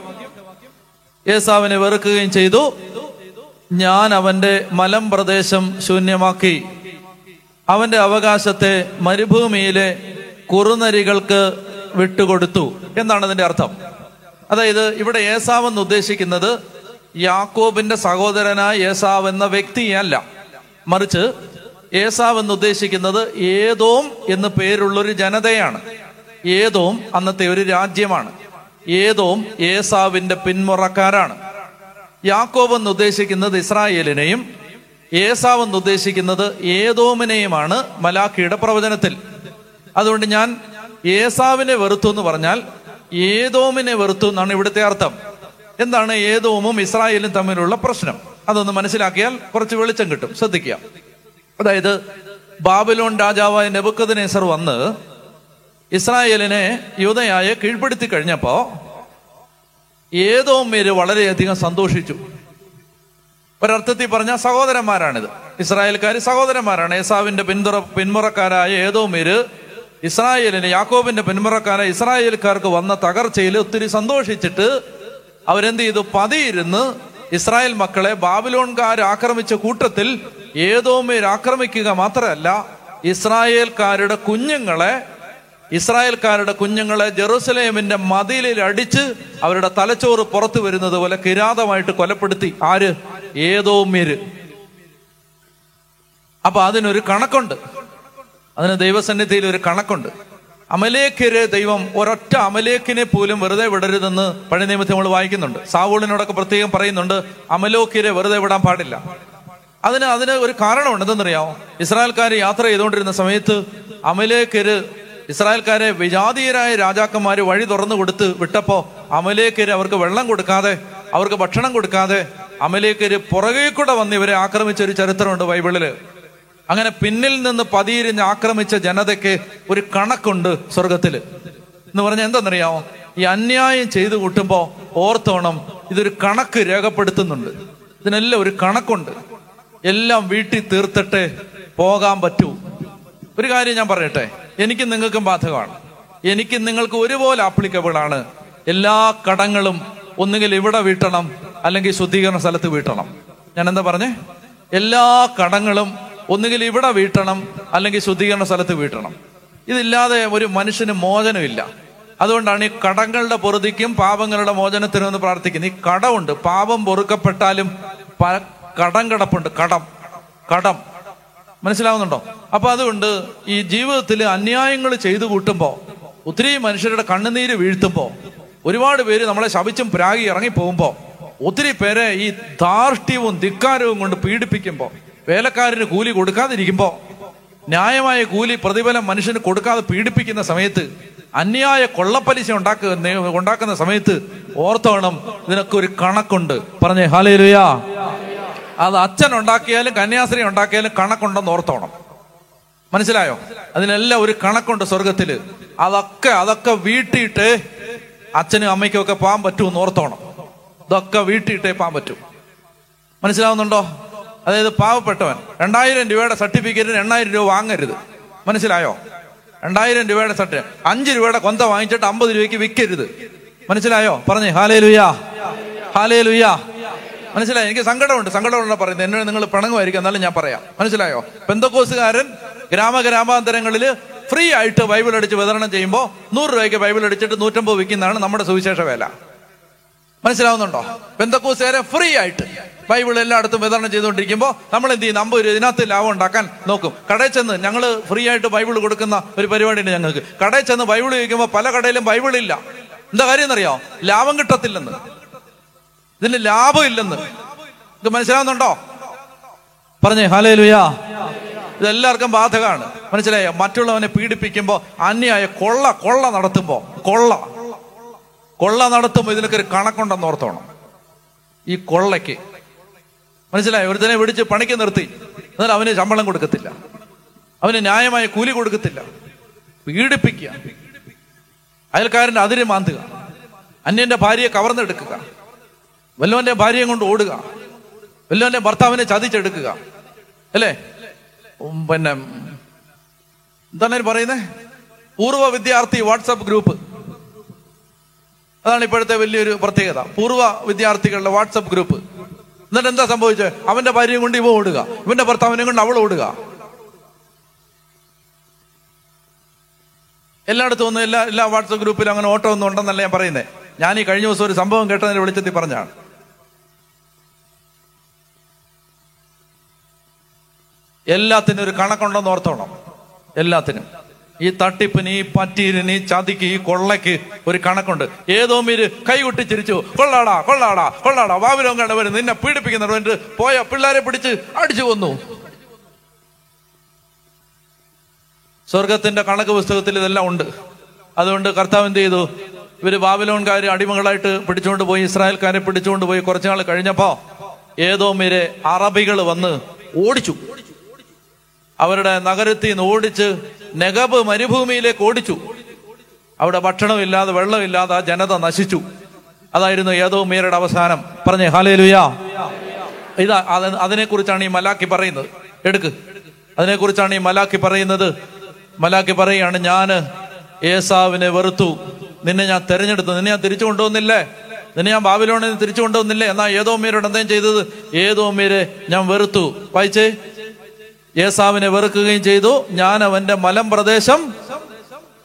ഏസാവിനെ വെറുക്കുകയും ചെയ്തു. ഞാൻ അവന്റെ മലം പ്രദേശം ശൂന്യമാക്കി. അവന്റെ അവകാശത്തെ മരുഭൂമിയിലെ കുറുനരികൾക്ക് വിട്ടുകൊടുത്തു. എന്നാണ് അതിന്റെ അർത്ഥം? അതായത് ഇവിടെ ഏസാവ് എന്ന് ഉദ്ദേശിക്കുന്നത് യാക്കോബിന്റെ സഹോദരനായ ഏസാവ് എന്ന വ്യക്തിയല്ല. മറിച്ച് ഏസാവ് എന്ന് ഉദ്ദേശിക്കുന്നത് ഏതോം എന്ന് പേരുള്ളൊരു ജനതയാണ്. ഏതോം അന്നത്തെ ഒരു രാജ്യമാണ്. ഏതോം ഏസാവിന്റെ പിന്മുറക്കാരാണ്. യാക്കോബ് എന്ന് ഉദ്ദേശിക്കുന്നത് ഇസ്രായേലിനെയും ഏസാവ് എന്ന് ഉദ്ദേശിക്കുന്നത് ഏതോമിനെയുമാണ് മലാഖിയുടെ പ്രവചനത്തിൽ. അതുകൊണ്ട് ഞാൻ ഏസാവിനെ വെറുത്തു എന്ന് പറഞ്ഞാൽ ഏതോമിനെ വെറുത്തു എന്നാണ് ഇവിടുത്തെ അർത്ഥം. എന്താണ് ഏതോമും ഇസ്രായേലും തമ്മിലുള്ള പ്രശ്നം? അതൊന്ന് മനസ്സിലാക്കിയാൽ കുറച്ച് വെളിച്ചം കിട്ടും. ശ്രദ്ധിക്കുക. അതായത് ബാബിലോൺ രാജാവായ നെബുക്കദ്നേസർ വന്ന് ഇസ്രായേലിനെ യൂതയായ കീഴ്പ്പെടുത്തി കഴിഞ്ഞപ്പോ ഏതോമേര് വളരെയധികം സന്തോഷിച്ചു. ഒരർത്ഥത്തിൽ പറഞ്ഞ സഹോദരന്മാരാണിത്. ഇസ്രായേൽക്കാർ സഹോദരന്മാരാണ്. ഏസാവിന്റെ പിന്തുറ പിന്മുറക്കാരായ ഏതോ പേര് ഇസ്രായേലിന് യാക്കോബിന്റെ പിന്മുറക്കാരായ ഇസ്രായേൽക്കാർക്ക് വന്ന തകർച്ചയിൽ ഒത്തിരി സന്തോഷിച്ചിട്ട് അവരെന്ത് ചെയ്തു? പതിയിരുന്ന് ഇസ്രായേൽ മക്കളെ ബാബിലോൺകാർ ആക്രമിച്ച കൂട്ടത്തിൽ ഏതോമേർ ആക്രമിക്കുക മാത്രമല്ല ഇസ്രായേൽക്കാരുടെ കുഞ്ഞുങ്ങളെ ഇസ്രായേൽക്കാരുടെ കുഞ്ഞുങ്ങളെ ജെറുസലേമിന്റെ മതിലിൽ അടിച്ച് അവരുടെ തലച്ചോറ് പുറത്തു വരുന്നത് പോലെ കിരാതമായിട്ട് കൊലപ്പെടുത്തി. ആര്? ഏതോ മേര് അപ്പൊ അതിനൊരു കണക്കുണ്ട്. അതിന് ദൈവസന്നിധിയിൽ ഒരു കണക്കുണ്ട്. അമലേഖ്യരെ ദൈവം ഒരൊറ്റ അമലേഖിനെ പോലും വെറുതെ വിടരുതെന്ന് പഴയ നിയമത്തിൽ നമ്മൾ വായിക്കുന്നുണ്ട്. സാവൂളിനോടൊക്കെ പ്രത്യേകം പറയുന്നുണ്ട് അമലോക്കിരെ വെറുതെ വിടാൻ പാടില്ല. അതിന് അതിന് ഒരു കാരണമുണ്ട്. എന്തെന്നറിയാമോ? ഇസ്രായേൽക്കാർ യാത്ര ചെയ്തുകൊണ്ടിരുന്ന സമയത്ത് അമലേക്കര് ഇസ്രായേൽക്കാരെ വിജാതീയരായ രാജാക്കന്മാർ വഴി തുറന്നു കൊടുത്ത് വിട്ടപ്പോൾ അമലേക്കര് അവർക്ക് വെള്ളം കൊടുക്കാതെ അവർക്ക് ഭക്ഷണം കൊടുക്കാതെ അമലേക്കര് പുറകെ കൂടെ വന്ന് ഇവരെ ആക്രമിച്ച ഒരു ചരിത്രമുണ്ട് ബൈബിളിൽ. അങ്ങനെ പിന്നിൽ നിന്ന് പതിയിരിഞ്ഞ് ആക്രമിച്ച ജനതയ്ക്ക് ഒരു കണക്കുണ്ട് സ്വർഗത്തിൽ എന്ന് പറഞ്ഞാൽ എന്തെന്നറിയാമോ ഈ അന്യായം ചെയ്തു കൂട്ടുമ്പോൾ ഓർത്തോണം ഇതൊരു കണക്ക് രേഖപ്പെടുത്തുന്നുണ്ട്. ഇതിനെല്ലാം ഒരു കണക്കുണ്ട്. എല്ലാം വീട്ടിൽ തീർത്തിട്ട് പോകാൻ പറ്റൂ. ഒരു കാര്യം ഞാൻ പറയട്ടെ. എനിക്കും നിങ്ങൾക്കും ബാധകമാണ്. എനിക്ക് നിങ്ങൾക്ക് ഒരുപോലെ ആപ്ലിക്കബിൾ ആണ്. എല്ലാ കടങ്ങളും ഒന്നുകിൽ ഇവിടെ വീട്ടണം അല്ലെങ്കിൽ ശുദ്ധീകരണ സ്ഥലത്ത് വീട്ടണം. ഞാൻ എന്താ പറഞ്ഞേ? എല്ലാ കടങ്ങളും ഒന്നുകിൽ ഇവിടെ വീട്ടണം അല്ലെങ്കിൽ ശുദ്ധീകരണ സ്ഥലത്ത് വീട്ടണം. ഇതില്ലാതെ ഒരു മനുഷ്യന് മോചനമില്ല അതുകൊണ്ടാണ് ഈ കടങ്ങളുടെ പൊറുതിക്കും പാപങ്ങളുടെ മോചനത്തിനും എന്ന് പ്രാർത്ഥിക്കുന്നത് ഈ കടമുണ്ട്. പാപം പൊറുക്കപ്പെട്ടാലും കടം കിടപ്പുണ്ട്. കടം. കടം. മനസ്സിലാവുന്നുണ്ടോ? അപ്പൊ അതുകൊണ്ട് ഈ ജീവിതത്തിൽ അന്യായങ്ങൾ ചെയ്തു കൂട്ടുമ്പോൾ ഒത്തിരി മനുഷ്യരുടെ കണ്ണുനീര് വീഴ്ത്തുമ്പോൾ ഒരുപാട് പേര് നമ്മളെ ശപിച്ചും പ്രാഗി ഇറങ്ങി പോകുമ്പോൾ ഒത്തിരി പേരെ ഈ ധാർഷ്ട്യവും ധിക്കാരവും കൊണ്ട് പീഡിപ്പിക്കുമ്പോൾ വേലക്കാരന് കൂലി കൊടുക്കാതിരിക്കുമ്പോൾ ന്യായമായ കൂലി പ്രതിഫലം മനുഷ്യന് കൊടുക്കാതെ പീഡിപ്പിക്കുന്ന സമയത്ത് അന്യായ കൊള്ളപ്പലിശ ഉണ്ടാക്കുന്ന ഉണ്ടാക്കുന്ന സമയത്ത് ഓർത്തോണം ഇതിനൊക്കെ ഒരു കണക്കുണ്ട്. പറഞ്ഞേ ഹാലേലുയാ അത് അച്ഛൻ ഉണ്ടാക്കിയാലും കന്യാസ്ത്രീ ഉണ്ടാക്കിയാലും കണക്കുണ്ടെന്ന് ഓർത്തോണം. മനസ്സിലായോ? അതിനെല്ലാം ഒരു കണക്കുണ്ട് സ്വർഗത്തിൽ അതൊക്കെ അതൊക്കെ വീട്ടിയിട്ട് അച്ഛനും അമ്മയ്ക്കും ഒക്കെ പോകാൻ പറ്റുമെന്ന് ഓർത്തോണം. ഇതൊക്കെ വീട്ടിയിട്ടേ പോകാൻ പറ്റൂ. മനസ്സിലാവുന്നുണ്ടോ? അതായത് പാവപ്പെട്ടവൻ രണ്ടായിരം രൂപയുടെ സർട്ടിഫിക്കറ്റിന് എണ്ണായിരം രൂപ വാങ്ങരുത്. മനസ്സിലായോ? രണ്ടായിരം രൂപയുടെ സർട്ടി അഞ്ചു രൂപയുടെ കൊന്ത വാങ്ങിച്ചിട്ട് അമ്പത് രൂപയ്ക്ക് വിൽക്കരുത് മനസ്സിലായോ? പറഞ്ഞേ ഹാലേ ലുയ്യാ ഹാലേ ലുയ്യാ മനസ്സിലായോ? എനിക്ക് സങ്കടമുണ്ട്. സങ്കടമുണ്ട് പറയുന്നത് എന്നോട് നിങ്ങൾ പിണങ്ങുമായിരിക്കും. എന്നാലും ഞാൻ പറയാം. മനസ്സിലായോ? പെന്തക്കോസുകാരൻ ഗ്രാമ ഗ്രാമാന്തരങ്ങളിൽ ഫ്രീ ആയിട്ട് ബൈബിൾ അടിച്ച് വിതരണം ചെയ്യുമ്പോൾ നൂറ് രൂപയ്ക്ക് ബൈബിൾ അടിച്ചിട്ട് നൂറ്റമ്പത് വിൽക്കുന്നതാണ് നമ്മുടെ സുവിശേഷ വേല. മനസ്സിലാവുന്നുണ്ടോ? ബന്ധക്കൂസുകാരെ ഫ്രീ ആയിട്ട് ബൈബിൾ എല്ലായിടത്തും വിതരണം ചെയ്തുകൊണ്ടിരിക്കുമ്പോൾ നമ്മൾ എന്ത് ചെയ്യും? അമ്പത് രൂപ ഇതിനകത്ത് ലാഭം ഉണ്ടാക്കാൻ നോക്കും. കടയിൽ ചെന്ന് ഞങ്ങൾ ഫ്രീ ആയിട്ട് ബൈബിൾ കൊടുക്കുന്ന ഒരു പരിപാടിയുണ്ട് ഞങ്ങൾക്ക്. കടയിൽ ചെന്ന് ബൈബിൾ ചോദിക്കുമ്പോൾ പല കടയിലും ബൈബിൾ ഇല്ല. എന്താ കാര്യം എന്നറിയോ? ലാഭം കിട്ടത്തില്ലെന്ന്. ഇതിന് ലാഭം ഇല്ലെന്ന്. ഇത് മനസ്സിലാവുന്നുണ്ടോ? പറഞ്ഞേ ഹാലേ ലുയാ ഇതെല്ലാവർക്കും ബാധകമാണ്. മനസ്സിലായോ? മറ്റുള്ളവനെ പീഡിപ്പിക്കുമ്പോൾ അന്യായ കൊള്ള കൊള്ള നടത്തുമ്പോൾ കൊള്ള. കൊള്ള നടത്തുമ്പോൾ ഇതിനൊക്കെ ഒരു കണക്കുണ്ടെന്ന് ഓർത്തോണം. ഈ കൊള്ളയ്ക്ക്. മനസ്സിലായോ? ഒരുത്തനെ വിളിച്ച് പണിക്ക് നിർത്തി. എന്നാൽ അവന് ശമ്പളം കൊടുക്കത്തില്ല. അവന് ന്യായമായ കൂലി കൊടുക്കത്തില്ല. പീഡിപ്പിക്കുക. അയൽക്കാരന്റെ അതിര് മാന്തുക. അന്യന്റെ ഭാര്യയെ കവർന്നെടുക്കുക. വല്ലവന്റെ ഭാര്യയെ കൊണ്ട് ഓടുക. വല്ലവന്റെ ഭർത്താവിനെ ചതിച്ചെടുക്കുക. അല്ലേ? പിന്നെ എന്താണ് പറയുന്നത് പൂർവ വിദ്യാർത്ഥി വാട്സപ്പ് ഗ്രൂപ്പ്. അതാണ് ഇപ്പോഴത്തെ വലിയൊരു പ്രത്യേകത. പൂർവ വിദ്യാർത്ഥികളുടെ വാട്സപ്പ് ഗ്രൂപ്പ്. എന്നിട്ട് എന്താ സംഭവിച്ചത് അവന്റെ ഭാര്യയും കൊണ്ട് ഇവ ഓടുക. ഇവന്റെ ഭർത്താവിനെ കൊണ്ട് അവൾ ഓടുക. എല്ലായിടത്തും ഒന്നും എല്ലാ എല്ലാ വാട്സപ്പ് ഗ്രൂപ്പിലും അങ്ങനെ ഓട്ടം ഒന്നും ഉണ്ടെന്നല്ല ഞാൻ പറയുന്നത് ഞാൻ ഈ കഴിഞ്ഞ ദിവസം ഒരു സംഭവം കേട്ടതിന് വെളിച്ചത്തിൽ പറഞ്ഞാണ് എല്ലാത്തിനും ഒരു കണക്കുണ്ടെന്ന് ഓർത്തോണം. എല്ലാത്തിനും. ഈ തട്ടിപ്പിന് ഈ പറ്റീരിന് ഈ ചതിക്ക് ഈ കൊള്ളയ്ക്ക് ഒരു കണക്കുണ്ട്. ഏതോ മീര് കൈകൊട്ടി ചിരിച്ചു കൊള്ളാടാ കൊള്ളാടാ കൊള്ളാടാ വാവിലോം കണ്ടവര് നിന്നെ പീഡിപ്പിക്കുന്നുണ്ട് പോയ പിള്ളേരെ പിടിച്ച് അടിച്ചു കൊന്നു. സ്വർഗത്തിന്റെ കണക്ക് പുസ്തകത്തിൽ ഇതെല്ലാം ഉണ്ട്. അതുകൊണ്ട് കർത്താവ് എന്ത് ചെയ്തു? ഇവർ ബാബിലോൺകാർ അടിമകളായിട്ട് പിടിച്ചുകൊണ്ട് പോയി ഇസ്രായേൽക്കാരെ പിടിച്ചുകൊണ്ട് പോയി കുറച്ചു നാൾ കഴിഞ്ഞപ്പോ ഏതോ മീരെ അറബികൾ വന്ന് ഓടിച്ചു. അവരുടെ നഗരത്തിൽ നിന്ന് ഓടിച്ച് നെഗബ് മരുഭൂമിയിലേക്ക് ഓടിച്ചു. അവിടെ ഭക്ഷണമില്ലാതെ വെള്ളമില്ലാതെ ആ ജനത നശിച്ചു. അതായിരുന്നു ഏതോ മീരയുടെ അവസാനം. പറഞ്ഞേ ഹാലേ ലുയാ ഇതാ അത് അതിനെക്കുറിച്ചാണ് ഈ മലാക്കി പറയുന്നത്. എടുക്ക്. അതിനെക്കുറിച്ചാണ് ഈ മലാക്കി പറയുന്നത്. മലാക്കി പറയാണ് ഞാൻ ഏസാവിനെ വെറുത്തു. നിന്നെ ഞാൻ തെരഞ്ഞെടുത്തു. നിന്നെ ഞാൻ തിരിച്ചു കൊണ്ടുവന്നില്ലേ? നിന്നെ ഞാൻ ബാബിലോണിൽ നിന്ന് തിരിച്ചു കൊണ്ടുവന്നില്ലേ? എന്നാ ഏതോ മീരോട് എന്തെങ്കിലും ചെയ്തത്? ഏതോ മീരെ ഞാൻ വെറുത്തു. വായിച്ചേ. ഏസാവിനെ വെറുക്കുകയും ചെയ്തു. ഞാൻ അവന്റെ മലം പ്രദേശം.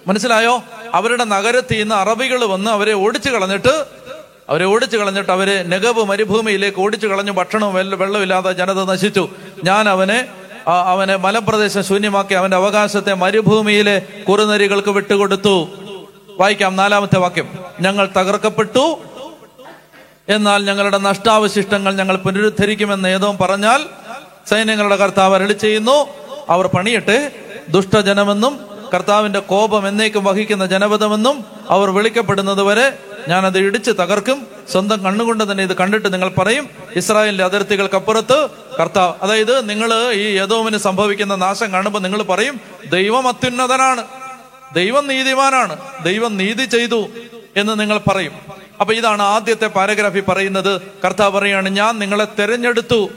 മനസ്സിലായോ? അവരുടെ നഗരത്തിൽ നിന്ന് അറബികൾ വന്ന് അവരെ ഓടിച്ചു കളഞ്ഞിട്ട് അവരെ ഓടിച്ചു കളഞ്ഞിട്ട് അവരെ നെഗബ് മരുഭൂമിയിലേക്ക് ഓടിച്ചു കളഞ്ഞു. ഭക്ഷണവും വെള്ളമില്ലാതെ ജനത നശിച്ചു. ഞാൻ അവനെ അവനെ മലപ്രദേശം ശൂന്യമാക്കി അവന്റെ അവകാശത്തെ മരുഭൂമിയിലെ കുറുനരികൾക്ക് വിട്ടുകൊടുത്തു. വായിക്കാം നാലാമത്തെ വാക്യം. ഞങ്ങൾ തകർക്കപ്പെട്ടു. എന്നാൽ ഞങ്ങളുടെ നഷ്ടാവശിഷ്ടങ്ങൾ ഞങ്ങൾ പുനരുദ്ധരിക്കുമെന്ന് ഏതോ പറഞ്ഞാൽ സൈന്യങ്ങളുടെ കർത്താവ് അരളി ചെയ്യുന്നു. അവർ പണിയട്ടെ ദുഷ്ടജനമെന്നും കർത്താവിന്റെ കോപം എന്നേക്കും വഹിക്കുന്ന ജനപദമെന്നും അവർ വിളിക്കപ്പെടുന്നത് വരെ ഞാനത് ഇടിച്ച് തകർക്കും. സ്വന്തം കണ്ണുകൊണ്ട് തന്നെ ഇത് കണ്ടിട്ട് നിങ്ങൾ പറയും. ഇസ്രായേലിന്റെ അതിർത്തികൾക്കപ്പുറത്ത് കർത്താവ് അതായത് നിങ്ങൾ ഈ യദോമിന് സംഭവിക്കുന്ന നാശം കാണുമ്പോൾ നിങ്ങൾ പറയും ദൈവം അത്യുന്നതനാണ് ദൈവം നീതിമാനാണ് ദൈവം നീതി ചെയ്തു എന്ന് നിങ്ങൾ പറയും. അപ്പൊ ഇതാണ് ആദ്യത്തെ പാരഗ്രാഫി പറയുന്നത്. കർത്താവ് പറയാണ് ഞാൻ നിങ്ങളെ തെരഞ്ഞെടുത്തു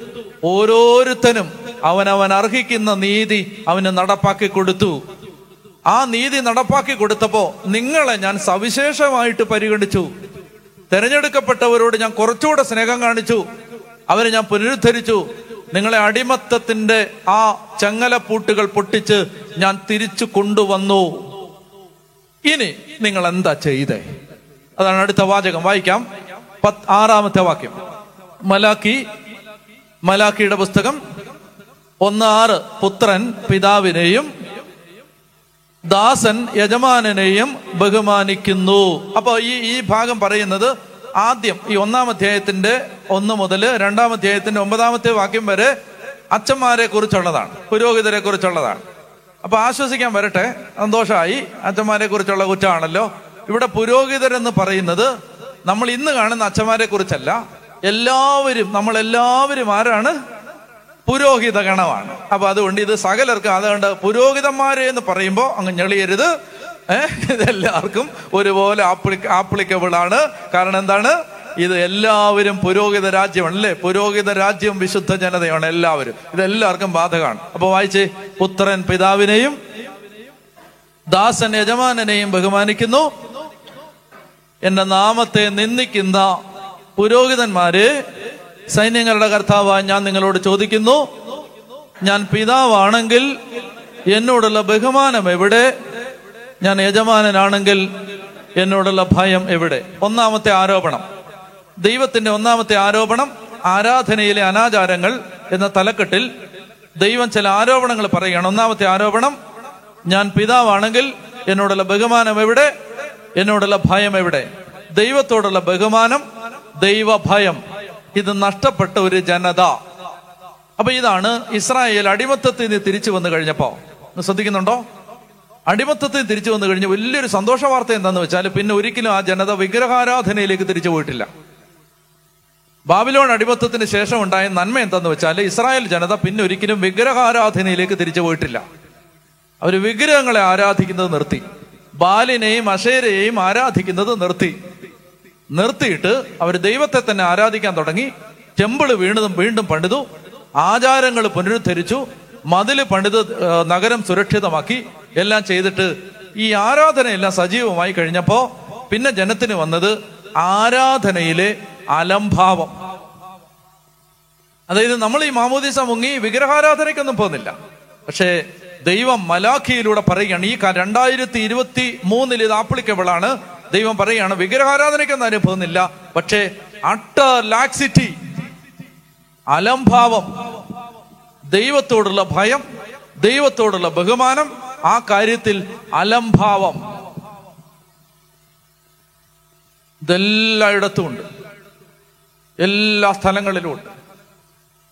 ഓരോരുത്തനും അവനവൻ അർഹിക്കുന്ന നീതി അവന് നടപ്പാക്കി കൊടുത്തു. ആ നീതി നടപ്പാക്കി കൊടുത്തപ്പോ നിങ്ങളെ ഞാൻ സവിശേഷമായിട്ട് പരിഗണിച്ചു. തെരഞ്ഞെടുക്കപ്പെട്ടവരോട് ഞാൻ കുറച്ചുകൂടെ സ്നേഹം കാണിച്ചു. അവരെ ഞാൻ പുനരുദ്ധരിച്ചു. നിങ്ങളെ അടിമത്തത്തിന്റെ ആ ചങ്ങലപ്പൂട്ടുകൾ പൊട്ടിച്ച് ഞാൻ തിരിച്ചു കൊണ്ടുവന്നു. ഇനി നിങ്ങൾ എന്താ ചെയ്തേ? അതാണ് അടുത്ത വാചകം. വായിക്കാം. പത്ത് ആറാമത്തെ വാക്യം. മലാക്കി മലാക്കിയുടെ പുസ്തകം ഒന്ന് ആറ് പുത്രൻ പിതാവിനെയും ദാസൻ യജമാനനെയും ബഹുമാനിക്കുന്നു. അപ്പൊ ഈ ഈ ഭാഗം പറയുന്നത് ആദ്യം ഈ ഒന്നാം അധ്യായത്തിന്റെ ഒന്ന് മുതൽ രണ്ടാം അധ്യായത്തിന്റെ ഒമ്പതാമത്തെ വാക്യം വരെ അച്ഛന്മാരെ കുറിച്ചുള്ളതാണ് പുരോഹിതരെ കുറിച്ചുള്ളതാണ്. അപ്പൊ ആശ്വസിക്കാൻ വരട്ടെ സന്തോഷമായി അച്ഛന്മാരെ കുറിച്ചുള്ള കുറ്റമാണല്ലോ ഇവിടെ പുരോഹിതരെന്ന് പറയുന്നത് നമ്മൾ ഇന്ന് കാണുന്ന അച്ഛന്മാരെ കുറിച്ചല്ല എല്ലാവരും നമ്മളെല്ലാവരും ആരാണ്? പുരോഹിത ഗണമാണ്. അപ്പൊ അതുകൊണ്ട് ഇത് സകലർക്കും അതുകൊണ്ട് പുരോഹിതന്മാരെ എന്ന് പറയുമ്പോൾ അങ്ങ് ഞെളിയരുത്. ഇതെല്ലാവർക്കും ഒരുപോലെ ആപ്ലി ആപ്ലിക്കബിൾ ആണ് കാരണം എന്താണ്? ഇത് എല്ലാവരും പുരോഹിത രാജ്യമാണ് അല്ലേ പുരോഹിത രാജ്യം വിശുദ്ധ ജനതയാണ് എല്ലാവരും. ഇതെല്ലാവർക്കും ബാധകമാണ്. അപ്പൊ വായിച്ചേ പുത്രൻ പിതാവിനെയും ദാസൻ യജമാനനെയും ബഹുമാനിക്കുന്നു. എന്റെ നാമത്തെ നിന്ദിക്കുന്ന പുരോഹിതന്മാരെ സൈന്യങ്ങളുടെ കർത്താവായി ഞാൻ നിങ്ങളോട് ചോദിക്കുന്നു ഞാൻ പിതാവാണെങ്കിൽ എന്നോടുള്ള ബഹുമാനം എവിടെ? ഞാൻ യജമാനനാണെങ്കിൽ എന്നോടുള്ള ഭയം എവിടെ? ഒന്നാമത്തെ ആരോപണം. ദൈവത്തിന്റെ ഒന്നാമത്തെ ആരോപണം ആരാധനയിലെ അനാചാരങ്ങൾ എന്ന തലക്കെട്ടിൽ ദൈവം ചില ആരോപണങ്ങൾ പറയുകയാണ്. ഒന്നാമത്തെ ആരോപണം ഞാൻ പിതാവാണെങ്കിൽ എന്നോടുള്ള ബഹുമാനം എവിടെ? എന്നോടുള്ള ഭയം എവിടെ? ദൈവത്തോടുള്ള ബഹുമാനം ദൈവഭയം. ഇത് നഷ്ടപ്പെട്ട ഒരു ജനത. അപ്പൊ ഇതാണ് ഇസ്രായേൽ അടിമത്തത്തിൽ നിന്ന് തിരിച്ചു വന്നു കഴിഞ്ഞപ്പോ. ശ്രദ്ധിക്കുന്നുണ്ടോ? അടിമത്തത്തിൽ തിരിച്ചു വന്നു കഴിഞ്ഞ വലിയൊരു സന്തോഷ വാർത്ത എന്താന്ന് വെച്ചാൽ പിന്നെ ഒരിക്കലും ആ ജനത വിഗ്രഹാരാധനയിലേക്ക് തിരിച്ചു പോയിട്ടില്ല. ബാബിലോൺ അടിമത്തത്തിന് ശേഷം ഉണ്ടായ നന്മ എന്താന്ന് വെച്ചാൽ ഇസ്രായേൽ ജനത പിന്നെ ഒരിക്കലും വിഗ്രഹാരാധനയിലേക്ക് തിരിച്ചു പോയിട്ടില്ല. അവർ വിഗ്രഹങ്ങളെ ആരാധിക്കുന്നത് നിർത്തി. ബാലിനെയും അഷേരയെയും ആരാധിക്കുന്നത് നിർത്തി. നിർത്തിയിട്ട് അവർ ദൈവത്തെ തന്നെ ആരാധിക്കാൻ തുടങ്ങി. ടെമ്പിൾ വീണതും വീണ്ടും പണിതു. ആചാരങ്ങൾ പുനരുദ്ധരിച്ചു. മതിൽ പണിത് നഗരം സുരക്ഷിതമാക്കി. എല്ലാം ചെയ്തിട്ട് ഈ ആരാധനയെല്ലാം സജീവമായി കഴിഞ്ഞപ്പോ പിന്നെ ജനത്തിന് വന്നത് ആരാധനയിലെ അലംഭാവം. അതായത് നമ്മൾ ഈ മാമോദീസ മുങ്ങി വിഗ്രഹാരാധനയ്ക്കൊന്നും പോകുന്നില്ല. പക്ഷേ ദൈവം മലാഖിയിലൂടെ പറയുകയാണ് ഈ രണ്ടായിരത്തി ഇരുപത്തി മൂന്നിൽ ഇത് ആപ്ലിക്കബിൾ ആണ് ദൈവം പറയുകയാണ് വിഗ്രഹാരാധനയ്ക്കൊന്നും പോകുന്നില്ല പക്ഷേ അട്ട ലാക്സിറ്റി അലംഭാവം ദൈവത്തോടുള്ള ഭയം ദൈവത്തോടുള്ള ബഹുമാനം ആ കാര്യത്തിൽ അലംഭാവം. ഇതെല്ലായിടത്തും ഉണ്ട്. എല്ലാ സ്ഥലങ്ങളിലും ഉണ്ട്.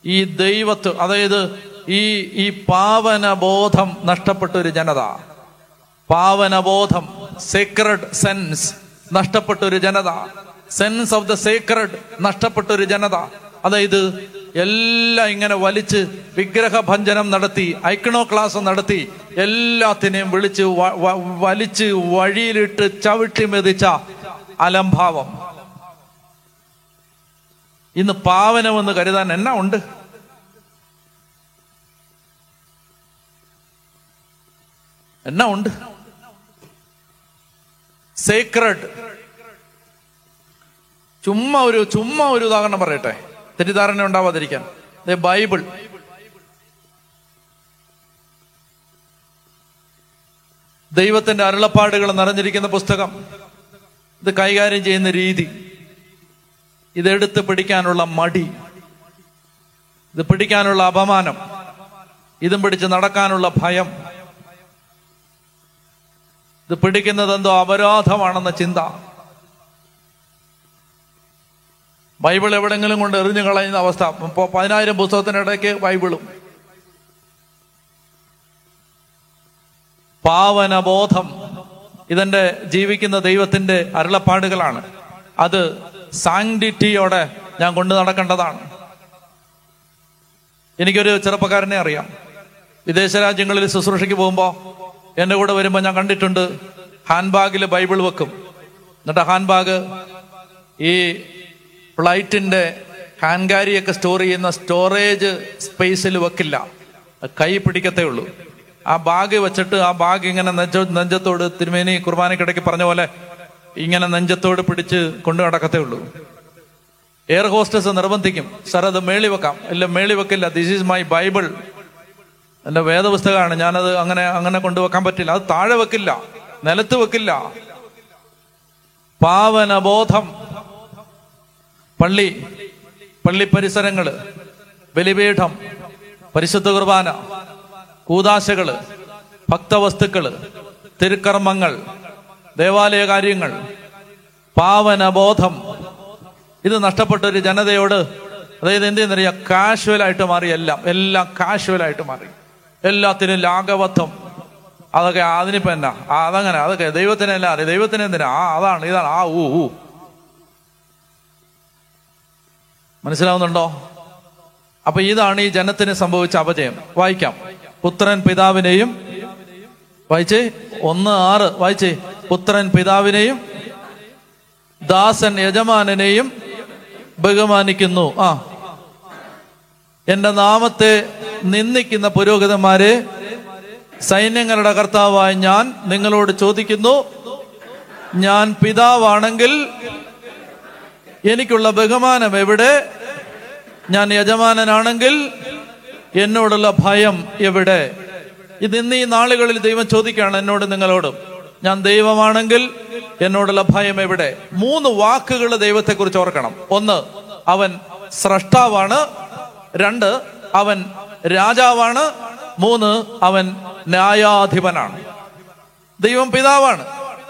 ഈ ദൈവത്ത് അതായത് ഈ ഈ പാവനബോധം നഷ്ടപ്പെട്ട ഒരു ജനത. പാവനബോധം. സേക്രഡ് സെൻസ് നഷ്ടപ്പെട്ട ഒരു ജനത. സെൻസ് ഓഫ് ദ സേക്രഡ് നഷ്ടപ്പെട്ട ഒരു ജനത. അതായത് എല്ലാം ഇങ്ങനെ വലിച്ച് വിഗ്രഹഭഞ്ജനം നടത്തി ഐക്കണോ ക്ലാസ് നടത്തി എല്ലാത്തിനെയും വിളിച്ച് വലിച്ച് വഴിയിലിട്ട് ചവിട്ടി മെതിച്ച അലംഭാവം. ഇന്ന് പാവനമെന്ന് കരുതാൻ എന്നാ ഉണ്ട്? എന്നാ ഉണ്ട്? സേക്രഡ് ചുമ്മാ ഒരു ചുമ്മാ ഒരു ഉദാഹരണം പറയട്ടെ. തെറ്റിദ്ധാരണ ഉണ്ടാവാതിരിക്കാൻ. ബൈബിൾ. ദൈവത്തിന്റെ അരുളപ്പാടുകൾ നിറഞ്ഞിരിക്കുന്ന പുസ്തകം. ഇത് കൈകാര്യം ചെയ്യുന്ന രീതി. ഇതെടുത്ത് പിടിക്കാനുള്ള മടി. ഇത് പിടിക്കാനുള്ള അപമാനം. ഇതും പിടിച്ച് നടക്കാനുള്ള ഭയം. ഇത് പിടിക്കുന്നത് എന്തോ അപരാധമാണെന്ന ചിന്ത. ബൈബിൾ എവിടെങ്കിലും കൊണ്ട് എറിഞ്ഞു കളയുന്ന അവസ്ഥ. ഇപ്പോൾ പതിനായിരം പുസ്തകത്തിനിടയ്ക്ക് ബൈബിളും. പാവനബോധം. ഇതെന്റെ ജീവിക്കുന്ന ദൈവത്തിന്റെ അരുളപ്പാടുകളാണ്. അത് സാങ്ഡിറ്റിയോടെ ഞാൻ കൊണ്ടു നടക്കേണ്ടതാണ്. എനിക്കൊരു ചെറുപ്പക്കാരനെ അറിയാം. വിദേശ രാജ്യങ്ങളിൽ ശുശ്രൂഷയ്ക്ക് പോകുമ്പോൾ എന്റെ കൂടെ വരുമ്പോൾ ഞാൻ കണ്ടിട്ടുണ്ട്. ഹാൻഡ് ബാഗിൽ ബൈബിൾ വെക്കും. എന്നിട്ട് ഹാൻഡ് ബാഗ് ഈ ഫ്ലൈറ്റിന്റെ ഹാൻകാരിയൊക്കെ സ്റ്റോർ ചെയ്യുന്ന സ്റ്റോറേജ് സ്പേസിൽ വെക്കില്ല. കൈ പിടിക്കത്തേ ഉള്ളൂ. ആ ബാഗ് വെച്ചിട്ട് ആ ബാഗ് ഇങ്ങനെ നെഞ്ച നെഞ്ചത്തോട് തിരുമേനി കുർബാനക്കിടയ്ക്ക് പറഞ്ഞ പോലെ ഇങ്ങനെ നെഞ്ചത്തോട് പിടിച്ച് കൊണ്ടു നടക്കത്തേ ഉള്ളൂ. Air hostess നിർബന്ധിക്കും. സാർ അത് മേളി വെക്കാം. ഇല്ല മേളി വെക്കില്ല. ദിസ് ഈസ് മൈ ബൈബിൾ എന്റെ വേദപുസ്തകമാണ്. ഞാനത് അങ്ങനെ അങ്ങനെ കൊണ്ടുവെക്കാൻ പറ്റില്ല. അത് താഴെ വെക്കില്ല. നിലത്ത് വെക്കില്ല. പാവനബോധം. പള്ളി പള്ളി പരിസരങ്ങൾ ബലിപീഠം പരിശുദ്ധ കുർബാന കൂതാശകൾ ഭക്തവസ്തുക്കൾ തിരുക്കർമ്മങ്ങൾ ദേവാലയ കാര്യങ്ങൾ പാവനബോധം. ഇത് നഷ്ടപ്പെട്ട ഒരു ജനതയോട് അതായത് എന്ത് ചെയ്യുന്നറിയാം കാഷ്വൽ ആയിട്ട് മാറി എല്ലാം എല്ലാം കാഷ്വൽ ആയിട്ട് മാറി. എല്ലാത്തിനും ലാഘവത്വം. അതൊക്കെ അതിനിപ്പോ എന്നാ? അതങ്ങനെ അതൊക്കെ ദൈവത്തിന് എല്ലാം അറിയാം. ദൈവത്തിന് എന്തിനാ? ആ അതാണ് ഇതാണ്. ആ ഊ ഊ. മനസ്സിലാവുന്നുണ്ടോ? അപ്പൊ ഇതാണ് ഈ ജനത്തിന് സംഭവിച്ച അപജയം. വായിക്കാം. പുത്രൻ പിതാവിനെയും വായിച്ചേ? ഒന്ന് ആറ് വായിച്ചേ? പുത്രൻ പിതാവിനെയും ദാസൻ യജമാനനെയും ബഹുമാനിക്കുന്നു. ആ. എന്റെ നാമത്തെ നിന്ദിക്കുന്ന പുരോഹിതന്മാരെ സൈന്യങ്ങളുടെ കർത്താവായ ഞാൻ നിങ്ങളോട് ചോദിക്കുന്നു. ഞാൻ പിതാവാണെങ്കിൽ എനിക്കുള്ള ബഹുമാനം എവിടെ? ഞാൻ യജമാനനാണെങ്കിൽ എന്നോടുള്ള ഭയം എവിടെ? ഇത് ഇന്ന് ഈ നാളുകളിൽ ദൈവം ചോദിക്കുകയാണ് എന്നോട് നിങ്ങളോടും. ഞാൻ ദൈവമാണെങ്കിൽ എന്നോടുള്ള ഭയം എവിടെ? മൂന്ന് വാക്കുകൾ ദൈവത്തെക്കുറിച്ച് ഓർക്കണം. ഒന്ന് അവൻ സ്രഷ്ടാവാണ്. രണ്ട് അവൻ രാജാവാണ്. മൂന്ന് അവൻ ന്യായാധിപനാണ്. ദൈവം പിതാവാണ്.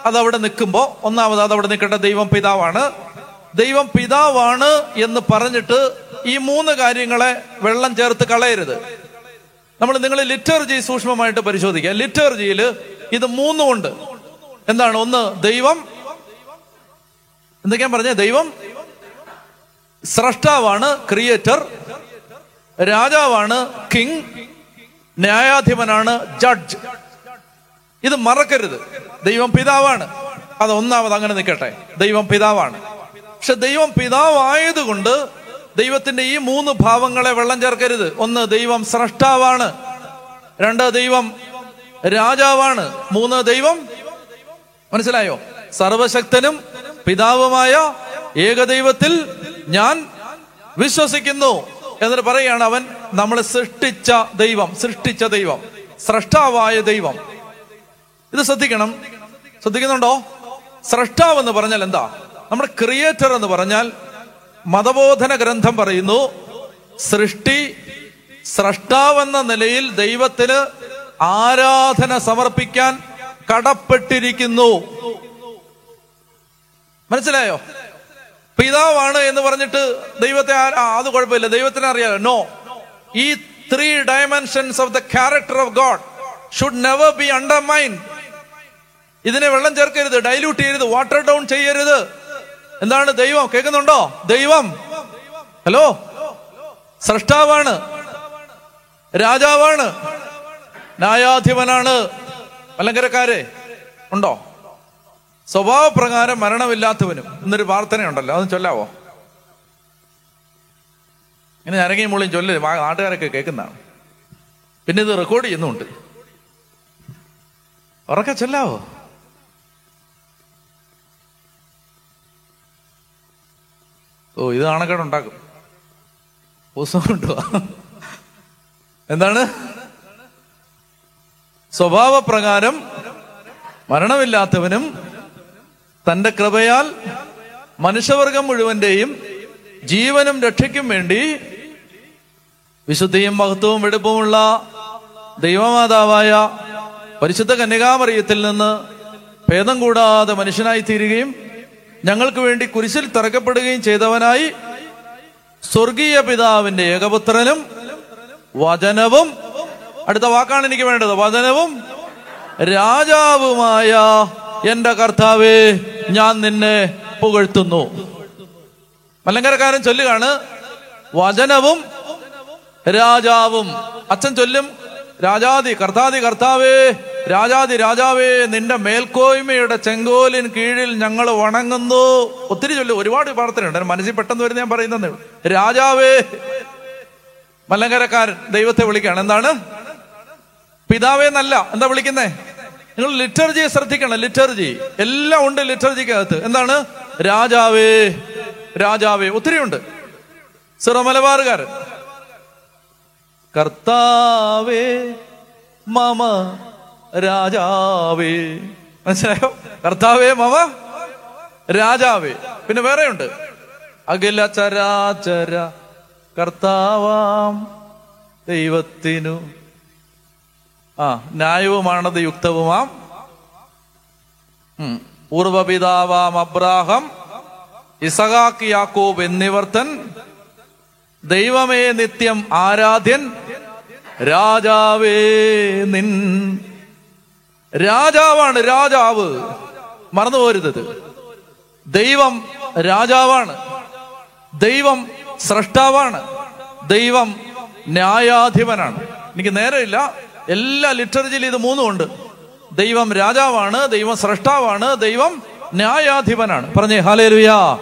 അതവിടെ നിൽക്കുമ്പോ ഒന്നാമത് അതവിടെ നിൽക്കേണ്ട ദൈവം പിതാവാണ്. ദൈവം പിതാവാണ് എന്ന് പറഞ്ഞിട്ട് ഈ മൂന്ന് കാര്യങ്ങളെ വെള്ളം ചേർത്ത് കളയരുത്. നമ്മൾ നിങ്ങൾ ലിറ്റർജി സൂക്ഷ്മമായിട്ട് പരിശോധിക്കുക ലിറ്റർജിയിൽ ഇത് മൂന്നും ഉണ്ട് എന്താണ്? ഒന്ന് ദൈവം. എന്തൊക്കെയാ പറഞ്ഞ? ദൈവം. സ്രഷ്ടാവാണ് ക്രിയേറ്റർ. രാജാവാണ് കിങ് ന്യായാധിപനാണ് ജഡ്ജ്. ഇത് മറക്കരുത്. ദൈവം പിതാവാണ്. അത് ഒന്നാമത് അങ്ങനെ നിൽക്കട്ടെ. ദൈവം പിതാവാണ്. പക്ഷെ ദൈവം പിതാവായതുകൊണ്ട് ദൈവത്തിന്റെ ഈ മൂന്ന് ഭാവങ്ങളെ വെള്ളം ചേർക്കരുത്. ഒന്ന് ദൈവം സ്രഷ്ടാവാണ്. രണ്ട് ദൈവം രാജാവാണ്. മൂന്ന് ദൈവം മനസ്സിലായോ? സർവശക്തനും പിതാവുമായ ഏകദൈവത്തിൽ ഞാൻ വിശ്വസിക്കുന്നു. എന്നിട്ട് പറയുകയാണ് അവൻ നമ്മൾ സൃഷ്ടിച്ച ദൈവം സൃഷ്ടിച്ച ദൈവം സ്രഷ്ടാവായ ദൈവം. ഇത് ശ്രദ്ധിക്കണം. ശ്രദ്ധിക്കുന്നുണ്ടോ? സ്രഷ്ടാവ് എന്ന് പറഞ്ഞാൽ എന്താ? നമ്മുടെ ക്രിയേറ്റർ എന്ന് പറഞ്ഞാൽ മതബോധന ഗ്രന്ഥം പറയുന്നു സൃഷ്ടി സ്രഷ്ടാവെന്ന നിലയിൽ ദൈവത്തിന് ആരാധന സമർപ്പിക്കാൻ കടപ്പെട്ടിരിക്കുന്നു. മനസ്സിലായോ? പിതാവാണ് എന്ന് പറഞ്ഞിട്ട് ദൈവത്തെ അത് കുഴപ്പമില്ല. ദൈവത്തിന് അറിയാലോ. നോ ഈ three dimensions of the character of God should never be undermined ഇതിനെ വെള്ളം ചേർക്കരുത് ഡൈല്യൂട്ട് ചെയ്യരുത് വാട്ടർ ഡൗൺ ചെയ്യരുത്. എന്താണ് ദൈവം? കേൾക്കുന്നുണ്ടോ? ദൈവം. ഹലോ സൃഷ്ടാവാണ്. രാജാവാണ്. ന്യായാധിപനാണ്. മലങ്കരക്കാരെ ഉണ്ടോ? സ്വഭാവപ്രകാരം മരണമില്ലാത്തവനും എന്നൊരു പ്രാർത്ഥനയുണ്ടല്ലോ. അതൊന്നും ചൊല്ലാവോ? ഇങ്ങനെ അരങ്ങി മുള്ളിയും ചൊല്ല നാട്ടുകാരൊക്കെ കേൾക്കുന്നതാണ്. പിന്നെ ഇത് റെക്കോർഡ് ചെയ്യുന്നുണ്ട് ഉറക്ക ചൊല്ലാവോ? ഓ ഇത് ആണക്കേട് ഉണ്ടാക്കും പുസ്തകം കൊണ്ടുവാ. എന്താണ്? സ്വഭാവപ്രകാരം മരണമില്ലാത്തവനും തന്റെ കൃപയാൽ മനുഷ്യവർഗം മുഴുവന്റെയും ജീവനും രക്ഷയ്ക്കും വേണ്ടി വിശുദ്ധിയും മഹത്വവും വെടുപ്പുമുള്ള ദൈവമാതാവായ പരിശുദ്ധ കന്യകാമറിയത്തിൽ നിന്ന് ഭേദം കൂടാതെ മനുഷ്യനായി തീരുകയും ഞങ്ങൾക്ക് വേണ്ടി കുരിശിൽ തറക്കപ്പെടുകയും ചെയ്തവനായി സ്വർഗീയ പിതാവിന്റെ ഏകപുത്രനും വചനവും അടുത്ത വാക്കാണ് എനിക്ക് വേണ്ടത് വചനവും രാജാവുമായ എന്റെ കർത്താവേ ഞാൻ നിന്നെ പുകഴ്ത്തുന്നു. മലങ്കരക്കാരൻ ചൊല്ലുകയാണ് വചനവും രാജാവും. അച്ഛൻ ചൊല്ലും രാജാതി കർത്താതി കർത്താവേ രാജാതി രാജാവേ നിന്റെ മേൽക്കോയ്മയുടെ ചെങ്കോലിൻ കീഴിൽ ഞങ്ങൾ വണങ്ങുന്നു. ഒത്തിരി ചൊല്ലു ഒരുപാട് പ്രാർത്ഥനയുണ്ട്. മനസ്സിൽ പെട്ടെന്ന് വരുന്ന ഞാൻ പറയുന്നതേ. രാജാവേ മലങ്കരക്കാരൻ ദൈവത്തെ വിളിക്കുകയാണ്. എന്താണ്? പിതാവേ എന്നല്ല. എന്താ വിളിക്കുന്നേ? നിങ്ങൾ ലിറ്റർജിയെ ശ്രദ്ധിക്കണം ലിറ്റർജി എല്ലാം ഉണ്ട് ലിറ്റർജിക്കകത്ത് എന്താണ്? രാജാവേ രാജാവേ. ഒത്തിരി ഉണ്ട്. സിറോ മലബാറുകാർ കർത്താവേ മമ രാജാവേ. മനസ്സിലായോ? കർത്താവേ മമ രാജാവേ. പിന്നെ വേറെയുണ്ട്. അഖില ചരാചര കർത്താവാം ദൈവത്തിനു ആ ന്യായവുമാണത് യുക്തവുമാം. പൂർവപിതാവാം അബ്രാഹം ഇസഹാക്ക് യാക്കോബ് എന്നിവർത്തൻ ദൈവമേ നിത്യം ആരാധ്യൻ. രാജാവേ നിൻ. രാജാവാണ് രാജാവ്. മറന്നു പോരുത് ദൈവം രാജാവാണ്. ദൈവം സ്രഷ്ടാവാണ്. ദൈവം ന്യായാധിപനാണ്. എനിക്ക് നേരമില്ല. എല്ലാ ലിറ്ററേച്ചറിൽ ഇത് മൂന്നും ഉണ്ട് ദൈവം രാജാവാണ് ദൈവം സ്രഷ്ടാവാണ് ദൈവം ന്യായാധിപനാണ്. പറഞ്ഞേ ഹാലേലുയാ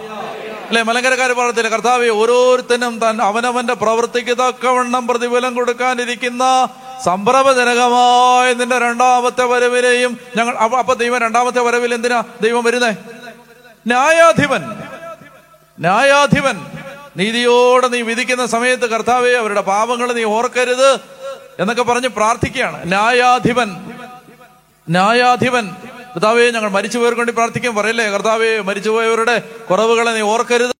അല്ലെ മലങ്കരക്കാര് പറഞ്ഞില്ല കർത്താവ് ഓരോരുത്തരും തൻ അവനവന്റെ പ്രവൃത്തിക്ക് തക്കവണ്ണം പ്രതിഫലം കൊടുക്കാനിരിക്കുന്ന സംഭ്രമജനകമായ നിന്റെ രണ്ടാമത്തെ വരവിലെയും ഞങ്ങൾ അപ്പൊ ദൈവം രണ്ടാമത്തെ വരവിൽ എന്തിനാ ദൈവം വരുന്നേ? ന്യായാധിപൻ. ന്യായാധിപൻ. നീതിയോടെ നീ വിധിക്കുന്ന സമയത്ത് കർത്താവെ അവരുടെ പാപങ്ങൾ നീ ഓർക്കരുത്. എന്നൊക്കെ പറഞ്ഞ് പ്രാർത്ഥിക്കുകയാണ്. ന്യായാധിപൻ. ന്യായാധിപൻ. കർത്താവെ ഞങ്ങൾ മരിച്ചുപോയവർക്ക് വേണ്ടി പ്രാർത്ഥിക്കാൻ പറയല്ലേ? കർത്താവെ മരിച്ചുപോയവരുടെ കുറവുകളെ നീ ഓർക്കരുത്.